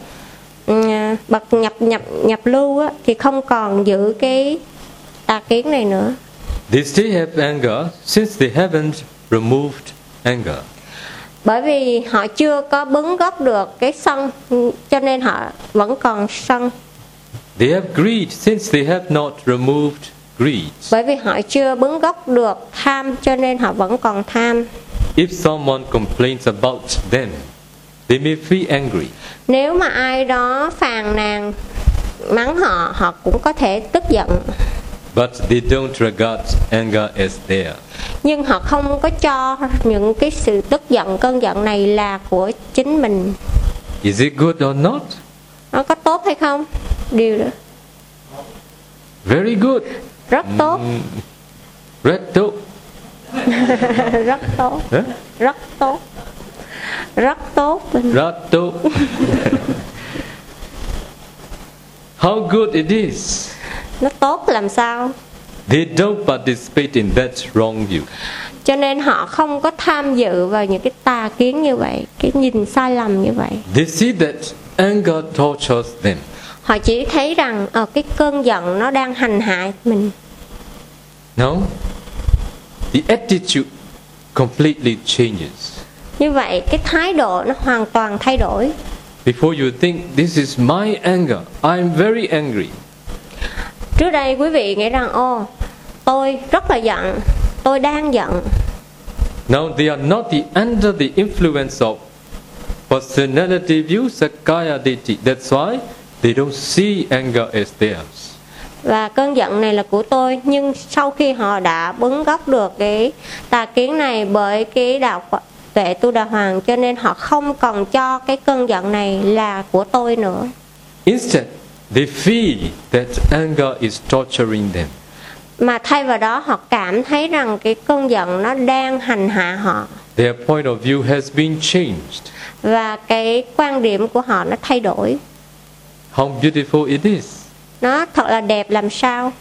bậc nhập nhập nhập lưu á, thì không còn giữ cái tà kiến này nữa They still have anger since they haven't removed anger. bởi vì họ chưa có bứng gốc được cái sân cho nên họ vẫn còn sân They have greed since they have not removed greed. bởi vì họ chưa bứng gốc được tham cho nên họ vẫn còn tham If someone complains about them, they may feel angry. nếu mà ai đó phàn nàn mắng họ họ cũng có thể tức giận But they don't regard anger as theirs. nhưng họ không có cho những cái sự tức giận cơn giận này là của chính mình Is it good or not? nó có tốt hay không điều đó Very good. rất tốt Red tốt. rất tốt Huh? rất tốt rất tốt Rất tốt. How good it is. nó tốt làm sao They don't participate in that wrong view. cho nên họ không có tham dự vào những cái tà kiến như vậy cái nhìn sai lầm như vậy They see that anger tortures them. họ chỉ thấy rằng ở cái cơn giận nó đang hành hạ mình Now, the attitude completely changes. Như vậy cái thái độ nó hoàn toàn thay đổi Before you think this is my anger, I'm very angry. trước đây quý vị nghĩ rằng ô tôi rất là giận tôi đang giận Now they are not the, under the influence of personality view, Sakaya Ditti. That's why they don't see anger as theirs. và cơn giận này là của tôi nhưng sau khi họ đã bứng gốc được cái tà kiến này bởi cái đạo tuệ tu đà hoàng cho nên họ không còn cho cái cơn giận này là của tôi nữa Instead, they feel that anger is torturing them. mà thay vào đó họ cảm thấy rằng cái cơn giận nó đang hành hạ họ Their point of view has been changed. và cái quan điểm của họ nó thay đổi How beautiful it is. nó thật là đẹp làm sao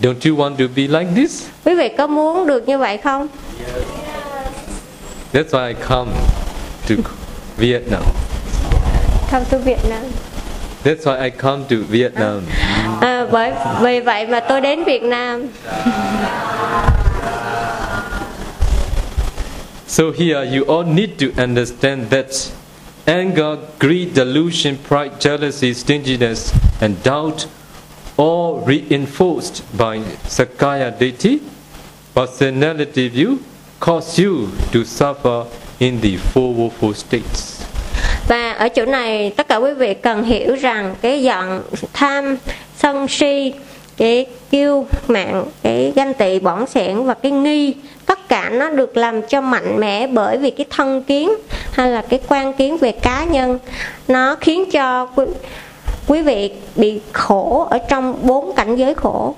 Don't you want to be like this? quý vị có muốn được như vậy không That's why I come to Vietnam. Come to Vietnam. That's why I come to Vietnam. à, bởi vì vậy mà tôi đến Việt Nam So here you all need to understand that anger, greed, delusion, pride, jealousy, stinginess, and doubt, all reinforced by Sakaya Deity, personality view, cause you to suffer in the four woeful states. Và ở chỗ này tất cả quý vị cần hiểu rằng cái giận, tham, sân si, cái kiêu mạng, cái ganh tị, bỏng sẻn và cái nghi tất cả nó được làm cho mạnh mẽ bởi vì cái thân kiến hay là cái quan kiến về cá nhân nó khiến cho quý, quý vị bị khổ ở trong bốn cảnh giới khổ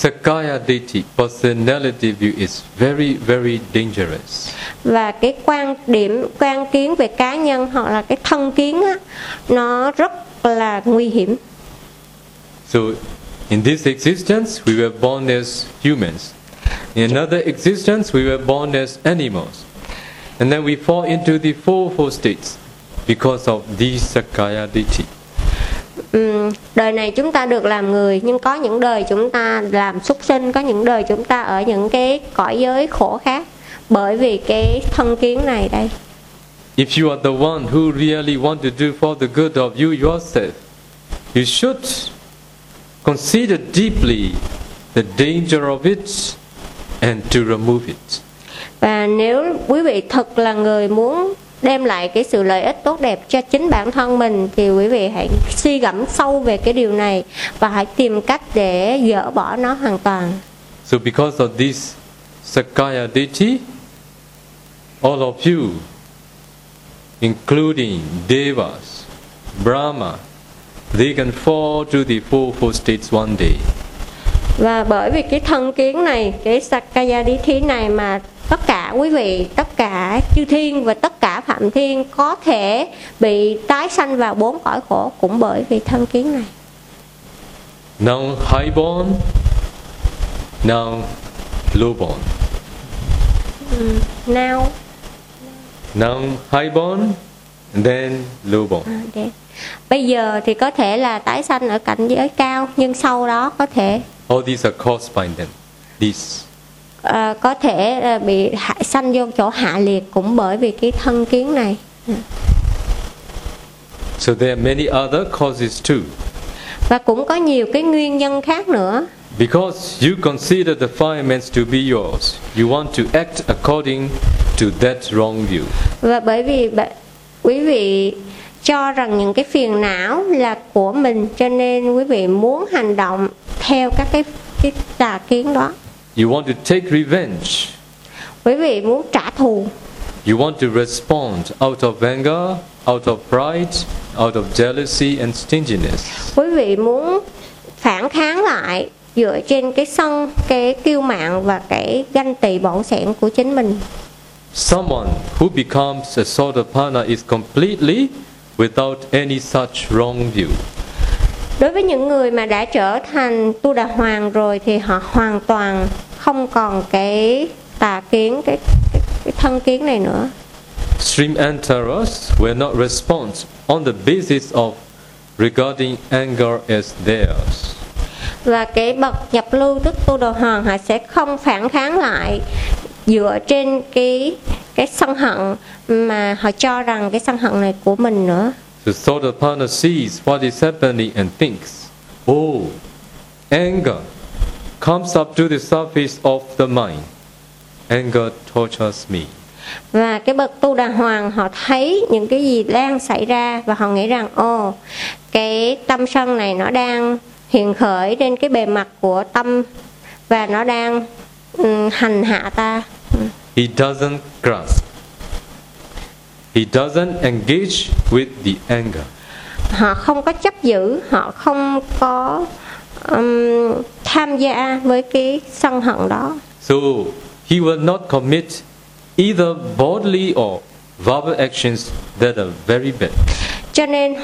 Sakaya Deity, personality view is very, very dangerous. và cái quan điểm quan kiến về cá nhân hoặc là cái thân kiến á, nó rất là nguy hiểm So, in this existence, we were born as humans. In another existence, we were born as animals. And then we fall into the fourfold states because of these Sakaya Ditti. Ừm, đời này chúng ta được làm người nhưng có những đời chúng ta làm súc sinh có những đời chúng ta ở những cái cõi giới khổ khác bởi vì cái thân kiến này đây If you are the one who really want to do for the good of you yourself, you should consider deeply the danger of it and to remove it. và nếu quý vị thật là người muốn đem lại cái sự lợi ích tốt đẹp cho chính bản thân mình thì quý vị hãy suy gẫm sâu về cái điều này và hãy tìm cách để dỡ bỏ nó hoàn toàn. So because of this Sakaya deity, all of you, including Devas, Brahma, they can fall to the four four states one day. Và bởi vì cái thân kiến này, cái Sakaya Thí này mà tất cả quý vị, tất cả chư thiên và tất cả phạm thiên có thể bị tái sanh vào bốn cõi khổ cũng bởi vì thân kiến này. Now highborn, now lowborn. Now, Now highborn, then lowborn. à, để- bây giờ thì có thể là tái sanh ở cảnh giới cao nhưng sau đó có thể All these are caused by them. These. À, có thể à, bị hạ, sanh vô chỗ hạ liệt cũng bởi vì cái thân kiến này. So there are many other causes too. Và cũng có nhiều cái nguyên nhân khác nữa. Because you consider the five elements to be yours, you want to act according to that wrong view. và bởi vì quý vị cho rằng những cái phiền não là của mình cho nên quý vị muốn hành động theo các cái cái tà kiến đó You want to take revenge. quý vị muốn trả thù You want to respond out of anger, out of pride, out of jealousy and stinginess. quý vị muốn phản kháng lại dựa trên cái sân cái kiêu mạn và cái ganh tị bỏng sẻn của chính mình Someone who becomes a Sotapanna is completely without any such wrong view. đối với những người mà đã trở thành tu đà hoàng rồi thì họ hoàn toàn không còn cái tà kiến cái cái, cái thân kiến này nữa. Stream Antaras will not respond on the basis of regarding anger as theirs. và cái bậc nhập lưu tức tu đồ hoàng họ sẽ không phản kháng lại dựa trên cái cái sân hận mà họ cho rằng cái sân hận này của mình nữa. The Sotapanna sees what is happening and thinks, oh, anger comes up to the surface of the mind. Anger tortures me. và cái bậc tu đà hoàng họ thấy những cái gì đang xảy ra và họ nghĩ rằng ồ cái tâm sân này nó đang hiện khởi trên cái bề mặt của tâm và nó đang ừm, hành hạ ta He doesn't grasp. He doesn't engage with the anger. họ không có chấp giữ họ không có ừm, tham gia với cái sân hận đó So he will not commit either bodily or verbal actions that are very bad. cho nên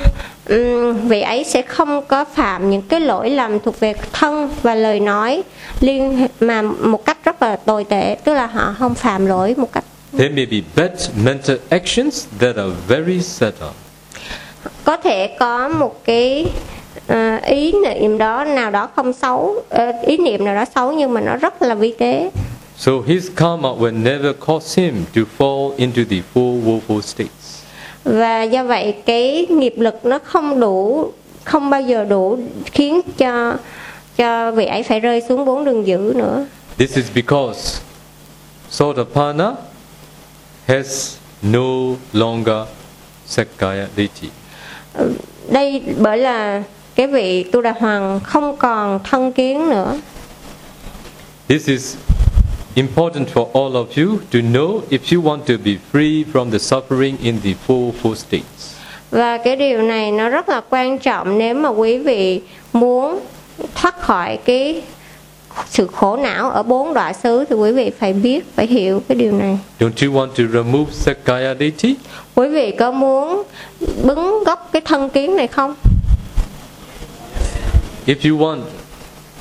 ừm, vị ấy sẽ không có phạm những cái lỗi lầm thuộc về thân và lời nói liên mà một cách rất là tồi tệ tức là họ không phạm lỗi một cách There may be bad mental actions that are very subtle. có thể có một cái ờ, ý niệm đó nào đó không xấu ờ, ý niệm nào đó xấu nhưng mà nó rất là vi tế So his karma will never cause him to fall into the four woeful states. và do vậy cái nghiệp lực nó không đủ không bao giờ đủ khiến cho cho vị ấy phải rơi xuống bốn đường dữ nữa This is because Sotapanna has no longer Sakaya deity. Ừ, đây bởi là cái vị tu đà hoàng không còn thân kiến nữa. This is important for all of you to know if you want to be free from the suffering in the four four states. và cái điều này nó rất là quan trọng nếu mà quý vị muốn thoát khỏi cái sự khổ não ở bốn đọa xứ thì quý vị phải biết phải hiểu cái điều này. Don't you want to remove Sakaya quý vị có muốn bứng gốc cái thân kiến này không If you want,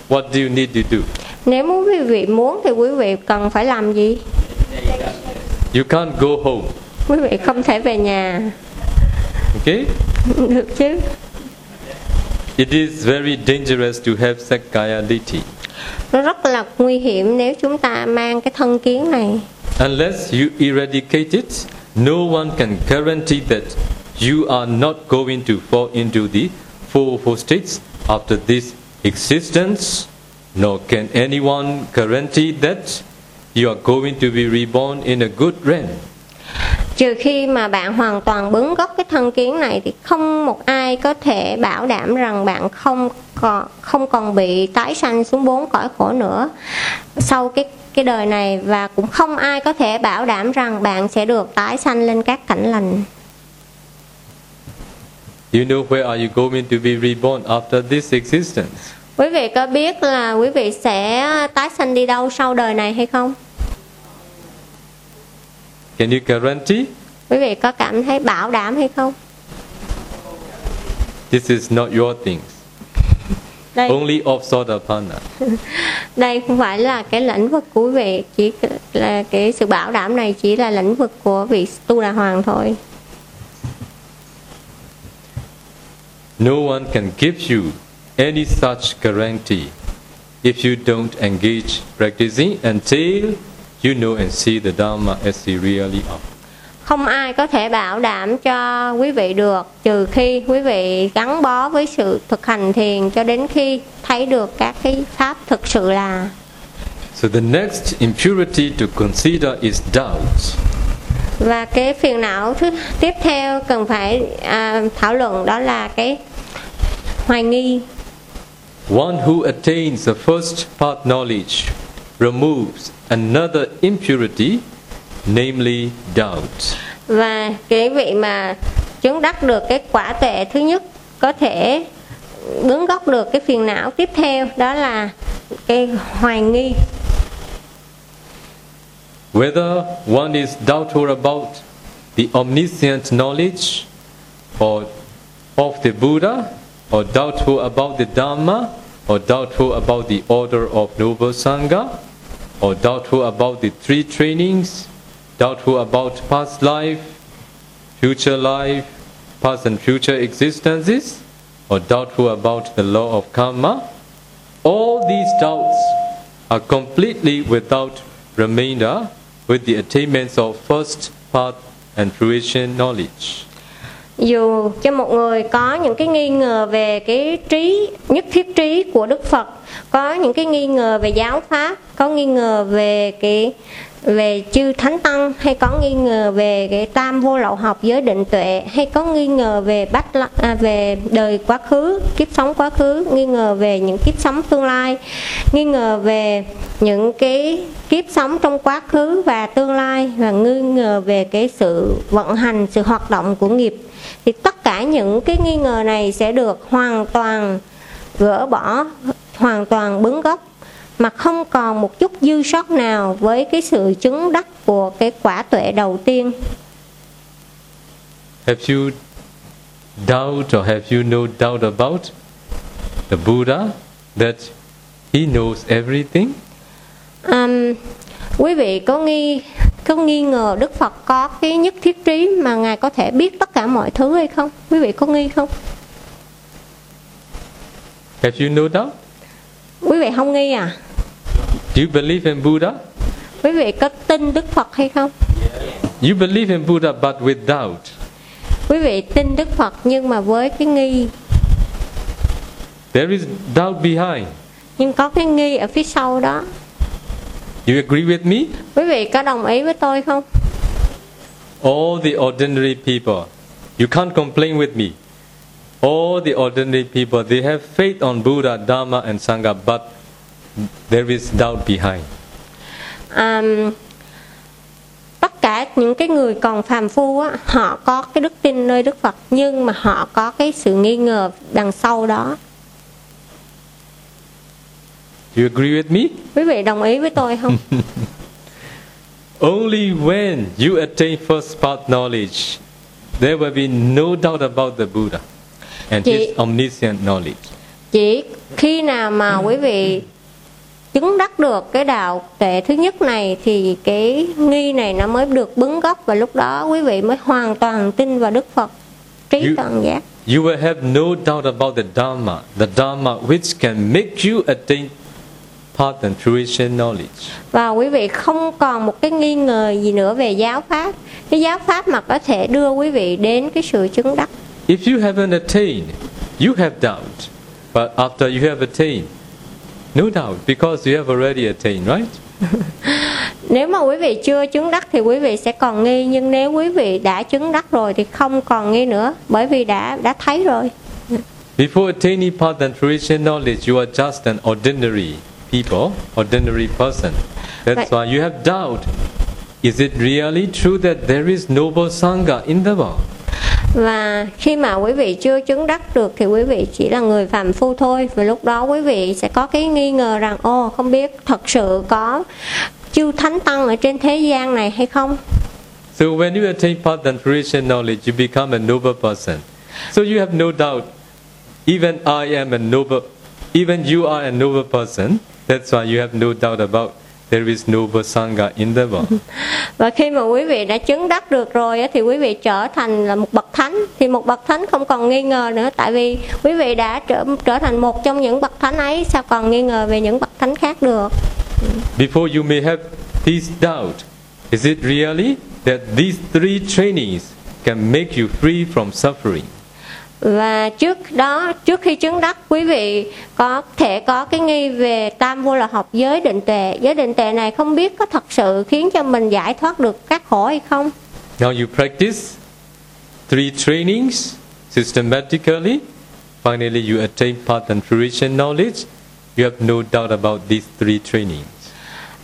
what do you need to do? nếu muốn quý vị muốn thì quý vị cần phải làm gì You can't go home. quý vị không thể về nhà Okay? được chứ It is very dangerous to have Sakaya deity. nó rất là nguy hiểm nếu chúng ta mang cái thân kiến này Unless you eradicate it, no one can guarantee that you are not going to fall into the four four states after this existence, nor can anyone guarantee that you are going to be reborn in a good realm. trừ khi mà bạn hoàn toàn bứng gốc cái thân kiến này thì không một ai có thể bảo đảm rằng bạn không còn không còn bị tái sanh xuống bốn cõi khổ nữa sau cái cái đời này và cũng không ai có thể bảo đảm rằng bạn sẽ được tái sanh lên các cảnh lành. You know where are you going to be reborn after this existence? Quý vị có biết là quý vị sẽ tái sanh đi đâu sau đời này hay không? Can you guarantee? Quý vị có cảm thấy bảo đảm hay không? This is not your thing. Đây, Only of Sotapanna. đây không phải là cái lĩnh vực của quý vị, chỉ là cái sự bảo đảm này chỉ là lĩnh vực của vị tu đà hoàng thôi. No one can give you any such guarantee if you don't engage practicing until you know and see the Dharma as they really are. Không ai có thể bảo đảm cho quý vị được trừ khi quý vị gắn bó với sự thực hành thiền cho đến khi thấy được các cái pháp thực sự là. So the next impurity to consider is doubt. Và cái phiền não thứ tiếp theo cần phải à, thảo luận đó là cái hoài nghi. One who attains the first path knowledge removes another impurity, namely doubt. Và cái vị mà chứng đắc được cái quả tuệ thứ nhất có thể đứng gốc được cái phiền não tiếp theo đó là cái hoài nghi Whether one is doubtful about the omniscient knowledge or of the Buddha, or doubtful about the Dhamma, or doubtful about the order of Noble Sangha, or doubtful about the three trainings, doubtful about past life, future life, past and future existences, or doubtful about the law of karma, all these doubts are completely without remainder with the attainments of first part and fruition knowledge. dù cho một người có những cái nghi ngờ về cái trí, nhất thiết trí của Đức Phật, có những cái nghi ngờ về giáo pháp, có nghi ngờ về cái về chư thánh tăng hay có nghi ngờ về cái tam vô lậu học giới định tuệ hay có nghi ngờ về bách à, về đời quá khứ kiếp sống quá khứ nghi ngờ về những kiếp sống tương lai nghi ngờ về những cái kiếp sống trong quá khứ và tương lai và nghi ngờ về cái sự vận hành sự hoạt động của nghiệp. Thì tất cả những cái nghi ngờ này sẽ được hoàn toàn gỡ bỏ hoàn toàn bứng gốc mà không còn một chút dư sót nào với cái sự chứng đắc của cái quả tuệ đầu tiên. Have you doubt or have you no doubt about the Buddha that he knows everything? Um, quý vị có nghi có nghi ngờ Đức Phật có cái nhất thiết trí mà ngài có thể biết tất cả mọi thứ hay không? Quý vị có nghi không? Have you no doubt? Quý vị không nghi à? Do you believe in Buddha? Quý vị có tin Đức Phật hay không? You believe in Buddha but with doubt. Quý vị tin Đức Phật nhưng mà với cái nghi There is doubt behind. nhưng có cái nghi ở phía sau đó. You agree with me? Quý vị có đồng ý với tôi không? All the ordinary people, you can't complain with me. All the ordinary people, they have faith on Buddha, Dharma, and Sangha, but there is doubt behind. um, tất cả những cái người còn phàm phu á, họ có cái đức tin nơi Đức Phật nhưng mà họ có cái sự nghi ngờ đằng sau đó. Do you agree with me? Quý vị đồng ý với tôi không? Only when you attain first path knowledge, there will be no doubt about the Buddha and Chị- his omniscient knowledge. Chỉ khi nào mà quý vị chứng đắc được cái đạo tệ thứ nhất này thì cái nghi này nó mới được bứng gốc và lúc đó quý vị mới hoàn toàn tin vào Đức Phật trí You- toàn giác. You will have no doubt about the Dharma, the Dharma which can make you attain path and fruition knowledge. và quý vị không còn một cái nghi ngờ gì nữa về giáo pháp cái giáo pháp mà có thể đưa quý vị đến cái sự chứng đắc If you haven't attained, you have doubt. But after you have attained, no doubt, because you have already attained, right? nếu mà quý vị chưa chứng đắc thì quý vị sẽ còn nghi nhưng nếu quý vị đã chứng đắc rồi thì không còn nghi nữa bởi vì đã đã thấy rồi Before attaining path and fruition knowledge, you are just an ordinary people, ordinary person. That's why you have doubt. Is it really true that there is noble sangha in the world? Và khi mà quý vị chưa chứng đắc được thì quý vị chỉ là người phàm phu thôi và lúc đó quý vị sẽ có cái nghi ngờ rằng ô không biết thật sự có chư thánh tăng ở trên thế gian này hay không So when you attain path and knowledge, you become a noble person. So you have no doubt. Even I am a noble. Even you are a noble person. That's why you have no doubt about there is noble sangha in the world. và khi mà quý vị đã chứng đắc được rồi thì quý vị trở thành là một bậc thánh thì một bậc thánh không còn nghi ngờ nữa tại vì quý vị đã trở trở thành một trong những bậc thánh ấy sao còn nghi ngờ về những bậc thánh khác được Before you may have this doubt, is it really that these three trainings can make you free from suffering? Và trước đó trước khi chứng đắc quý vị có thể có cái nghi về tam vô là học giới định tuệ giới định tuệ này không biết có thật sự khiến cho mình giải thoát được các khổ hay không Now you practice three trainings systematically. Finally, you attain path and fruition knowledge. You have no doubt about these three trainings.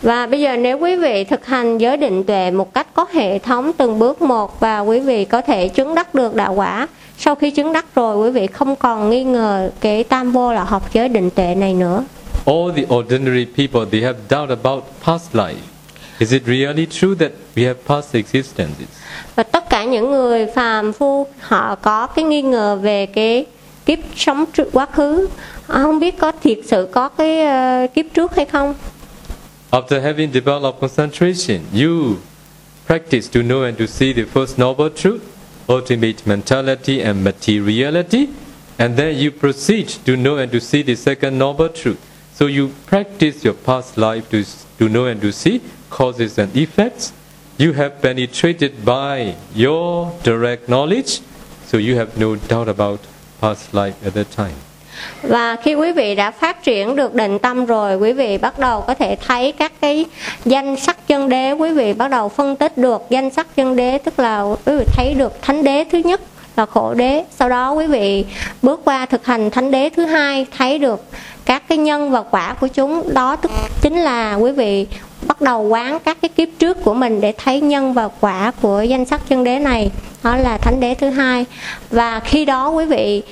và bây giờ nếu quý vị thực hành giới định tuệ một cách có hệ thống từng bước một và quý vị có thể chứng đắc được đạo quả sau khi chứng đắc rồi quý vị không còn nghi ngờ cái tam vô là học giới định tuệ này nữa All the ordinary people they have doubt about past life. Is it really true that we have past existences? và tất cả những người phàm phu họ có cái nghi ngờ về cái kiếp sống trước quá khứ Họ không biết có thiệt sự có cái ờ, kiếp trước hay không After having developed concentration, you practice to know and to see the first noble truth, ultimate mentality and materiality, and then you proceed to know and to see the second noble truth. So you practice your past life to, to know and to see causes and effects. You have penetrated by your direct knowledge, so you have no doubt about past life at that time. Và khi quý vị đã phát triển được định tâm rồi, quý vị bắt đầu có thể thấy các cái danh sắc chân đế. Quý vị bắt đầu phân tích được danh sắc chân đế, tức là quý vị thấy được thánh đế thứ nhất là khổ đế. Sau đó quý vị bước qua thực hành thánh đế thứ hai, thấy được các cái nhân và quả của chúng. Đó tức chính là quý vị bắt đầu quán các cái kiếp trước của mình để thấy nhân và quả của danh sắc chân đế này. Đó là thánh đế thứ hai. Và khi đó quý vị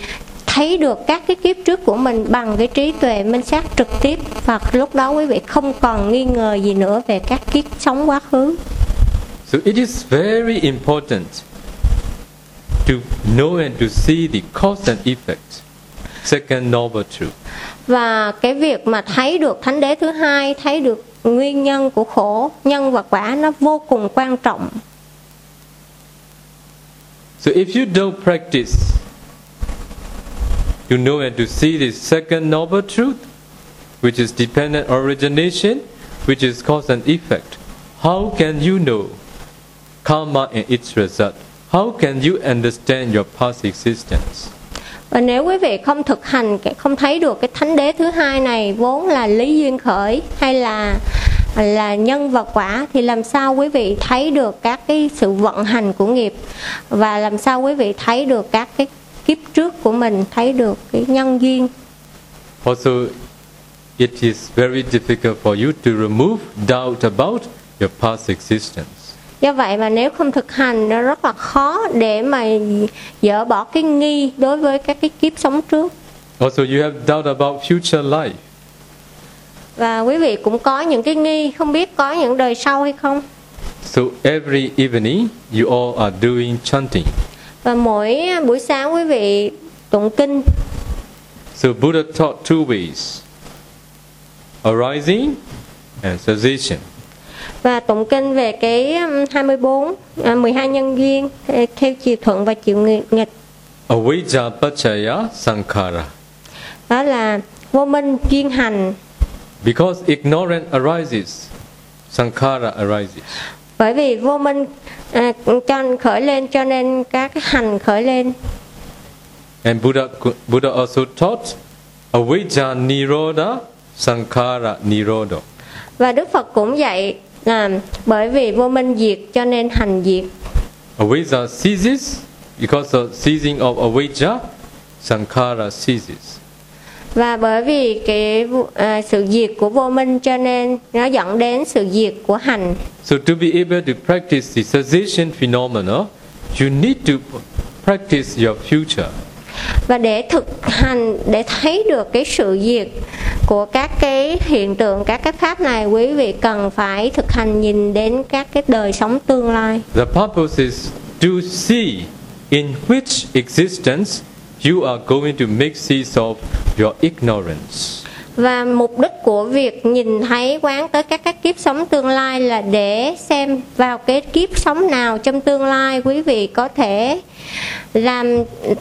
thấy được các cái kiếp trước của mình bằng cái trí tuệ minh sát trực tiếp và lúc đó quý vị không còn nghi ngờ gì nữa về các kiếp sống quá khứ So it is very important to know and to see the cause and effect. Second noble truth. và cái việc mà thấy được thánh đế thứ hai thấy được nguyên nhân của khổ nhân và quả nó vô cùng quan trọng So if you don't practice you know and to see the second noble truth, which is dependent origination, which is cause and effect, how can you know karma and its result? How can you understand your past existence? và nếu quý vị không thực hành không thấy được cái thánh đế thứ hai này vốn là lý duyên khởi hay là là nhân và quả thì làm sao quý vị thấy được các cái sự vận hành của nghiệp và làm sao quý vị thấy được các cái kiếp trước của mình thấy được cái nhân duyên Also, it is very difficult for you to remove doubt about your past existence. do vậy mà nếu không thực hành nó rất là khó để mà dỡ bỏ cái nghi đối với các cái kiếp sống trước Also, you have doubt about future life. và quý vị cũng có những cái nghi không biết có những đời sau hay không So, every evening, you all are doing chanting. Và mỗi buổi sáng quý vị tụng kinh So, Buddha taught two ways arising and cessation. và tụng kinh về cái um, 24 à, 12 nhân duyên theo- theo chiều thuận và chiều nghịch- Avijja Pachaya Sankhara. đó là vô minh duyên hành Because ignorance arises, Sankhara arises. bởi vì vô minh à, cho khởi lên cho nên các hành khởi lên And Buddha, Buddha also taught Avijja Nirodha Sankhara Nirodha. và Đức Phật cũng dạy là bởi vì vô minh diệt cho nên hành diệt Avijja ceases because of ceasing of avijja, sankhara ceases. Và bởi vì cái à, sự diệt của vô minh cho nên nó dẫn đến sự diệt của hành So to be able to practice the cessation phenomena, you need to practice your future. và để thực hành để thấy được cái sự diệt của các cái hiện tượng các cái pháp này quý vị cần phải thực hành nhìn đến các cái đời sống tương lai The purpose is to see in which existence you are going to make cease of your ignorance. và mục đích của việc nhìn thấy quán tới các các kiếp sống tương lai là để xem vào cái kiếp sống nào trong tương lai quý vị có thể làm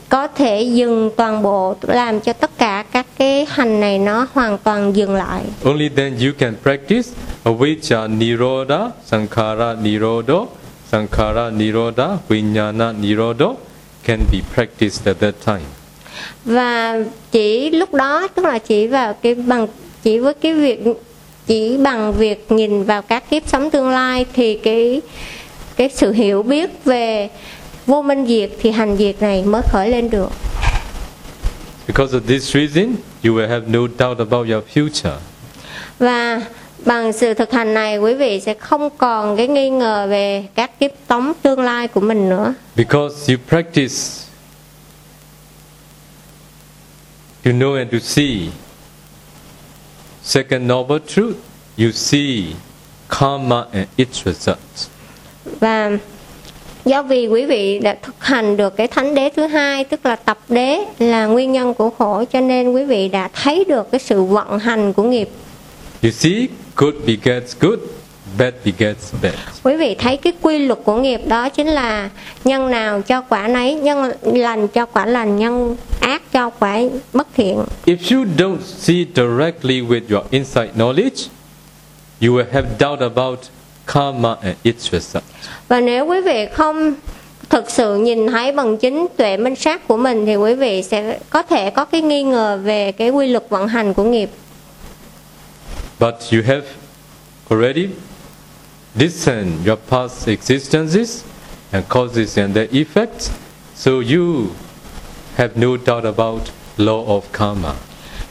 có thể dừng toàn bộ làm cho tất cả các cái hành này nó hoàn toàn dừng lại Only then you can practice avijja nirodha, sankhara nirodho, sankhara nirodha, vijnana nirodho can be practiced at that time. và chỉ lúc đó tức là chỉ vào cái bằng chỉ với cái việc chỉ bằng việc nhìn vào các kiếp sống tương lai thì cái cái sự hiểu biết về vô minh diệt thì hành diệt này mới khởi lên được Because of this reason, you will have no doubt about your future. và bằng sự thực hành này quý vị sẽ không còn cái nghi ngờ về các kiếp sống tương lai của mình nữa Because you practice to know and to see. Second noble truth, you see karma and its results. và do vì quý vị đã thực hành được cái thánh đế thứ hai tức là tập đế là nguyên nhân của khổ cho nên quý vị đã thấy được cái sự vận hành của nghiệp You see, good begets good, bad begets bad. quý vị thấy cái quy luật của nghiệp đó chính là nhân nào cho quả nấy nhân lành cho quả lành nhân ác cho quả bất thiện If you don't see directly with your insight knowledge, you will have doubt about karma and its results. và nếu quý vị không thực sự nhìn thấy bằng chính tuệ minh sát của mình thì quý vị sẽ có thể có cái nghi ngờ về cái quy luật vận hành của nghiệp But you have already discerned your past existences and causes and their effects, so you have no doubt about law of karma.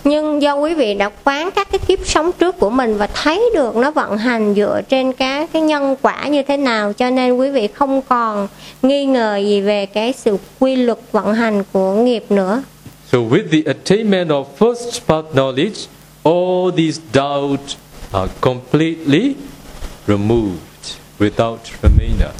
nhưng do quý vị đã quán các cái kiếp sống trước của mình và thấy được nó vận hành dựa trên các cái nhân quả như thế nào cho nên quý vị không còn nghi ngờ gì về cái sự quy luật vận hành của nghiệp nữa So with the attainment of first path knowledge, all these doubts are completely removed without remainder.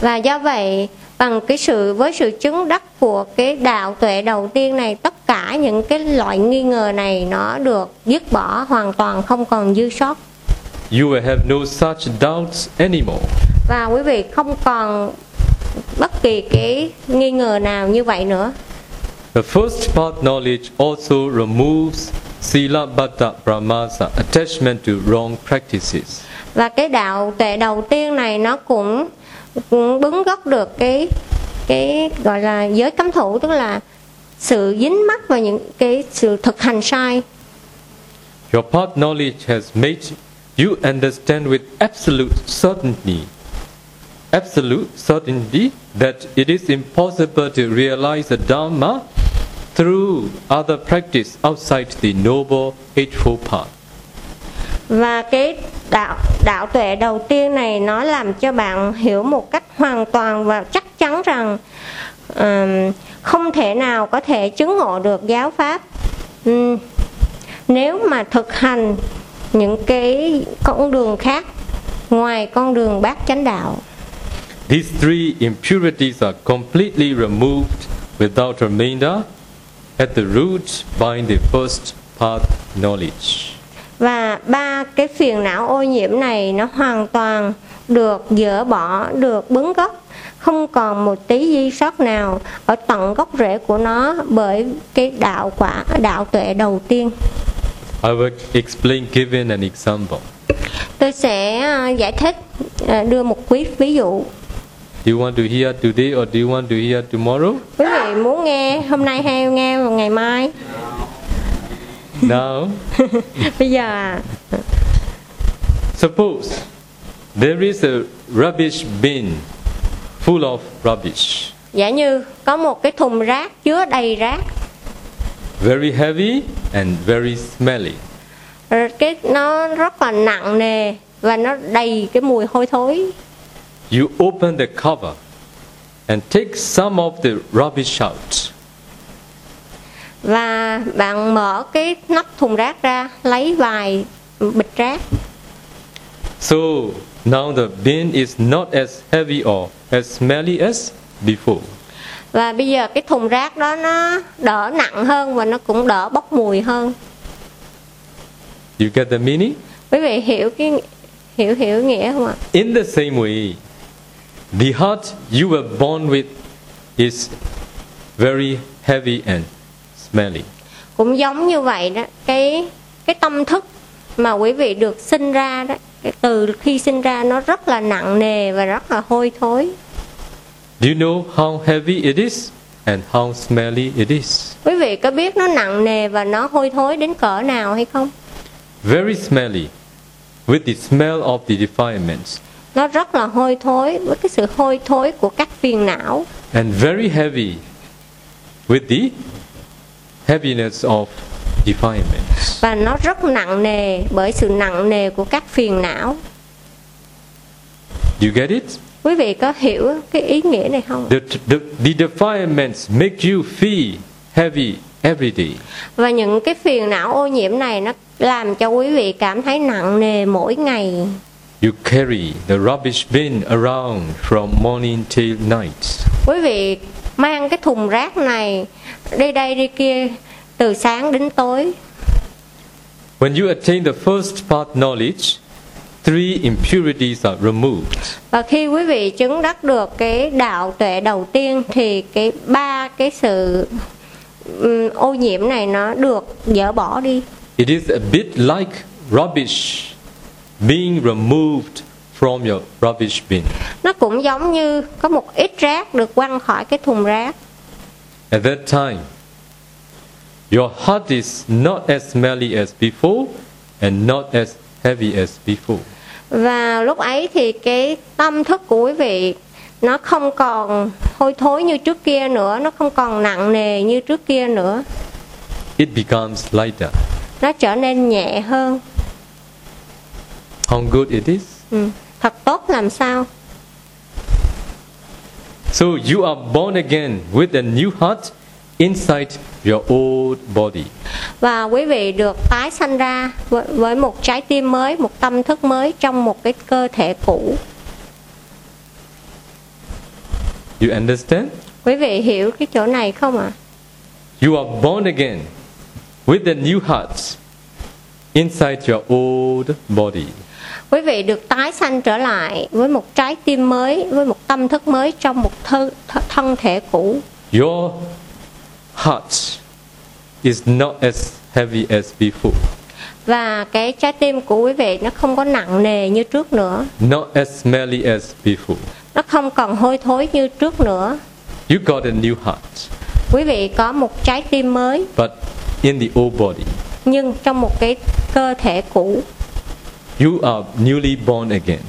và do vậy bằng cái sự với sự chứng đắc của cái đạo tuệ đầu tiên này tất cả những cái loại nghi ngờ này nó được dứt bỏ hoàn toàn không còn dư sót You will have no such doubts anymore. và quý vị không còn bất kỳ cái nghi ngờ nào như vậy nữa The first path knowledge also removes sila bhatta brahmasa attachment to wrong practices. và cái đạo tuệ đầu tiên này nó cũng, cũng bứng gốc được cái cái gọi là giới cấm thủ tức là sự dính mắc vào những cái sự thực hành sai Your path knowledge has made you understand with absolute certainty, absolute certainty that it is impossible to realize the Dharma through other practice outside the noble eightfold path. và cái đạo đạo tuệ đầu tiên này nó làm cho bạn hiểu một cách hoàn toàn và chắc chắn rằng ừm, không thể nào có thể chứng ngộ được giáo pháp. Ừm, nếu mà thực hành những cái con đường khác ngoài con đường bát chánh đạo. These three impurities are completely removed without remainder at the root by the first path knowledge. và ba cái phiền não ô nhiễm này nó hoàn toàn được dỡ bỏ được bứng gốc không còn một tí di sót nào ở tận gốc rễ của nó bởi cái đạo quả đạo tuệ đầu tiên I will explain given an example. tôi sẽ à, giải thích à, đưa một quý ví dụ Do you want to hear today or do you want to hear tomorrow? quý vị muốn nghe hôm nay hay nghe vào ngày mai? Now, bây giờ à, suppose there is a rubbish bin full of rubbish, giả như có một cái thùng rác chứa đầy rác. Very heavy and very smelly. Cái nó rất là nặng nề và nó đầy cái mùi hôi thối You open the cover and take some of the rubbish out. và bạn mở cái nắp thùng rác ra lấy vài bịch rác So now the bin is not as heavy or as smelly as before. và bây giờ cái thùng rác đó nó đỡ nặng hơn và nó cũng đỡ bốc mùi hơn You get the meaning? quý vị hiểu cái hiểu hiểu nghĩa không ạ In the same way, the heart you were born with is very heavy and smelly. cũng giống như vậy đó cái cái tâm thức mà quý vị được sinh ra đó cái từ khi sinh ra nó rất là nặng nề và rất là hôi thối Do you know how heavy it is and how smelly it is? quý vị có biết nó nặng nề và nó hôi thối đến cỡ nào hay không Very smelly, with the smell of the defilements, nó rất là hôi thối với cái sự hôi thối của các phiền não and very heavy, with the heaviness of defilements. và nó rất nặng nề bởi sự nặng nề của các phiền não You get it? quý vị có hiểu cái ý nghĩa này không The, the, the defilements make you feel heavy every day. và những cái phiền não ô nhiễm này nó làm cho quý vị cảm thấy nặng nề mỗi ngày You carry the rubbish bin around from morning till night. quý vị mang cái thùng rác này đi đây đi kia từ sáng đến tối When you attain the first path knowledge, three impurities are removed. và khi quý vị chứng đắc được cái đạo tuệ đầu tiên thì cái ba cái sự ừm, ô nhiễm này nó được dỡ bỏ đi It is a bit like rubbish being removed from your rubbish bin. nó cũng giống như có một ít rác được quăng khỏi cái thùng rác At that time, your heart is not as smelly as before and not as heavy as before. và lúc ấy thì cái tâm thức của quý vị nó không còn hôi thối như trước kia nữa nó không còn nặng nề như trước kia nữa It becomes lighter. nó trở nên nhẹ hơn How good it is? ừ. thật tốt làm sao So you are born again with a new heart inside your old body. và quý vị được tái sanh ra với, với một trái tim mới một tâm thức mới trong một cái cơ thể cũ You understand? quý vị hiểu cái chỗ này không ạ You are born again with a new heart inside your old body. Quý vị được tái sanh trở lại với một trái tim mới với một tâm thức mới trong một thân, thân thể cũ. Your heart is not as heavy as before, và cái trái tim của quý vị nó không có nặng nề như trước nữa. Not as smelly as before. nó không còn hôi thối như trước nữa. You got a new heart, quý vị có một trái tim mới. But in the old body. nhưng trong một cái cơ thể cũ You are newly born again.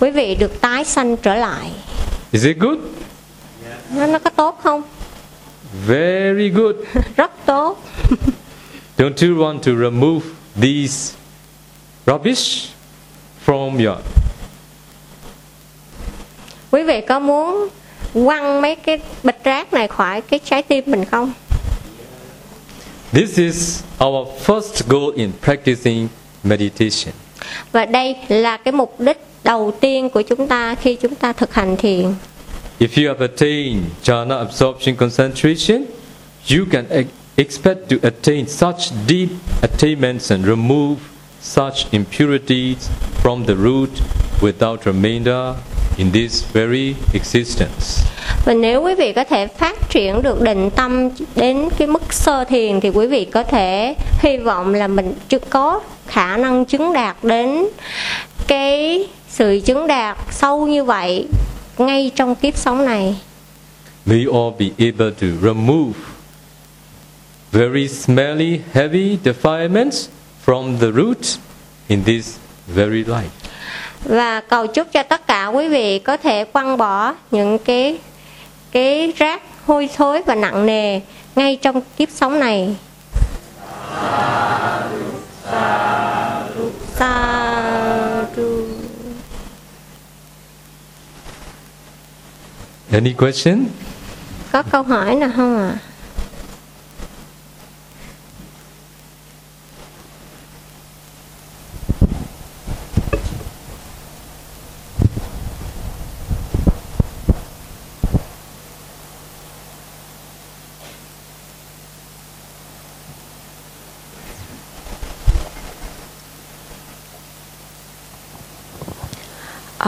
quý vị được tái sanh trở lại Is it good? nó, nó có tốt không Very good. rất tốt Don't you want to remove these rubbish from your quý vị có muốn quăng mấy cái bịch rác này khỏi cái trái tim mình không This is our first goal in practicing meditation. Và đây là cái mục đích đầu tiên của chúng ta khi chúng ta thực hành thiền If you have attained jhana absorption concentration, you can expect to attain such deep attainments and remove such impurities from the root without remainder in this very existence. và nếu quý vị có thể phát triển được định tâm đến cái mức sơ thiền thì quý vị có thể hy vọng là mình chưa có khả năng chứng đạt đến cái sự chứng đạt sâu như vậy ngay trong kiếp sống này May you all be able to remove very smelly, heavy defilements from the root in this very life. và cầu chúc cho tất cả quý vị có thể quăng bỏ những cái cái rác hôi thối và nặng nề ngay trong kiếp sống này. Sa Any question? Có câu hỏi nào không ạ? À?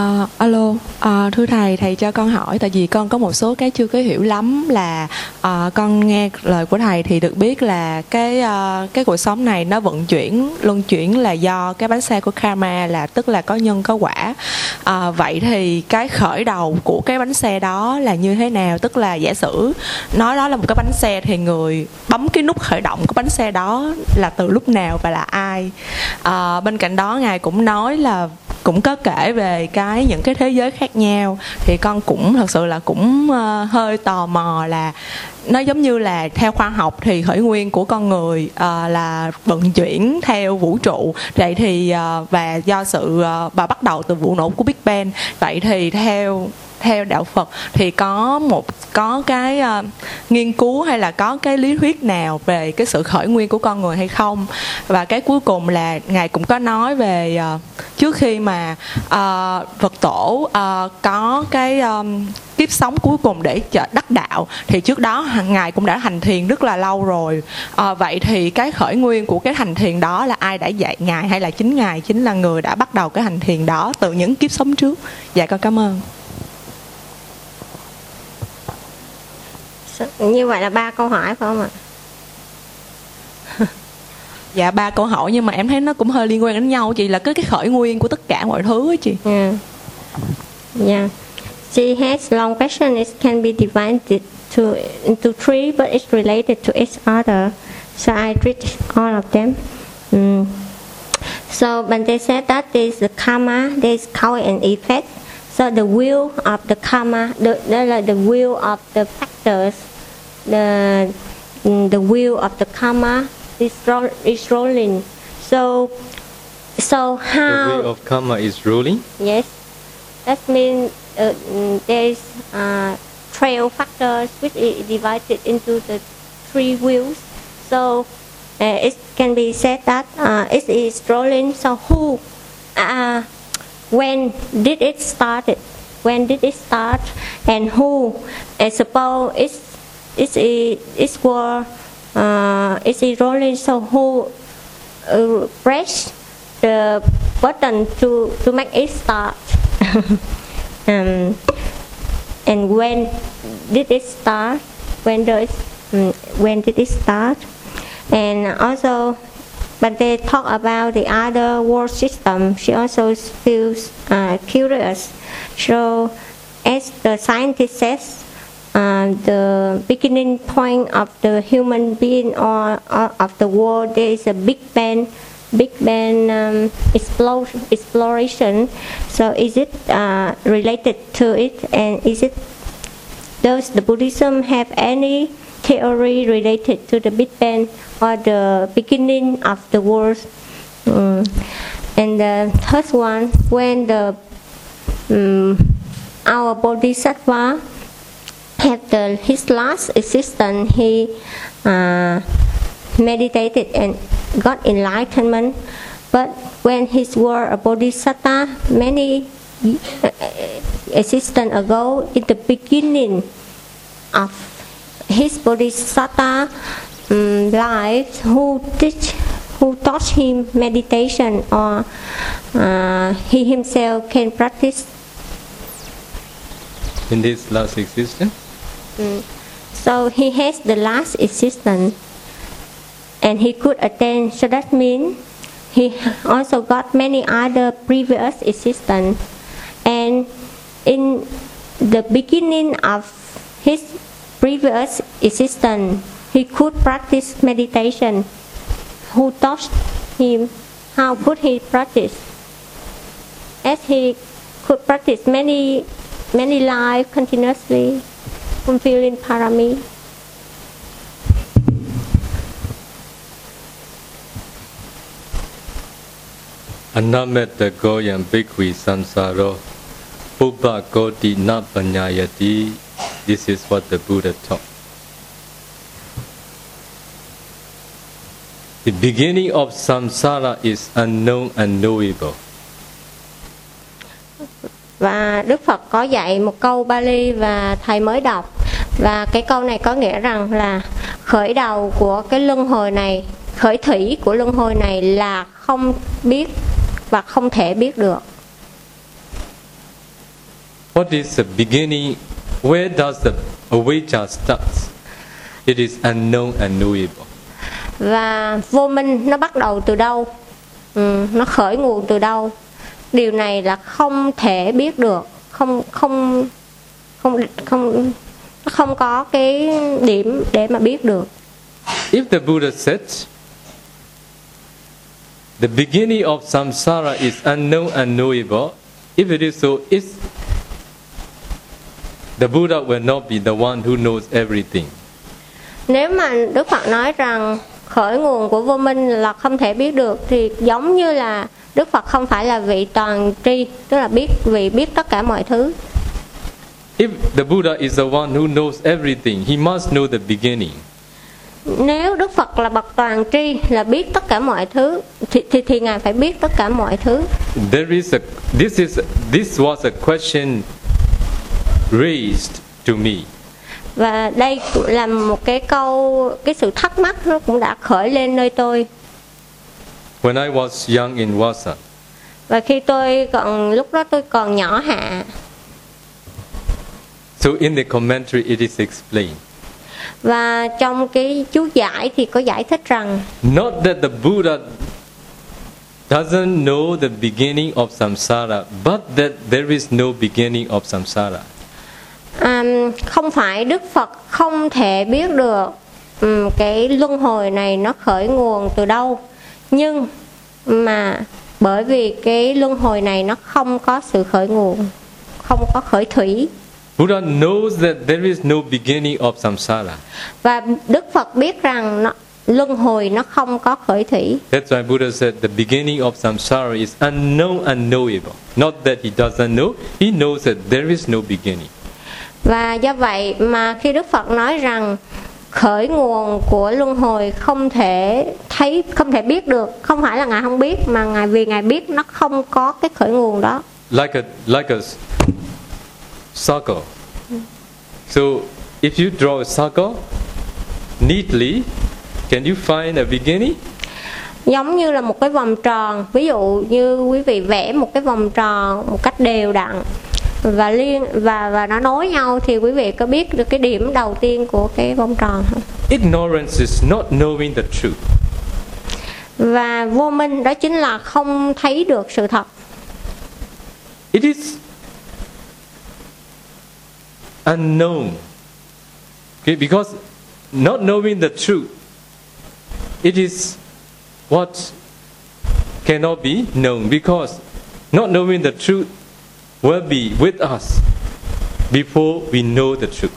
Uh, alo, uh, thưa thầy, thầy cho con hỏi tại vì con có một số cái chưa có hiểu lắm là uh, con nghe lời của thầy thì được biết là cái uh, cái cuộc sống này nó vận chuyển luân chuyển là do cái bánh xe của karma là tức là có nhân có quả. Uh, vậy thì cái khởi đầu của cái bánh xe đó là như thế nào? Tức là giả sử nói đó là một cái bánh xe thì người bấm cái nút khởi động của bánh xe đó là từ lúc nào và là ai? Uh, bên cạnh đó ngài cũng nói là cũng có kể về cái những cái thế giới khác nhau. Thì con cũng thật sự là cũng uh, hơi tò mò là nó giống như là theo khoa học thì khởi nguyên của con người uh, là vận chuyển theo vũ trụ. Vậy thì uh, và do sự uh, và bắt đầu từ vụ nổ của Big Bang vậy thì theo theo đạo Phật thì có một có cái uh, nghiên cứu hay là có cái lý thuyết nào về cái sự khởi nguyên của con người hay không? Và cái cuối cùng là ngài cũng có nói về uh, trước khi mà uh, Phật tổ uh, có cái um, kiếp sống cuối cùng để đắc đạo thì trước đó hàng ngài cũng đã hành thiền rất là lâu rồi. À, vậy thì cái khởi nguyên của cái hành thiền đó là ai đã dạy ngài hay là chính ngài chính là người đã bắt đầu cái hành thiền đó từ những kiếp sống trước? Dạ con cảm ơn. Như vậy là ba câu hỏi phải không ạ dạ ba câu hỏi nhưng mà em thấy nó cũng hơi liên quan đến nhau chị là cái cái khởi nguyên của tất cả mọi thứ á chị yeah. yeah. She has long question it can be divided to into three but it's related to each other so I read all of them mm. so when they said that there's the karma there's cause and effect so the will of the karma the, the, the will of the factors the the wheel of the karma is, roll, is rolling. So so how the wheel of karma is rolling? Yes, that means uh, there is uh, trail factors which is divided into the three wheels. So uh, it can be said that uh, it is rolling. So who, uh, when did it started? When did it start? And who? I suppose it's it's a it's war uh, it's rolling so who uh, press the button to to make it start um, and when did it start when does um, when did it start and also but they talk about the other world system. She also feels uh, curious. So as the scientist says uh, the beginning point of the human being or, or, of the world, there is a big bang, big bang um, exploration. So is it uh, related to it, and is it does the Buddhism have any theory related to the Big Bang or the beginning of the world? Um, and the third one, when the um, our bodhisattva after his last existence, he uh, meditated and got enlightenment. But when he was a bodhisattva, many uh, existence ago, in the beginning of his bodhisattva um, life, who teach, who taught him meditation, or uh, he himself can practice. In this last existence. Mm. So he has the last existence and he could attain. So that means he also got many other previous existence. And in the beginning of his previous existence, he could practice meditation. Who taught him? How could he practice? as he could practice many many lives continuously, fulfilling parami. Bhikkhvi pubbha koti na panyayati. This is what the Buddha taught. The beginning of samsara is unknown, unknowable. Và Đức Phật có dạy một câu Bali và thầy mới đọc và cái câu này có nghĩa rằng là khởi đầu của cái luân hồi này, khởi thủy của luân hồi này là không biết và không thể biết được. What is the beginning? Where does the avijja starts? It is unknown, unknowable. và vô minh nó bắt đầu từ đâu ừ, nó khởi nguồn từ đâu điều này là không thể biết được không không không không nó không có cái điểm để mà biết được If the Buddha said the beginning of samsara is unknown, unknowable, if it is so, it's the Buddha will not be the one who knows everything. nếu mà đức phật nói rằng khởi nguồn của vô minh là không thể biết được thì giống như là đức phật không phải là vị toàn tri tức là biết vị biết tất cả mọi thứ If the Buddha is the one who knows everything, he must know the beginning. nếu đức phật là bậc toàn tri là biết tất cả mọi thứ thì thì, thì ngài phải biết tất cả mọi thứ There is a this is this was a question raised to me. và đây cũng là một cái câu cái sự thắc mắc nó cũng đã khởi lên nơi tôi When I was young in Wasa, và khi tôi còn lúc đó tôi còn nhỏ hạ so in the commentary it is explained. và trong cái chú giải thì có giải thích rằng Not that the Buddha doesn't know the beginning of samsara, but that there is no beginning of samsara. À, không phải đức phật không thể biết được ừm, cái luân hồi này nó khởi nguồn từ đâu nhưng mà bởi vì cái luân hồi này nó không có sự khởi nguồn không có khởi thủy Buddha knows that there is no beginning of samsara. và đức phật biết rằng nó, luân hồi nó không có khởi thủy That's why Buddha said the beginning of samsara is unknown, unknowable. Not that he doesn't know, he knows that there is no beginning. Và do vậy mà khi đức phật nói rằng khởi nguồn của luân hồi không thể thấy không thể biết được không phải là ngài không biết mà ngài vì ngài biết nó không có cái khởi nguồn đó Like a like a circle. So if you draw a circle neatly, can you find a beginning? giống như là một cái vòng tròn ví dụ như quý vị vẽ một cái vòng tròn một cách đều đặn và liên và và nó nối nhau thì quý vị có biết được cái điểm đầu tiên của cái vòng tròn không Ignorance is not knowing the truth. và vô minh đó chính là không thấy được sự thật It is unknown. Okay, because not knowing the truth, it is what cannot be known because not knowing the truth will be with us before we know the truth.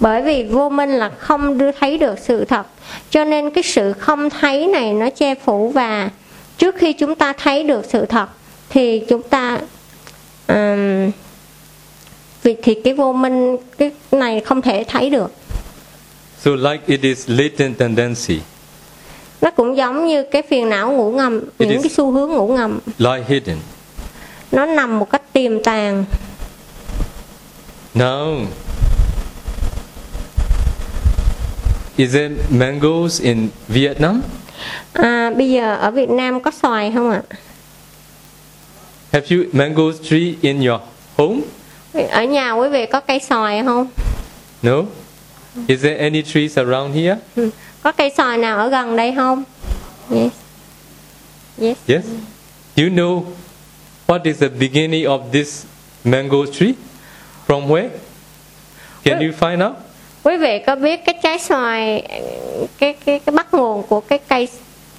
bởi vì vô minh là không đưa thấy được sự thật cho nên cái sự không thấy này nó che phủ và trước khi chúng ta thấy được sự thật thì chúng ta ừm, vì thì cái vô minh cái này không thể thấy được So, like it is latent tendency, nó cũng giống như cái phiền não ngủ ngầm It những cái xu hướng ngủ ngầm lie hidden. Nó nằm một cách tiềm tàng Now, is there mangoes in Vietnam? à, bây giờ ở Việt Nam có xoài không ạ Have you mango tree in your home? ở nhà quý vị có cây xoài không No. Is there any trees around here? Ừ. có cây xoài nào ở gần đây không yes yes Yes. You know what is the beginning of this mango tree? From where? Can you find out? quý vị có biết cái trái xoài cái cái cái bắt nguồn của cái cây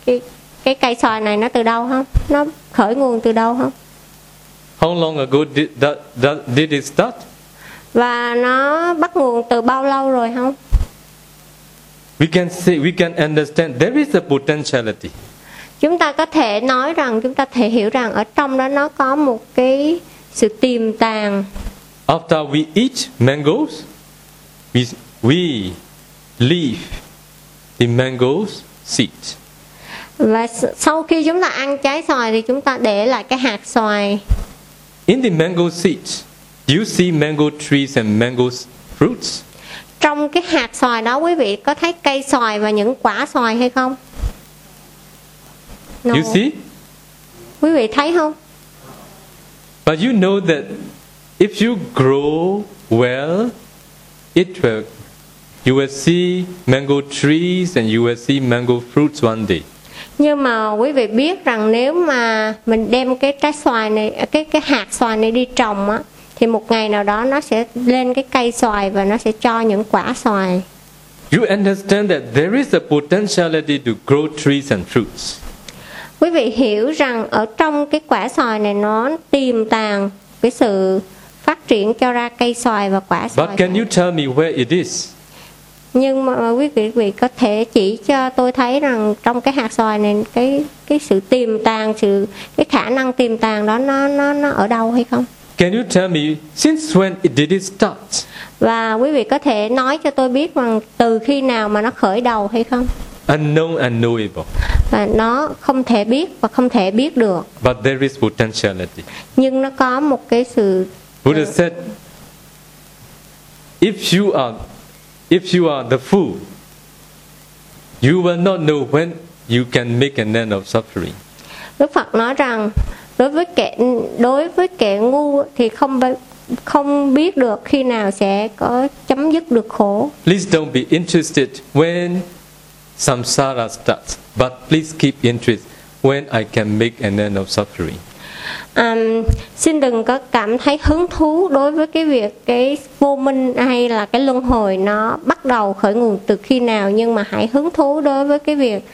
cái cái cây xoài này nó từ đâu không nó khởi nguồn từ đâu không How long ago did that, that did it start? và nó bắt nguồn từ bao lâu rồi không We can say we can understand there is a potentiality. Chúng ta có thể nói rằng chúng ta thể hiểu rằng ở trong đó nó có một cái sự tiềm tàng After we eat mangoes, we, we leave the mangoes seed. và sau khi chúng ta ăn trái xoài thì chúng ta để lại cái hạt xoài In the mango seed, do you see mango trees and mango fruits? trong cái hạt xoài đó quý vị có thấy cây xoài và những quả xoài hay không No. You see? quý vị thấy không But you know that if you grow well, it will you will see mango trees and you will see mango fruits one day. nhưng mà quý vị biết rằng nếu mà mình đem cái trái xoài này cái cái hạt xoài này đi trồng á thì một ngày nào đó nó sẽ lên cái cây xoài và nó sẽ cho những quả xoài You understand that there is a potentiality to grow trees and fruits. Quý vị hiểu rằng ở trong cái quả xoài này nó tiềm tàng cái sự phát triển cho ra cây xoài và quả xoài But can you tell me where it is? nhưng mà quý vị, quý vị có thể chỉ cho tôi thấy rằng trong cái hạt xoài này cái cái sự tiềm tàng sự cái khả năng tiềm tàng đó nó nó nó ở đâu hay không Can you tell me since when it did it start? và quý vị có thể nói cho tôi biết rằng từ khi nào mà nó khởi đầu hay không Unknown and knowable. Và nó không thể biết và không thể biết được But there is potentiality. nhưng nó có một cái sự Buddha said, if you are if you are the fool, you will not know when you can make an end of suffering. Đức Phật nói rằng đối với kẻ đối với kẻ ngu thì không không biết được khi nào sẽ có chấm dứt được khổ. Please don't be interested when samsara starts, but please keep interest when I can make an end of suffering. À, xin đừng có cảm thấy hứng thú đối với cái việc cái vô minh hay là cái luân hồi nó bắt đầu khởi nguồn từ khi nào nhưng mà hãy hứng thú đối với cái việc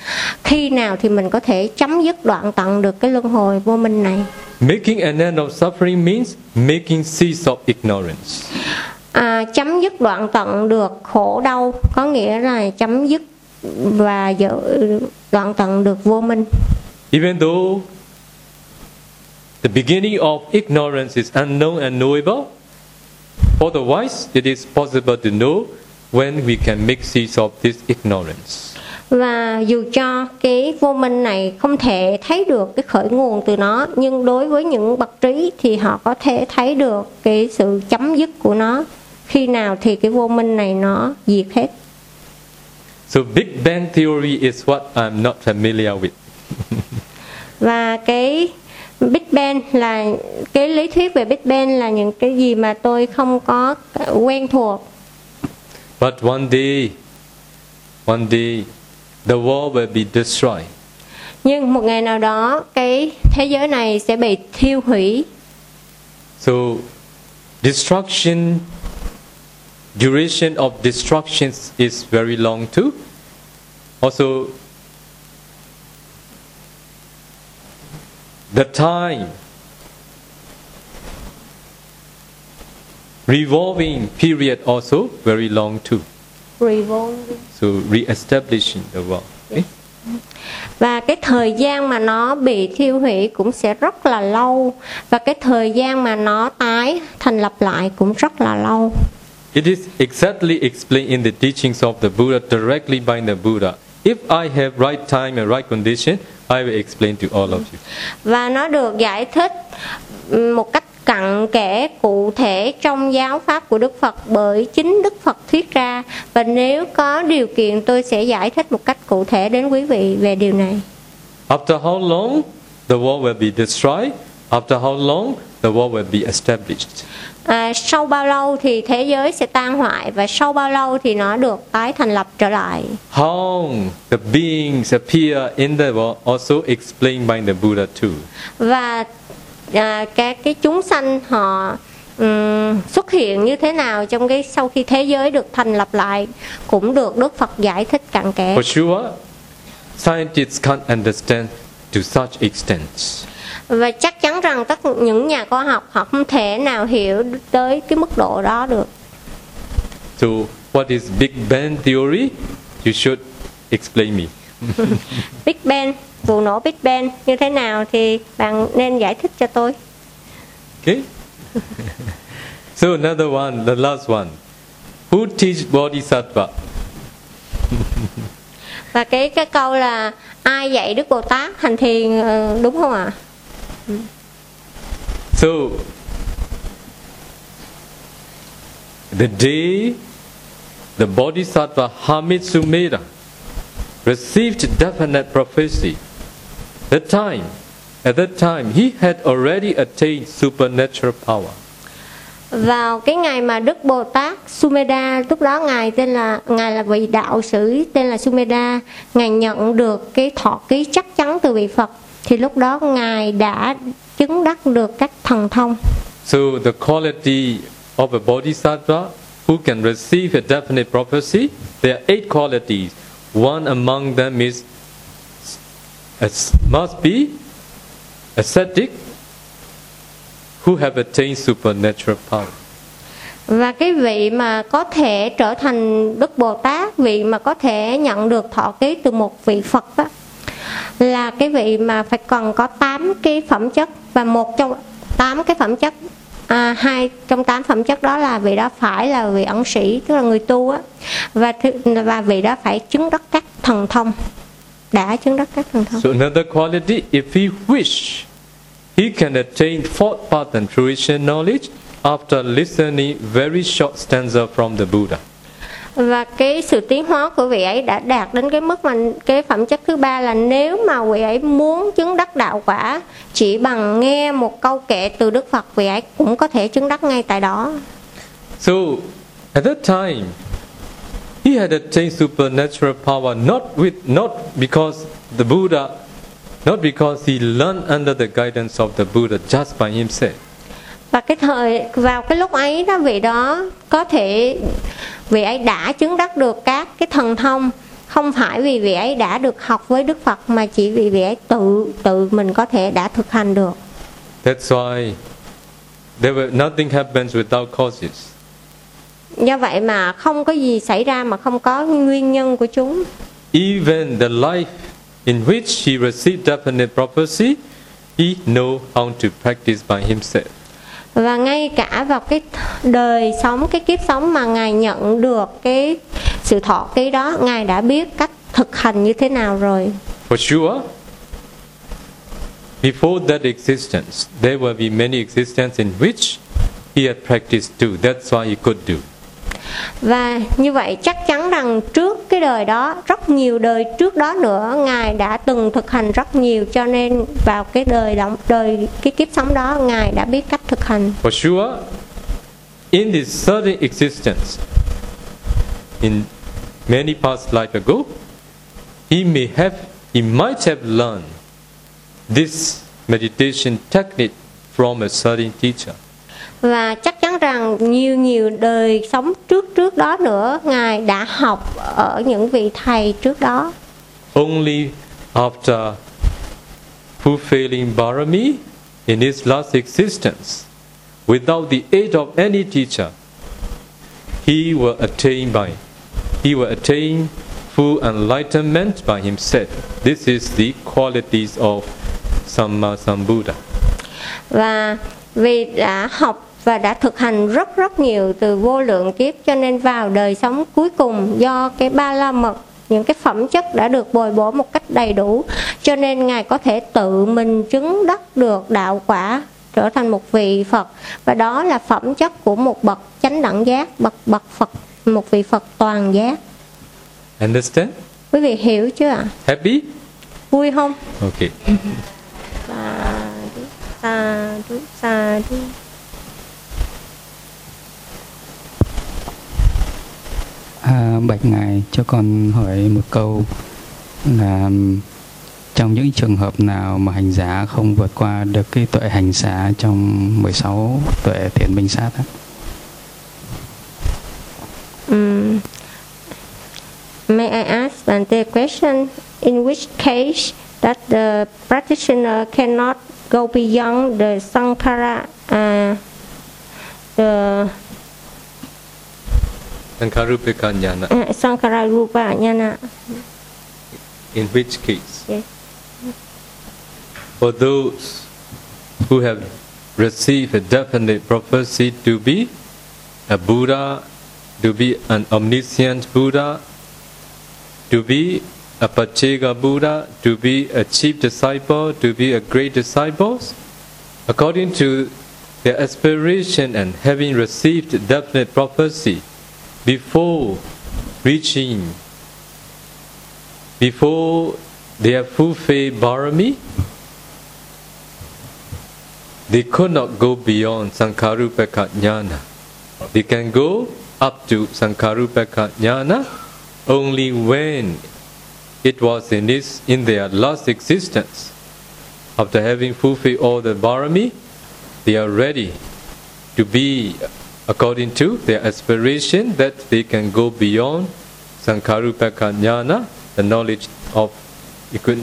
khi nào thì mình có thể chấm dứt đoạn tận được cái luân hồi vô minh này. Making an end of suffering means making cease of ignorance. À, chấm dứt đoạn tận được khổ đau có nghĩa là chấm dứt và đoạn tận được vô minh. Even though the beginning of ignorance is unknown and knowable, for the wise it is possible to know when we can make cease of this ignorance. và dù cho cái vô minh này không thể thấy được cái khởi nguồn từ nó nhưng đối với những bậc trí thì họ có thể thấy được cái sự chấm dứt của nó. Khi nào thì cái vô minh này nó diệt hết So Big Bang theory is what I'm not familiar with. và cái Big Bang là cái lý thuyết về Big Bang là những cái gì mà tôi không có quen thuộc But one day, one day, the world will be destroyed. nhưng một ngày nào đó cái thế giới này sẽ bị thiêu hủy So destruction, duration of destructions is very long too. Also, the time revolving period also very long too. revolving So re-establishing the world. Okay? và cái thời gian mà nó bị thiêu hủy cũng sẽ rất là lâu và cái thời gian mà nó tái thành lập lại cũng rất là lâu It is exactly explained in the teachings of the Buddha directly by the Buddha. If I have right time and right condition, I will explain to all of you. và nó được giải thích một cách cặn kẽ cụ thể trong giáo pháp của Đức Phật bởi chính Đức Phật thuyết ra và nếu có điều kiện tôi sẽ giải thích một cách cụ thể đến quý vị về điều này. After how long the world will be destroyed? After how long the world will be established? À, sau bao lâu thì thế giới sẽ tan hoại và sau bao lâu thì nó được tái thành lập trở lại. How the beings appear in the world also explained by the Buddha too. và à, các cái chúng sanh họ ừm, xuất hiện như thế nào trong cái sau khi thế giới được thành lập lại cũng được Đức Phật giải thích cặn kẽ For sure, scientists can't understand to such extent. Và chắc chắn rằng tất những nhà khoa học họ không thể nào hiểu tới cái mức độ đó được So, what is Big Bang theory? You should explain me. Big Bang vụ nổ Big Bang như thế nào thì bạn nên giải thích cho tôi Okay? so, another one, the last one. Who teach Bodhisattva? và cái cái câu là ai dạy Đức Bồ Tát hành thiền ờ, đúng không ạ So, the day the Bodhisattva Hamitsumeda received definite prophecy, the time, at that time, he had already attained supernatural power. vào cái ngày mà Đức Bồ Tát Sumeda lúc đó ngài tên là ngài là vị đạo sĩ tên là Sumeda ngài nhận được cái thọ ký chắc chắn từ vị Phật thì lúc đó ngài đã chứng đắc được các thần thông So, the quality of a Bodhisattva who can receive a definite prophecy, there are eight qualities. One among them is must be ascetic who have attained supernatural power. và cái vị mà có thể trở thành Đức Bồ Tát vị mà có thể nhận được thọ ký từ một vị Phật đó là cái vị mà phải cần có 8 cái phẩm chất và một trong 8 cái phẩm chất à, hai trong 8 phẩm chất đó là vị đó phải là vị ẩn sĩ tức là người tu á và thứ- và vị đó phải chứng đắc các thần thông đã chứng đắc các thần thông So another quality, if he wish, he can attain fourth path and fruition knowledge after listening very short stanza from the Buddha và cái sự tiến hóa của vị ấy đã đạt đến cái mức mà cái phẩm chất thứ ba là nếu mà vị ấy muốn chứng đắc đạo quả chỉ bằng nghe một câu kệ từ Đức Phật vị ấy cũng có thể chứng đắc ngay tại đó So at that time, he had attained supernatural power not with not because the Buddha, not because he learned under the guidance of the Buddha just by himself và cái thời vào cái lúc ấy đó vị đó có thể vị ấy đã chứng đắc được các cái thần thông không phải vì vị ấy đã được học với Đức Phật mà chỉ vì vị ấy tự tự mình có thể đã thực hành được That's why there were nothing happens without causes. do vậy mà không có gì xảy ra mà không có nguyên nhân của chúng Even the life in which he received definite prophecy, he know how to practice by himself và ngay cả vào cái đời sống cái kiếp sống mà ngài nhận được cái sự thọ ký đó ngài đã biết cách thực hành như thế nào rồi For sure, before that existence, there will be many existences in which he had practiced too. That's why he could do và như vậy chắc chắn rằng trước cái đời đó rất nhiều đời trước đó nữa ngài đã từng thực hành rất nhiều cho nên vào cái đời động đời cái kiếp sống đó ngài đã biết cách thực hành For sure, in this certain existence, in many past life ago, he may have, he might have learned this meditation technique from a certain teacher và chắc chắn rằng nhiều nhiều đời sống trước trước đó nữa ngài đã học ở những vị thầy trước đó Only after fulfilling Barami in his last existence, without the aid of any teacher, he will attain by he will attain full enlightenment by himself. This is the qualities of Samma Sambuddha. và vì đã học và đã thực hành rất rất nhiều từ vô lượng kiếp cho nên vào đời sống cuối cùng do cái ba la mật những cái phẩm chất đã được bồi bổ một cách đầy đủ cho nên ngài có thể tự mình chứng đắc được đạo quả trở thành một vị Phật và đó là phẩm chất của một bậc chánh đẳng giác bậc bậc Phật một vị Phật toàn giác Understand? quý vị hiểu chưa ạ Happy? vui không Okay. sa đu sa đu sa đu À, bạch ngài cho con hỏi một câu là trong những trường hợp nào mà hành giả không vượt qua được cái tuệ hành xá trong 16 tuệ thiện minh sát á? Um, may I ask then the question? In which case that the practitioner cannot go beyond the sankhara uh, the Sankarupika jnana. uh, Sankara Jnana. In which case, Yes. for those who have received a definite prophecy to be a Buddha, to be an omniscient Buddha, to be a Pachega Buddha, to be a chief disciple, to be a great disciple, according to their aspiration and having received definite prophecy before reaching, before they have fulfilled Barami, they could not go beyond Sankarupaka Jnana. They can go up to Sankarupaka Jnana only when it was in, this, in their last existence. After having fulfilled all the Barami, they are ready to be according to their aspiration that they can go beyond Sankarupaka Jnana, the knowledge of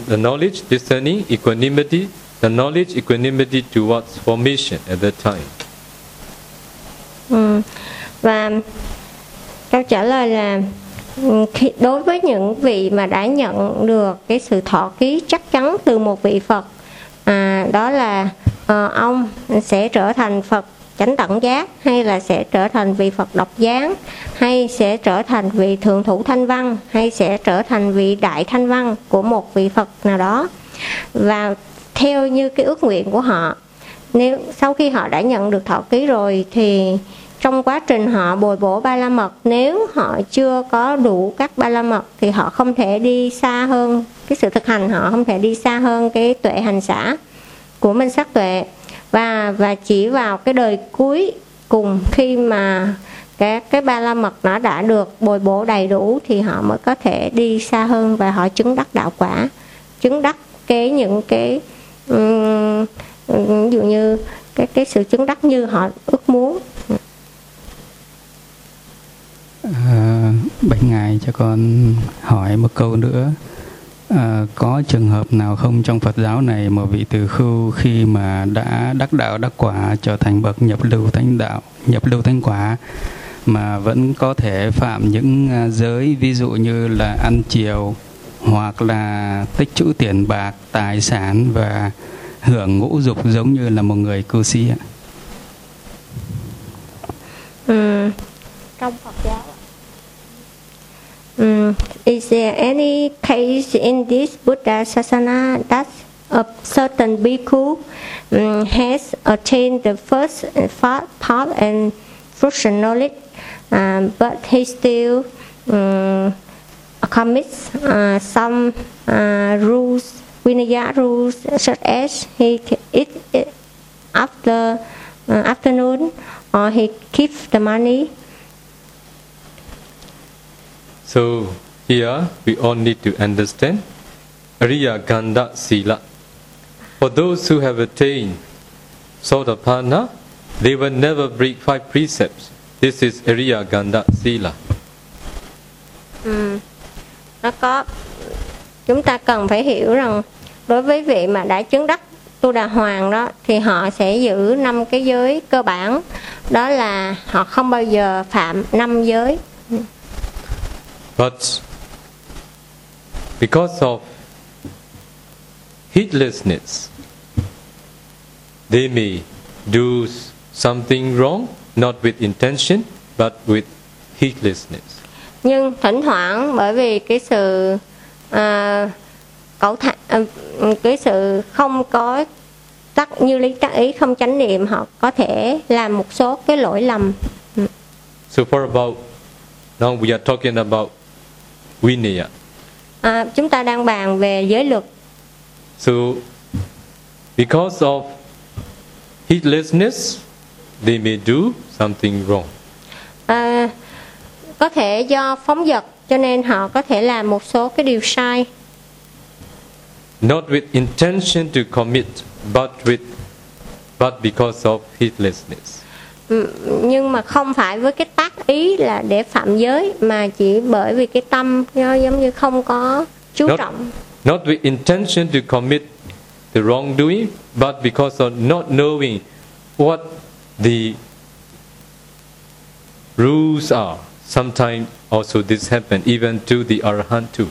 the knowledge discerning equanimity, the knowledge equanimity towards formation at that time. Ừ. Và câu trả lời là ừ, khi đối với những vị mà đã nhận được cái sự thọ ký chắc chắn từ một vị Phật à, đó là à, ông sẽ trở thành Phật chánh tận giác, hay là sẽ trở thành vị Phật độc giác, hay sẽ trở thành vị thượng thủ thanh văn, hay sẽ trở thành vị đại thanh văn của một vị Phật nào đó. Và theo như cái ước nguyện của họ, nếu, sau khi họ đã nhận được thọ ký rồi, thì trong quá trình họ bồi bổ ba la mật, nếu họ chưa có đủ các ba la mật, thì họ không thể đi xa hơn cái sự thực hành, họ không thể đi xa hơn cái tuệ hành xã của minh sắc tuệ và và chỉ vào cái đời cuối cùng khi mà cái cái ba la mật nó đã được bồi bổ đầy đủ thì họ mới có thể đi xa hơn và họ chứng đắc đạo quả chứng đắc cái những cái um, ví dụ như cái cái sự chứng đắc như họ ước muốn. À, bạch ngài cho con hỏi một câu nữa à, có trường hợp nào không trong Phật giáo này mà vị từ khưu khi mà đã đắc đạo đắc quả trở thành bậc nhập lưu thánh đạo nhập lưu thánh quả mà vẫn có thể phạm những à, giới ví dụ như là ăn chiều hoặc là tích trữ tiền bạc tài sản và hưởng ngũ dục giống như là một người cư sĩ ạ? Ừ, trong Phật giáo Ừm, is there any case in this Buddha Sasana that a certain bhikkhu um, has attained the first fourth part and fruition knowledge, um, but he still um, commits uh, some uh, rules, Vinaya rules, such as he eat, after uh, afternoon or he keeps the money. So here we all need to understand Ariya Ganda Sila. For those who have attained Sotapanna, they will never break five precepts. This is Ariya Ganda Sila. Ừ. nó có chúng ta cần phải hiểu rằng đối với vị mà đã chứng đắc tu đà hoàng đó thì họ sẽ giữ năm cái giới cơ bản đó là họ không bao giờ phạm năm giới But because of heedlessness, they may do something wrong, not with intention, but with heedlessness. nhưng thỉnh thoảng bởi vì cái sự à, cẩu thả, à, cái sự không có tắc như lý tác ý không chánh niệm họ có thể làm một số cái lỗi lầm So for about now we are talking about Vinaya. à, chúng ta đang bàn về giới luật So because of heedlessness, they may do something wrong. à, có thể do phóng dật cho nên họ có thể làm một số cái điều sai Not with intention to commit, but with but because of heedlessness. Ừ, nhưng mà không phải với cái tác ý là để phạm giới mà chỉ bởi vì cái tâm nó giống như không có chú Not- trọng. Not with intention to commit the wrongdoing, but because of not knowing what the rules are, sometimes also this happen even to the arahant too.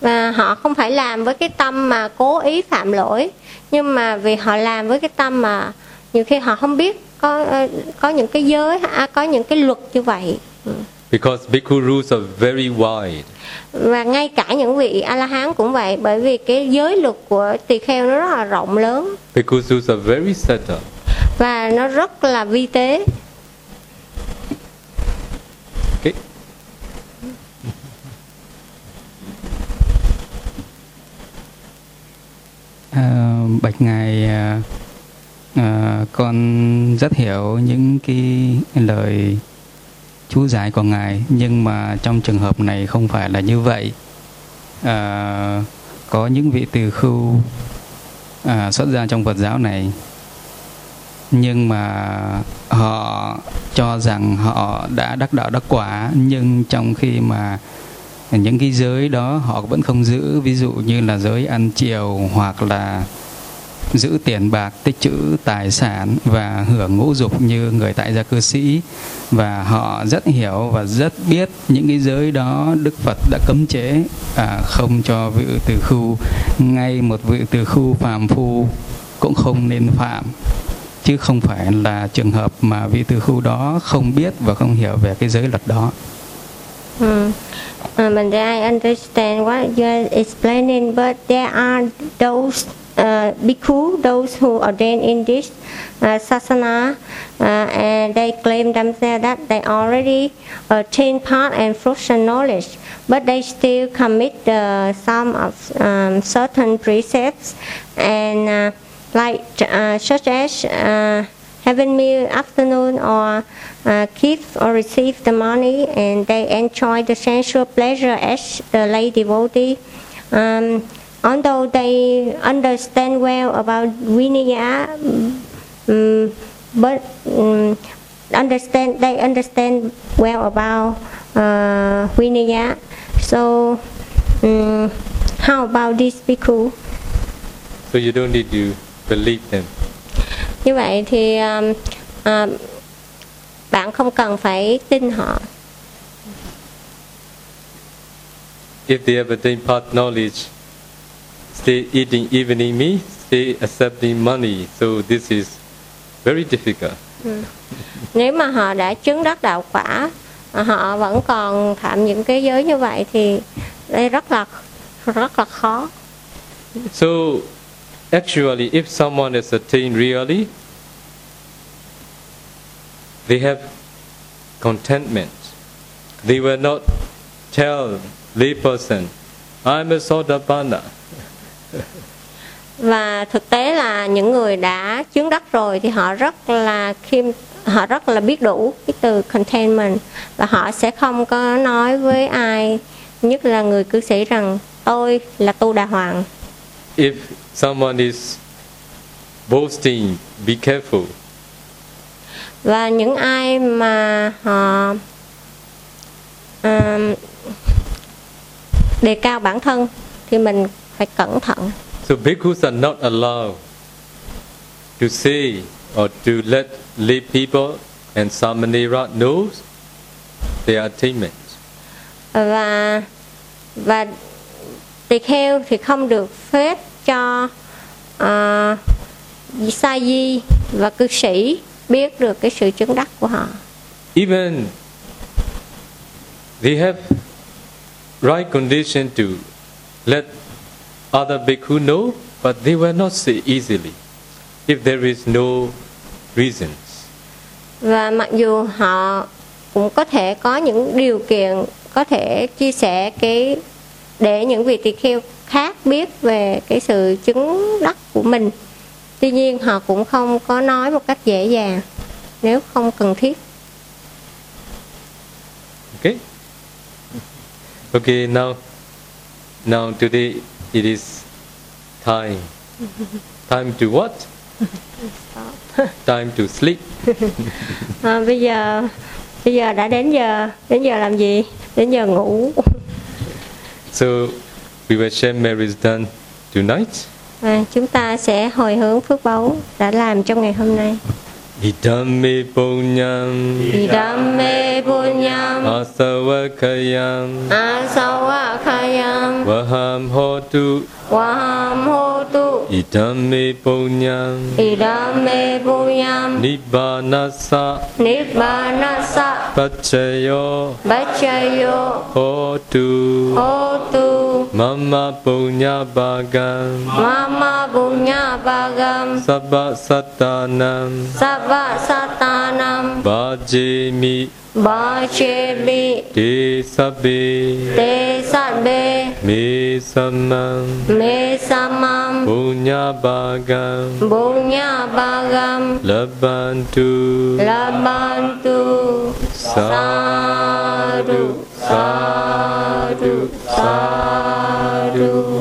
và họ không phải làm với cái tâm mà cố ý phạm lỗi nhưng mà vì họ làm với cái tâm mà nhiều khi họ không biết có ờ, có những cái giới à, có những cái luật như vậy Ừ. Because bhikkhu rules are very wide. và ngay cả những vị a la hán cũng vậy bởi vì cái giới luật của tỳ kheo nó rất là rộng lớn Bhikkhu rules are very settled. và nó rất là vi tế Okay? À, bạch ngài à, à, con rất hiểu những cái lời chú giải của ngài nhưng mà trong trường hợp này không phải là như vậy. À, có những vị từ khưu à, xuất gia trong Phật giáo này nhưng mà họ cho rằng họ đã đắc đạo đắc quả nhưng trong khi mà những cái giới đó họ vẫn không giữ ví dụ như là giới ăn chiều hoặc là giữ tiền bạc tích trữ tài sản và hưởng ngũ dục như người tại gia cư sĩ. Và họ rất hiểu và rất biết những cái giới đó Đức Phật đã cấm chế à, không cho vị từ khu. Ngay một vị từ khu phàm phu cũng không nên phạm. Chứ không phải là trường hợp mà vị từ khu đó không biết và không hiểu về cái giới luật đó. Mm. Uh, I understand what you're explaining, but there are those uh, bhikkhu, those who ordained in this uh, sasana, uh, and they claim themselves that they already attained part and fruits and knowledge, but they still commit uh, some of um, certain precepts, and uh, like uh, such as having meal afternoon or uh, give or receive the money and they enjoy the sensual pleasure as the lay devotee. Um, although they understand well about Vinaya, um, but um, understand they understand well about uh, Vinaya. So um, how about this bhikkhu? So you don't need to believe them. như vậy thì um, um, bạn không cần phải tin họ If they have attained part knowledge, stay eating evening meal, stay accepting money. So this is very difficult. nếu mà họ đã chứng đắc đạo quả họ vẫn còn phạm những cái giới như vậy thì đây rất là rất là khó So actually, if someone is attained really, they have contentment. They will not tell lay person, I'm a Sotapanna. Và thực tế là những người đã chứng đắc rồi thì họ rất là khiêm họ rất là biết đủ cái từ containment và họ sẽ không có nói với ai nhất là người cư sĩ rằng tôi là tu đà hoàng If someone is boasting, be careful. và những ai mà họ um, đề cao bản thân thì mình phải cẩn thận So bhikkhus are not allowed to say or to let lay people and samanera know their attainment. và và tỳ kheo thì không được phép cho uh, sa di và cư sĩ biết được cái sự chứng đắc của họ Even they have right condition to let other bhikkhu know, but they will not say easily if there is no reasons. và mặc dù họ cũng có thể có những điều kiện có thể chia sẻ cái để những vị tỳ kheo khác biết về cái sự chứng đắc của mình tuy nhiên họ cũng không có nói một cách dễ dàng nếu không cần thiết Okay? Okay, now now today it is time. Time to what? time to sleep. à, bây giờ bây giờ đã đến giờ đến giờ làm gì đến giờ ngủ So we will share Mary's done tonight. và chúng ta sẽ hồi hướng phước báu đã làm trong ngày hôm nay Idame punyam. Idame punyam. Asawakayam asawakayam vaham hotu waham hotu Idame punyam. Idame punyam. Nibbanasa. Nibbanasa. Pachayo bachayo. Hotu hotu mama punya bagam. Mama punya bagam. Sabba satanam. Sabba satanam ba chê mi ti sa bi te sa be mi samam me samam punya bagam punya bagam labantu. Labantu. Sadu sadu. Sadu, sadu.